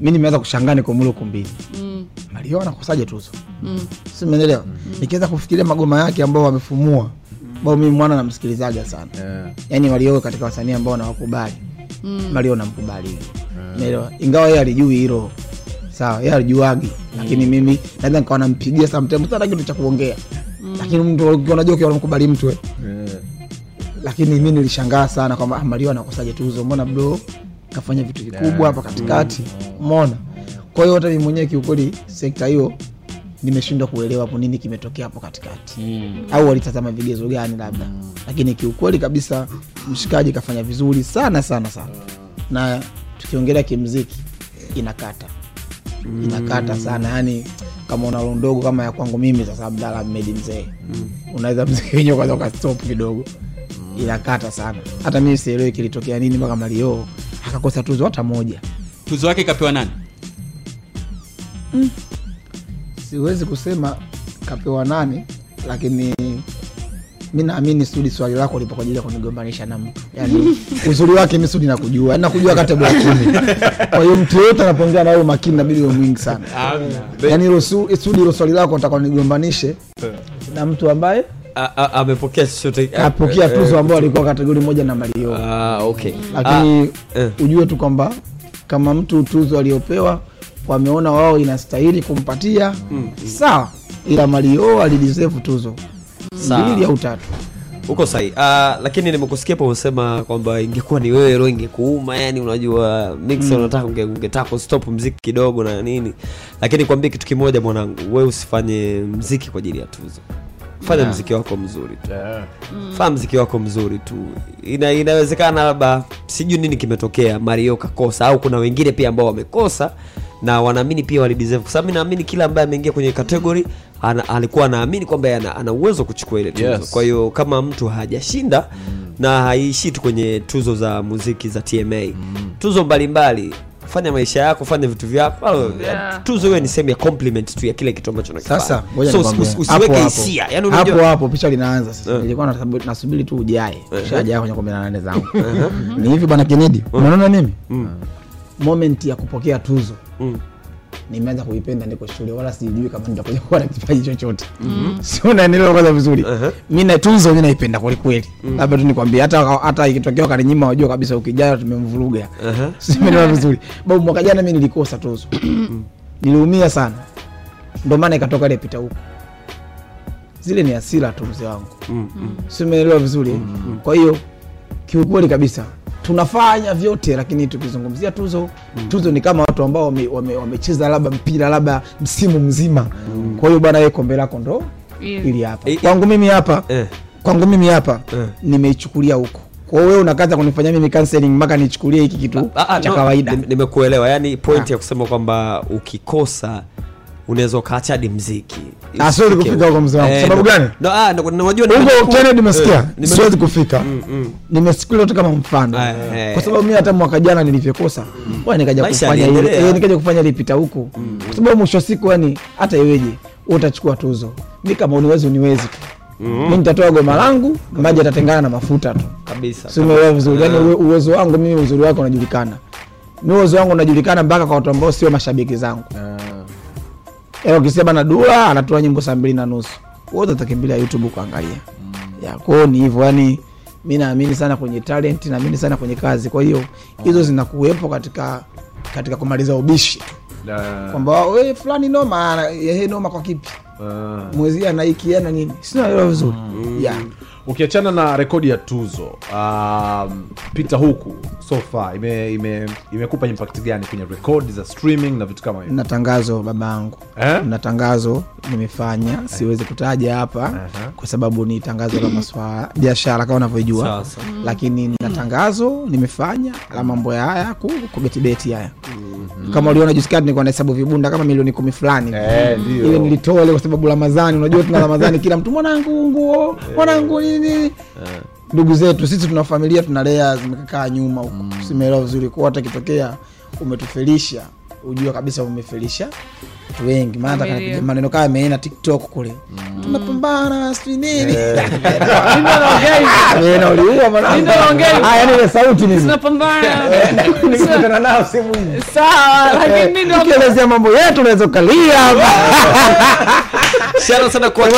mi nimeanza kushangaa niko mule ukumbini mm, mario anakosaje tuzo. Mm. si umeelewa nikiweza kufikiria magoma yake ambao wamefumua ambao mimi mwana namsikilizaga sana. Yaani mario katika wasanii ambao nawakubali Mm. mario namkubali hivyo umeelewa? Ingawa yeye alijui hilo. Sawa yeye alijuagi lakini mimi naweza nikawa nampigia sometimes hata kitu cha kuongea? Lakini mtu unajua ukiwa unamkubali mtu eh. lakini mimi nilishangaa sana kwamba ah, mario anakosaje tuzo mbona bro kafanya vitu vikubwa hapa katikati. Umeona? Kwa hiyo hata mimi mwenyewe kiukweli sekta hiyo nimeshindwa kuelewa hapo nini kimetokea hapo katikati. Au walitazama vigezo gani labda. Lakini kiukweli kabisa mshikaji kafanya vizuri sana sana sana. Na tukiongelea kimziki inakata. Inakata sana. Yani kama una ndogo kama ya kwangu mimi sasa abdala medi mzee. Unaweza mziki wenyewe kwanza ukastop kidogo. Inakata sana. Hata mii sielewi kilitokea nini mpaka mario akakosa tuzo hata moja. Tuzo yake ikapewa nani? Siwezi kusema kapewa nani lakini mi naamini sudi swali lako lipo kwa ajili ya kunigombanisha na mtu. Yani uzuri wake mi sudi nakujua. Yani nakujua kategori kumi. Kwa hiyo mtu yoyote anapoongea na wewe makini nabidi uwe mwingi sana. Yani ilo sudi hilo swali lako nataka nigombanishe na mtu ambaye amepokea chochote? Apokea tuzo ambao alikuwa kategori moja na mario Ah, okay. lakini Ah, eh. ujue tu kwamba kama mtu tuzo aliyopewa wameona wao inastahili kumpatia. Sawa. Ila mario alideserve tuzo mbili au tatu. Huko sahi. Uh, lakini nimekusikia hapo umesema kwamba ingekuwa ni wewe roho ingekuuma yani unajua mix Mm. unataka unge, ungetaka kustop mziki kidogo na nini. Lakini kwambie kitu kimoja mwanangu wewe usifanye mziki kwa ajili ya tuzo fanya Yeah. mziki wako mzuri tu. Fanya mziki wako mzuri tu. Ina, inawezekana labda sijui nini kimetokea mario kakosa au kuna wengine pia ambao wamekosa na wanaamini pia walideserve kwa sababu mi naamini kila ambaye ameingia kwenye kategori ana, alikuwa anaamini kwamba ana, ana uwezo wa kuchukua ile tuzo. Yes. kwa hiyo kama mtu hajashinda na haiishii tu kwenye tuzo za muziki za tma tuzo mbalimbali fanya maisha yako fanya vitu vyako. Yeah. tuzo hiyo ni sehemu ya compliment tu ya kile kitu ambacho so, Hapo usiweke hisia. Yani hapo hapo picha linaanza sasa. Uh. nilikuwa nasubiri tu ujae. Eh. shajaa kwenye kumi na nane zangu. Ni hivi bwana kenedi unaona mimi? Moment ya kupokea tuzo nimeanza kuipenda niko shule wala sijui kama nitakuja kuwa na kipaji chochote. Sio naendelea kwanza vizuri. Mi na tuzo mi naipenda kwelikweli labda tu nikwambie, hata hata ikitokea wakaninyima wajua kabisa ukijana tumemvuruga. Simenelewa vizuri. Babu mwaka jana mi nilikosa tuzo niliumia sana. Ndo maana ikatoka ile pita huko. Zile ni asira tu mzee wangu. Simeelewa vizuri. Eh? kwa hiyo kiukweli kabisa tunafanya vyote lakini tukizungumzia tuzo tuzo ni kama watu ambao wamecheza wame, wame labda mpira labda msimu mzima. Kwa hiyo bwana ye kombe lako ndo Ili. ili hapa. Kwangu mimi hapa kwangu mimi hapa nimeichukulia huko. Kwa hiyo wewe unakaza kunifanyia mimi counseling mpaka nichukulie hiki kitu Ah, ah, cha kawaida. nim- nimekuelewa. Yani point ya kusema kwamba ukikosa unaweza ukaacha hadi mziki. Ah, siwezi kufika huko mzee wangu. Eh, Sababu gani? no, ah, huko Kennedy eh, siwezi kufika. Mm, mm. nimesikia tu kama mfano. Eh. kwa sababu mi hata mwaka jana nilivyokosa bwana nikaja kufanya ile yaliendelea. eh, nikaja kufanya ile huko kwa sababu mwisho siku yani hata iweje utachukua tuzo. Mi kama uniwezi uniwezi tu. Mm. mi nitatoa goma langu maji atatengana na mafuta tu. Kabisa. Vizuri? Yani uwezo wangu mimi uzuri wake unajulikana. Mi uwezo wangu unajulikana mpaka kwa watu ambao sio mashabiki zangu Yaani ukisema na dula anatoa nyimbo saa mbili na nusu. Wote utakimbilia youtube kuangalia. Ya kwao ni hivyo yani mi naamini sana kwenye talent naamini sana kwenye kazi. Kwa hiyo hizo zinakuwepo katika katika kumaliza ubishi kwamba we fulani noma yehe noma kwa kipi? Mwezi anaikiana nini? Sinaelewa vizuri. Yeah. Ukiachana na rekodi ya tuzo um, pita huku sofa imekupa ime, ime, imekupa impact gani kwenye rekodi za streaming na vitu kama hivyo? Na tangazo baba yangu Eh? na tangazo nimefanya siwezi kutaja hapa kwa sababu ni tangazo la maswala biashara kama unavyojua. Sawa. lakini na tangazo nimefanya la mambo ya haya ku- kubetibeti haya. Kama uliona jusikati nilikuwa nahesabu vibunda kama milioni kumi fulani. Eh, ile nilitoa ile kwa sababu ramadhani unajua tuna ramadhani kila mtu mwanangu nguo mwanangu nini? Ndugu zetu sisi tuna familia tunalea zimekaa nyuma huko. Simeelewa vizuri kuwa hata kitokea umetufelisha ujua kabisa umefelisha watu wengi. Maana hata maneno kama ameena tiktok kule. Tunapambana sijui nini. Uliua ile sauti nao sawa lakini ukielezea mambo yetu unaweza ukalia. hapa Shana sana kwa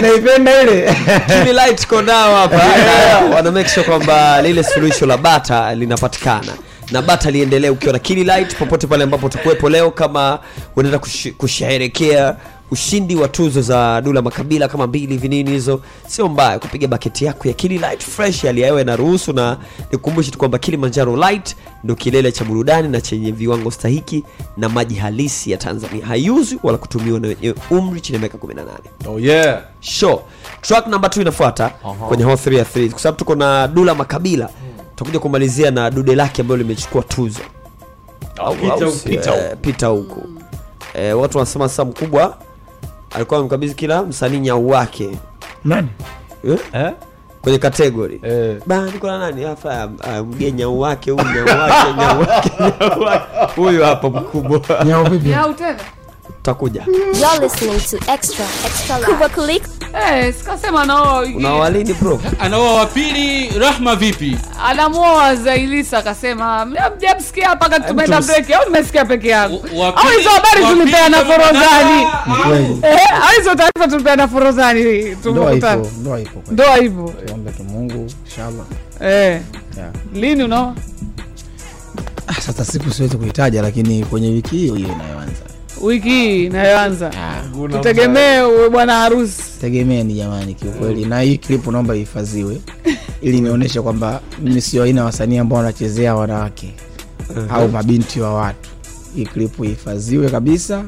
naipenda ile. Kimi Light tuko hapa. Wana make sure kwamba lile suluhisho la bata linapatikana na bata liendelee ukiwa na Kili Light popote pale ambapo utakuwepo leo kama unaenda kush- kusherehekea ushindi wa tuzo za dula makabila kama mbili vinini hizo. Sio mbaya kupiga baketi yako ya kili light fresh hali ya inaruhusu na nikukumbushe tu kwamba kilimanjaro light ndo kilele cha burudani na chenye viwango stahiki na maji halisi ya tanzania. Haiuzwi wala kutumiwa na wenye umri chini ya miaka 18 oh yeah. Sure. Track number 2 inafuata kwenye hall 3 ya 3 kwa sababu tuko na dula makabila tutakuja kumalizia na dude lake ambayo limechukua tuzo. Au- Pita huku, eh, watu wanasema saa mkubwa alikuwa amkabidhi kila msanii nyau wake. Nani? Eh? kwenye kategori eh. niko na nani? Hapa ah, mge nyau wake huyu nyau wake nyau wake nyau wake. Huyu hapa mkubwa. Nyau vipi? Nyau tena takuja You're listening to Extra, Extra Kuva Kulik. Eh, sikasema nao unawalini bro? Anaoa wa pili rahma vipi? Anamuoa zailisa akasema mjamsikia hapa kati tumeenda breki au nimesikia peke yangu. Au hizo habari tulipeana forodhani. Eh, au hizo taarifa tulipeana forodhani ndoa tumekutana. ndoa ipo ndoa hivyo tuombe tu mungu inshallah. Eh. Yeah. lini unaoa? Ah, sasa siku siwezi kuitaja lakini kwenye wiki hiyo hiyo inayoanza wiki hii inayoanza. Tutegemee bwana harusi. Tegemeeni jamani kiukweli. Na hii clip naomba ihifadhiwe ili nionyeshe kwamba mimi sio aina wasanii ambao wanachezea wanawake au mabinti wa watu. Hii clip ihifadhiwe kabisa.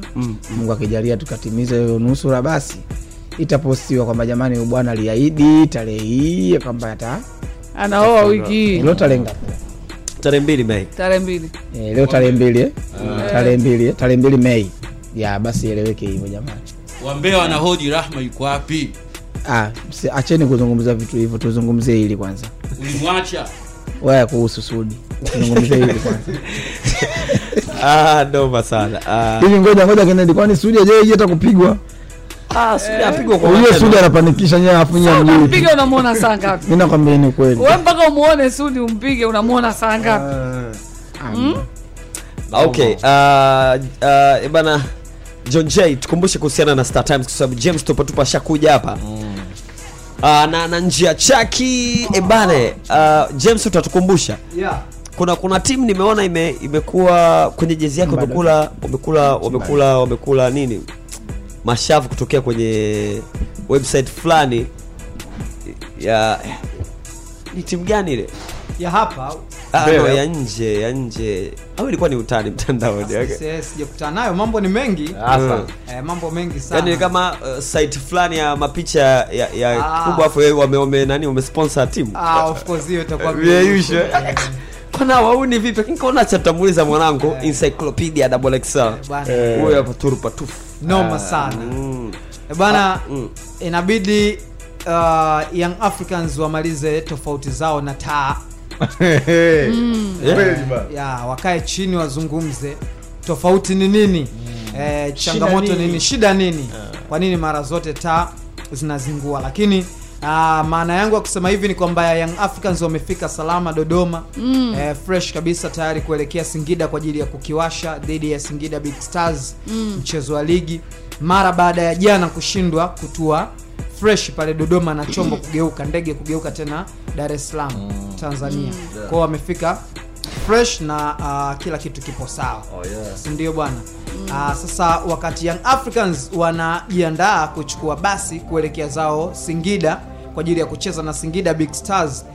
Mungu akijalia tukatimiza hiyo nusura basi itapostiwa kwamba jamani bwana aliahidi tarehe hii kwamba ata anaoa wiki hii. Ngapi tarehe mbili mei. Tarehe mbili. Eh, leo tarehe mbili eh? Ah. tarehe mbili eh? tarehe mbili mei. Ya basi eleweke hivyo jamani. Wambea wanahoji rahma yuko wapi? Ah, si- acheni kuzungumza vitu hivyo tuzungumzie hili kwanza. Ulimwacha? Waya kuhusu sudi. Tuzungumzie hili kwanza. Ah, noma sana. Ah. hivi ngoja ngoja kennedy kwani sudi ajeje hata kupigwa ah, sudi apigwa kwa sudi anapanikisha nyewe afu nyewe mjui unampige unamuona saa ngapi? Mimi nakwambia ni kweli. Wewe mpaka umuone sudi umpige unamuona saa ngapi? Mm? okay. Uh, uh, bana john Jay tukumbushe kuhusiana na star times kwa sababu james tupatupa ashakuja hapa. Uh, na, na njia chaki ebane uh, james utatukumbusha? Yeah. kuna kuna timu nimeona ime, imekuwa kwenye jezi yako wamekula wamekula wamekula wamekula nini mashavu kutokea kwenye website fulani ya ni timu gani ile? Ya hapa Ah, no, ya nje ya nje. Au ilikuwa ni utani mtandaoni sijakutana nayo. Mambo ni mengi. Asa. eh, mambo mengi sana. yani kama uh, site fulani ya mapicha ya, ya Ah. kubwa afu wewe wame, wame nani wamesponsor timu. Ah, of course hiyo itakuwa Yeah, usual. wauni vipi? Lakini kaona chatamuliza mwanangu encyclopedia double excel. Eh, huyo hapo turupa tufu noma Ah, sana mm. Eh, bana Ah, mm. inabidi uh, young africans wamalize tofauti zao na taa Mm. yeah. yeah, wakae chini wazungumze tofauti ni nini eh, changamoto nini? nini shida nini kwa nini mara zote taa zinazingua lakini uh, maana yangu ya kusema hivi ni kwamba young africans wamefika salama dodoma Mm. eh, fresh kabisa tayari kuelekea singida kwa ajili ya kukiwasha dhidi ya singida big stars Mm. mchezo wa ligi mara baada ya jana kushindwa kutua fresh pale dodoma na chombo kugeuka ndege kugeuka tena dar es salaam tanzania mm. kwao wamefika fresh na uh, kila kitu kipo sawa Oh, yeah. sindio bwana uh, sasa wakati young africans wanajiandaa kuchukua basi kuelekea zao singida kwa ajili ya kucheza na singida big stars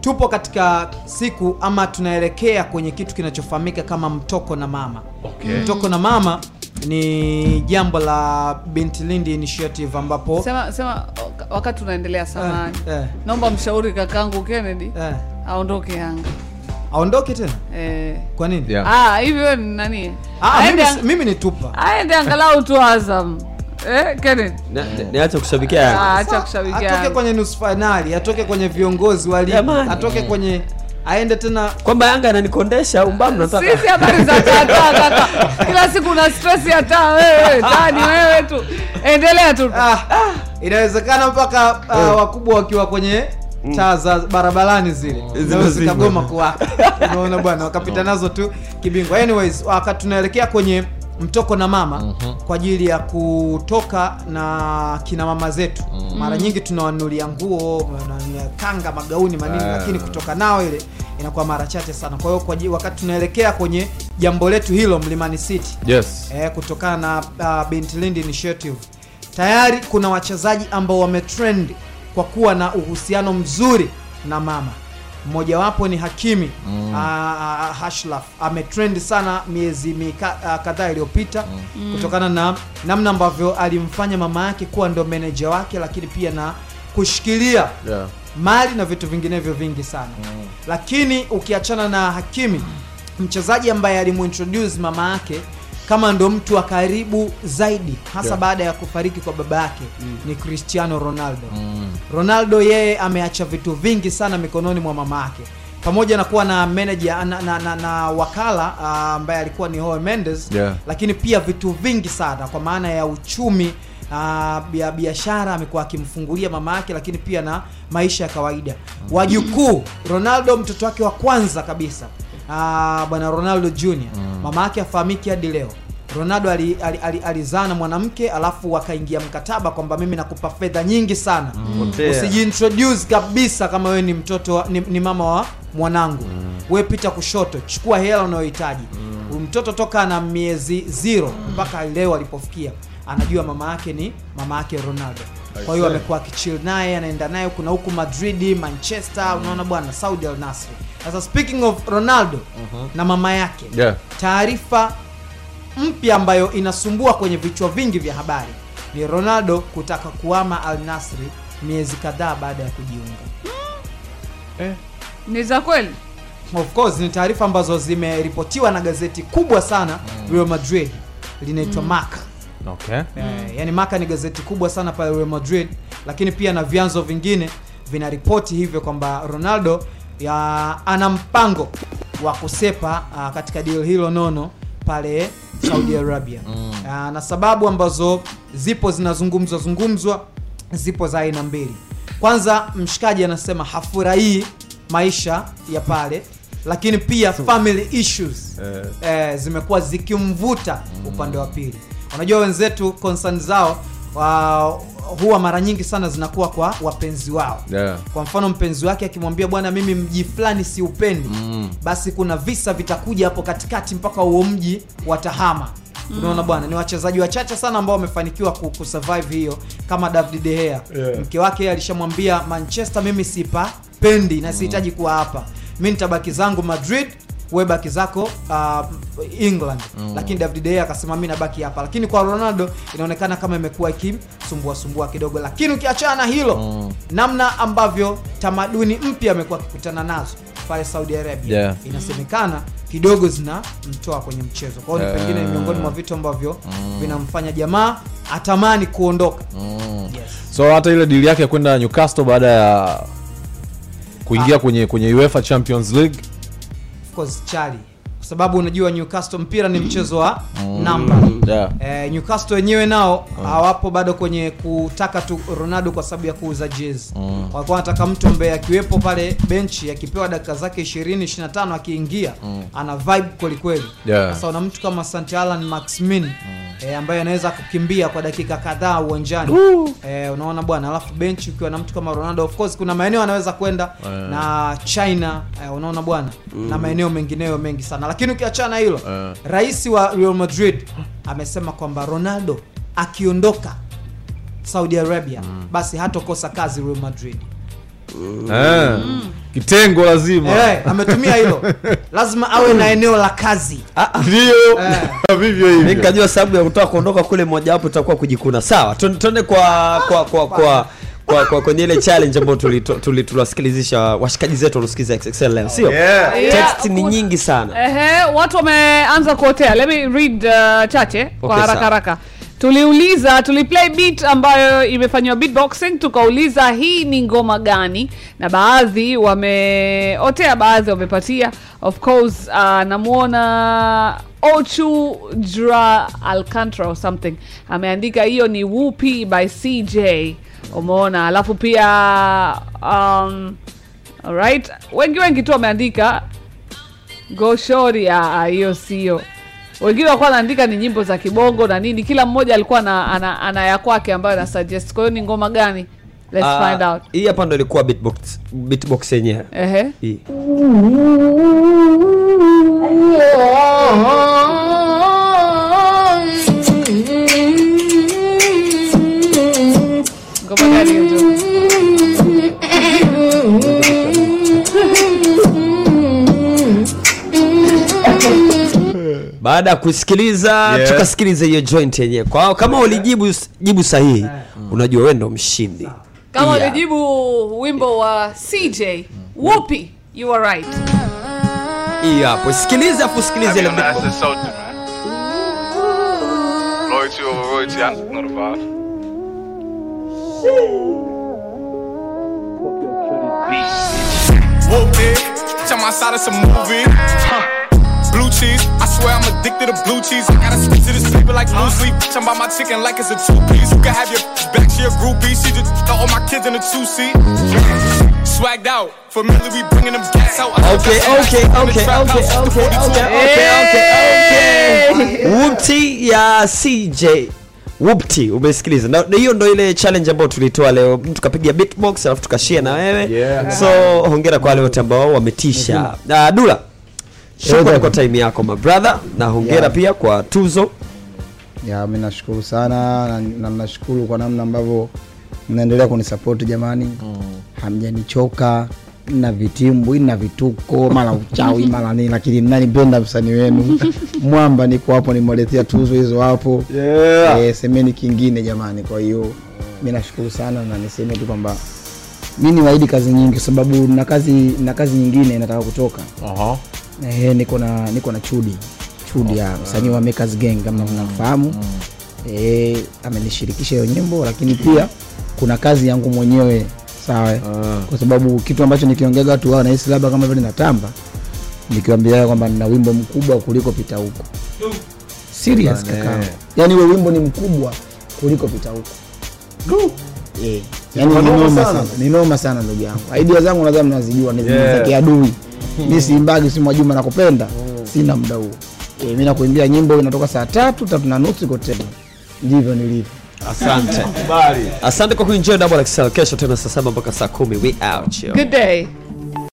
tupo katika siku ama tunaelekea kwenye kitu kinachofahamika kama mtoko na mama Okay. mtoko na mama ni jambo la binti lindi initiative ambapo sema sema wakati unaendelea samani Eh, eh. naomba mshauri kakangu kennedy Eh. aondoke yanga aondoke tena? Eh. kwa nini? Ah, hivyo ni nani? Ah, Aende mimi, mimi ni tupa. Aende angalau tu azam. Eh, niache kushabikia Ah, acha kushabikia atoke kwenye nusu fainali atoke kwenye viongozi wali atoke kwenye aende tena. Kwamba yanga ananikondesha au nataka. Sisi habari za tata kaka kila siku una stress ya taa wewe tani wewe tu. Endelea tu. Inawezekana mpaka uh, wakubwa wakiwa kwenye taa za barabarani zile. Zao zikagoma kuwaka unaona bwana wakapita nazo tu kibingwa. Anyways waka tunaelekea kwenye mtoko na mama kwa ajili ya kutoka na kina mama zetu. Mara nyingi tunawanulia nguo kanga magauni manini uh. lakini kutoka nao ile inakuwa mara chache sana. Kwa hiyo kwa wakati tunaelekea kwenye jambo letu hilo mlimani city. Yes. Eh, kutokana na uh, Initiative. Tayari kuna wachezaji ambao wametrend kwa kuwa na uhusiano mzuri na mama mmojawapo ni hakimi Mm. uh, hashlaf ametrend sana miezi mika- ah, kadhaa iliyopita Mm. kutokana na namna ambavyo alimfanya mama yake kuwa ndo meneja wake lakini pia na kushikilia Yeah. mali na vitu vinginevyo vingi sana lakini ukiachana na hakimi mchezaji ambaye alimuintroduce mama yake kama ndo mtu wa karibu zaidi hasa Yeah. baada ya kufariki kwa baba yake ni cristiano ronaldo. Ronaldo yeye ameacha vitu vingi sana mikononi mwa mama yake. Pamoja na kuwa na manager na, na, na, na wakala ambaye ambaye alikuwa ni Jorge Mendes Yeah. lakini pia vitu vingi sana kwa maana ya uchumi uh, ya biashara amekuwa akimfungulia mama yake lakini pia na maisha ya kawaida. Wajukuu ronaldo mtoto wake wa kwanza kabisa ah, bwana ronaldo junior. Mama yake afahamiki hadi leo. Ronaldo alizaa ali, ali, ali, na mwanamke alafu wakaingia mkataba kwamba mimi nakupa fedha nyingi sana. Potea. usijiintroduce kabisa kama wewe ni mtoto ni, ni mama wa mwanangu. We pita kushoto chukua hela unayohitaji. Mm. mtoto toka na miezi zero mpaka leo alipofikia anajua mama yake ni mama yake ronaldo. Kwa hiyo amekuwa akichill naye anaenda naye kuna huku madrid manchester unaona bwana saudi al nasri sasa speaking of ronaldo na mama yake Yeah. taarifa mpya ambayo inasumbua kwenye vichwa vingi vya habari ni ronaldo kutaka kuama al nasri miezi kadhaa baada ya kujiunga ni za kweli of course ni taarifa ambazo zimeripotiwa na gazeti kubwa sana real madrid linaitwa Mm. marca okay. Eh, yani Marca ni gazeti kubwa sana pale Real Madrid, lakini pia na vyanzo vingine vinaripoti hivyo kwamba Ronaldo ya ana mpango wa kusepa uh, katika deal hilo nono pale Saudi Arabia mm. uh, na sababu ambazo zipo zinazungumzwa zungumzwa zipo za aina mbili. Kwanza mshikaji anasema hafurahii maisha ya pale, lakini pia family issues Eh. eh, zimekuwa zikimvuta upande wa pili unajua wenzetu concern zao wa, huwa mara nyingi sana zinakuwa kwa wapenzi wao Yeah. kwa mfano mpenzi wake akimwambia bwana mimi mji fulani siupendi Mm. basi kuna visa vitakuja hapo katikati mpaka huo mji watahama unaona bwana ni wachezaji wachache sana ambao wamefanikiwa ku- kusurvive hiyo kama david de Gea Yeah. mke wake alishamwambia manchester mimi sipapendi na sihitaji kuwa hapa mi nitabaki zangu madrid we baki zako uh, england Mm. lakini david de akasema mi nabaki hapa lakini kwa ronaldo inaonekana kama imekuwa ikimsumbua sumbua kidogo lakini ukiachana na hilo Mm. namna ambavyo tamaduni mpya amekuwa akikutana nazo pale saudi arabia Yeah. inasemekana kidogo zinamtoa kwenye mchezo kwao Eh. pengine ni miongoni mwa vitu ambavyo Mm. vinamfanya jamaa atamani kuondoka Mm. so hata ile dili yake ya kwenda newcastle baada ya kuingia kwenye kwenye uefa champions league of course chali kwa sababu unajua newcastle mpira ni mchezo wa Mm. namba Yeah. E, newcastle wenyewe nao hawapo bado kwenye kutaka tu ronaldo kwa sababu ya kuuza jezi Mm. walikuwa wanataka mtu ambaye akiwepo pale benchi akipewa dakika zake 20 25 akiingia Mm. ana vibe kwelikweli Yeah. sasa una mtu kama st alan maximin eh, ambaye anaweza kukimbia kwa dakika kadhaa uwanjani. E, unaona bwana alafu benchi ukiwa na mtu kama ronaldo of course kuna maeneo anaweza kwenda Eh. na china. E, unaona bwana Mm. na maeneo mengineyo mengi sana. Lakini ukiachana hilo rais wa real madrid amesema kwamba ronaldo akiondoka saudi arabia basi hatokosa kazi real madrid. Eh, kitengo lazima. Eh, ametumia hilo. Lazima awe na eneo la kazi. Ndio. Vivyo mi hivyo nikajua sababu ya kutaka kuondoka kule mojawapo itakuwa kujikuna. Sawa tuende kwa kwa kwa kwa. kwa, kwa kwenye ile challenge ambayo tuliwasikilizisha washikaji zetu wanaosikiza XXL leo sio? Yeah. text ni nyingi sana. Ehe, watu wameanza kuotea. Let me read uh, chache kwa haraka haraka sawa. Tuliuliza, tuliplay beat ambayo imefanyiwa beatboxing, tukauliza hii ni ngoma gani, na baadhi wameotea, baadhi wamepatia. Of course uh, namwona Ochu Dra alcantra or something. Ameandika hiyo ni wupi by CJ, umeona. Alafu pia um, alright, wengi wengi tu wameandika goshori ah, hiyo sio wengine walikuwa wanaandika ni nyimbo za kibongo na nini. Kila mmoja alikuwa na, ana, ana ya kwake ambayo ana suggest. Kwa hiyo ni ngoma gani? Let's uh, find out. hii hapa ndo ilikuwa beatbox beatbox yenyewe. Ehe. Hii baada ya kusikiliza Yeah. tukasikiliza hiyo joint yenyewe kwao kama ulijibu jibu sahihi unajua wewe ndo mshindi kama Yeah. ulijibu wimbo wa cj whoopi you are right hiyo hapo sikiliza afu sikiliza ile. Loyalty over royalty, I know the vibe. Whoop it, tell my side it's a movie. Huh. Cheese, I swear I'm addicted to blue cheese. I gotta stick to this paper like blue sleep. Bitch, I'm by my chicken like it's a two piece. You can have your back to your groupie. She just throw all my kids in a two seat. Swagged out, familiar, we bringing them gas out. Okay, okay, okay, okay, okay, okay, okay, okay, okay. Whoopty ya CJ Whoopty umesikiliza na na hiyo ndo ile challenge ambayo tulitoa leo mtu kapiga beatbox alafu tukashare na wewe Yeah. so hongera kwa wale wote ambao wametisha uh, Dula shukrani kwa time yako my brother. Na hongera Yeah. pia kwa tuzo. Ya mi nashukuru sana na- na nashukuru kwa namna ambavyo mnaendelea kunisapoti jamani. Hamjanichoka na vitimbwi na vituko mara uchawi mara nini lakini mnanipenda msanii wenu. Mwamba niko hapo nimwaletea tuzo hizo hapo. Yeah. E, semeni kingine jamani kwa hiyo mi nashukuru sana na niseme tu kwamba mi niwaahidi kazi nyingi kwa sababu na kazi na kazi nyingine nataka kutoka. Aha. Eh, niko na niko na chudi. Chudi ya msanii wa Makers Gang kama mnamfahamu. eh, amenishirikisha hiyo nyimbo lakini pia kuna kazi yangu mwenyewe sawa kwa sababu kitu ambacho nikiongea watu wao nahisi labda kama vile natamba nikiwambia kwamba nina wimbo mkubwa kuliko pita huko. Serious kaka. yani wewe wimbo ni mkubwa kuliko pita huko. Eh, yani ni Noma sana. Ni noma sana ndugu yangu. Idea zangu nadhani mnazijua ni Yeah. za kiadui mi siimbagi si mwajuma nakupenda. Sina muda huo. E, mi nakuimbia nyimbo inatoka saa tatu tatu na nusu iko tena. Ndivyo nilivyo. Asante. Asante kwa kuenjoy double excel kesho tena saa saba mpaka saa kumi. We out yo. good day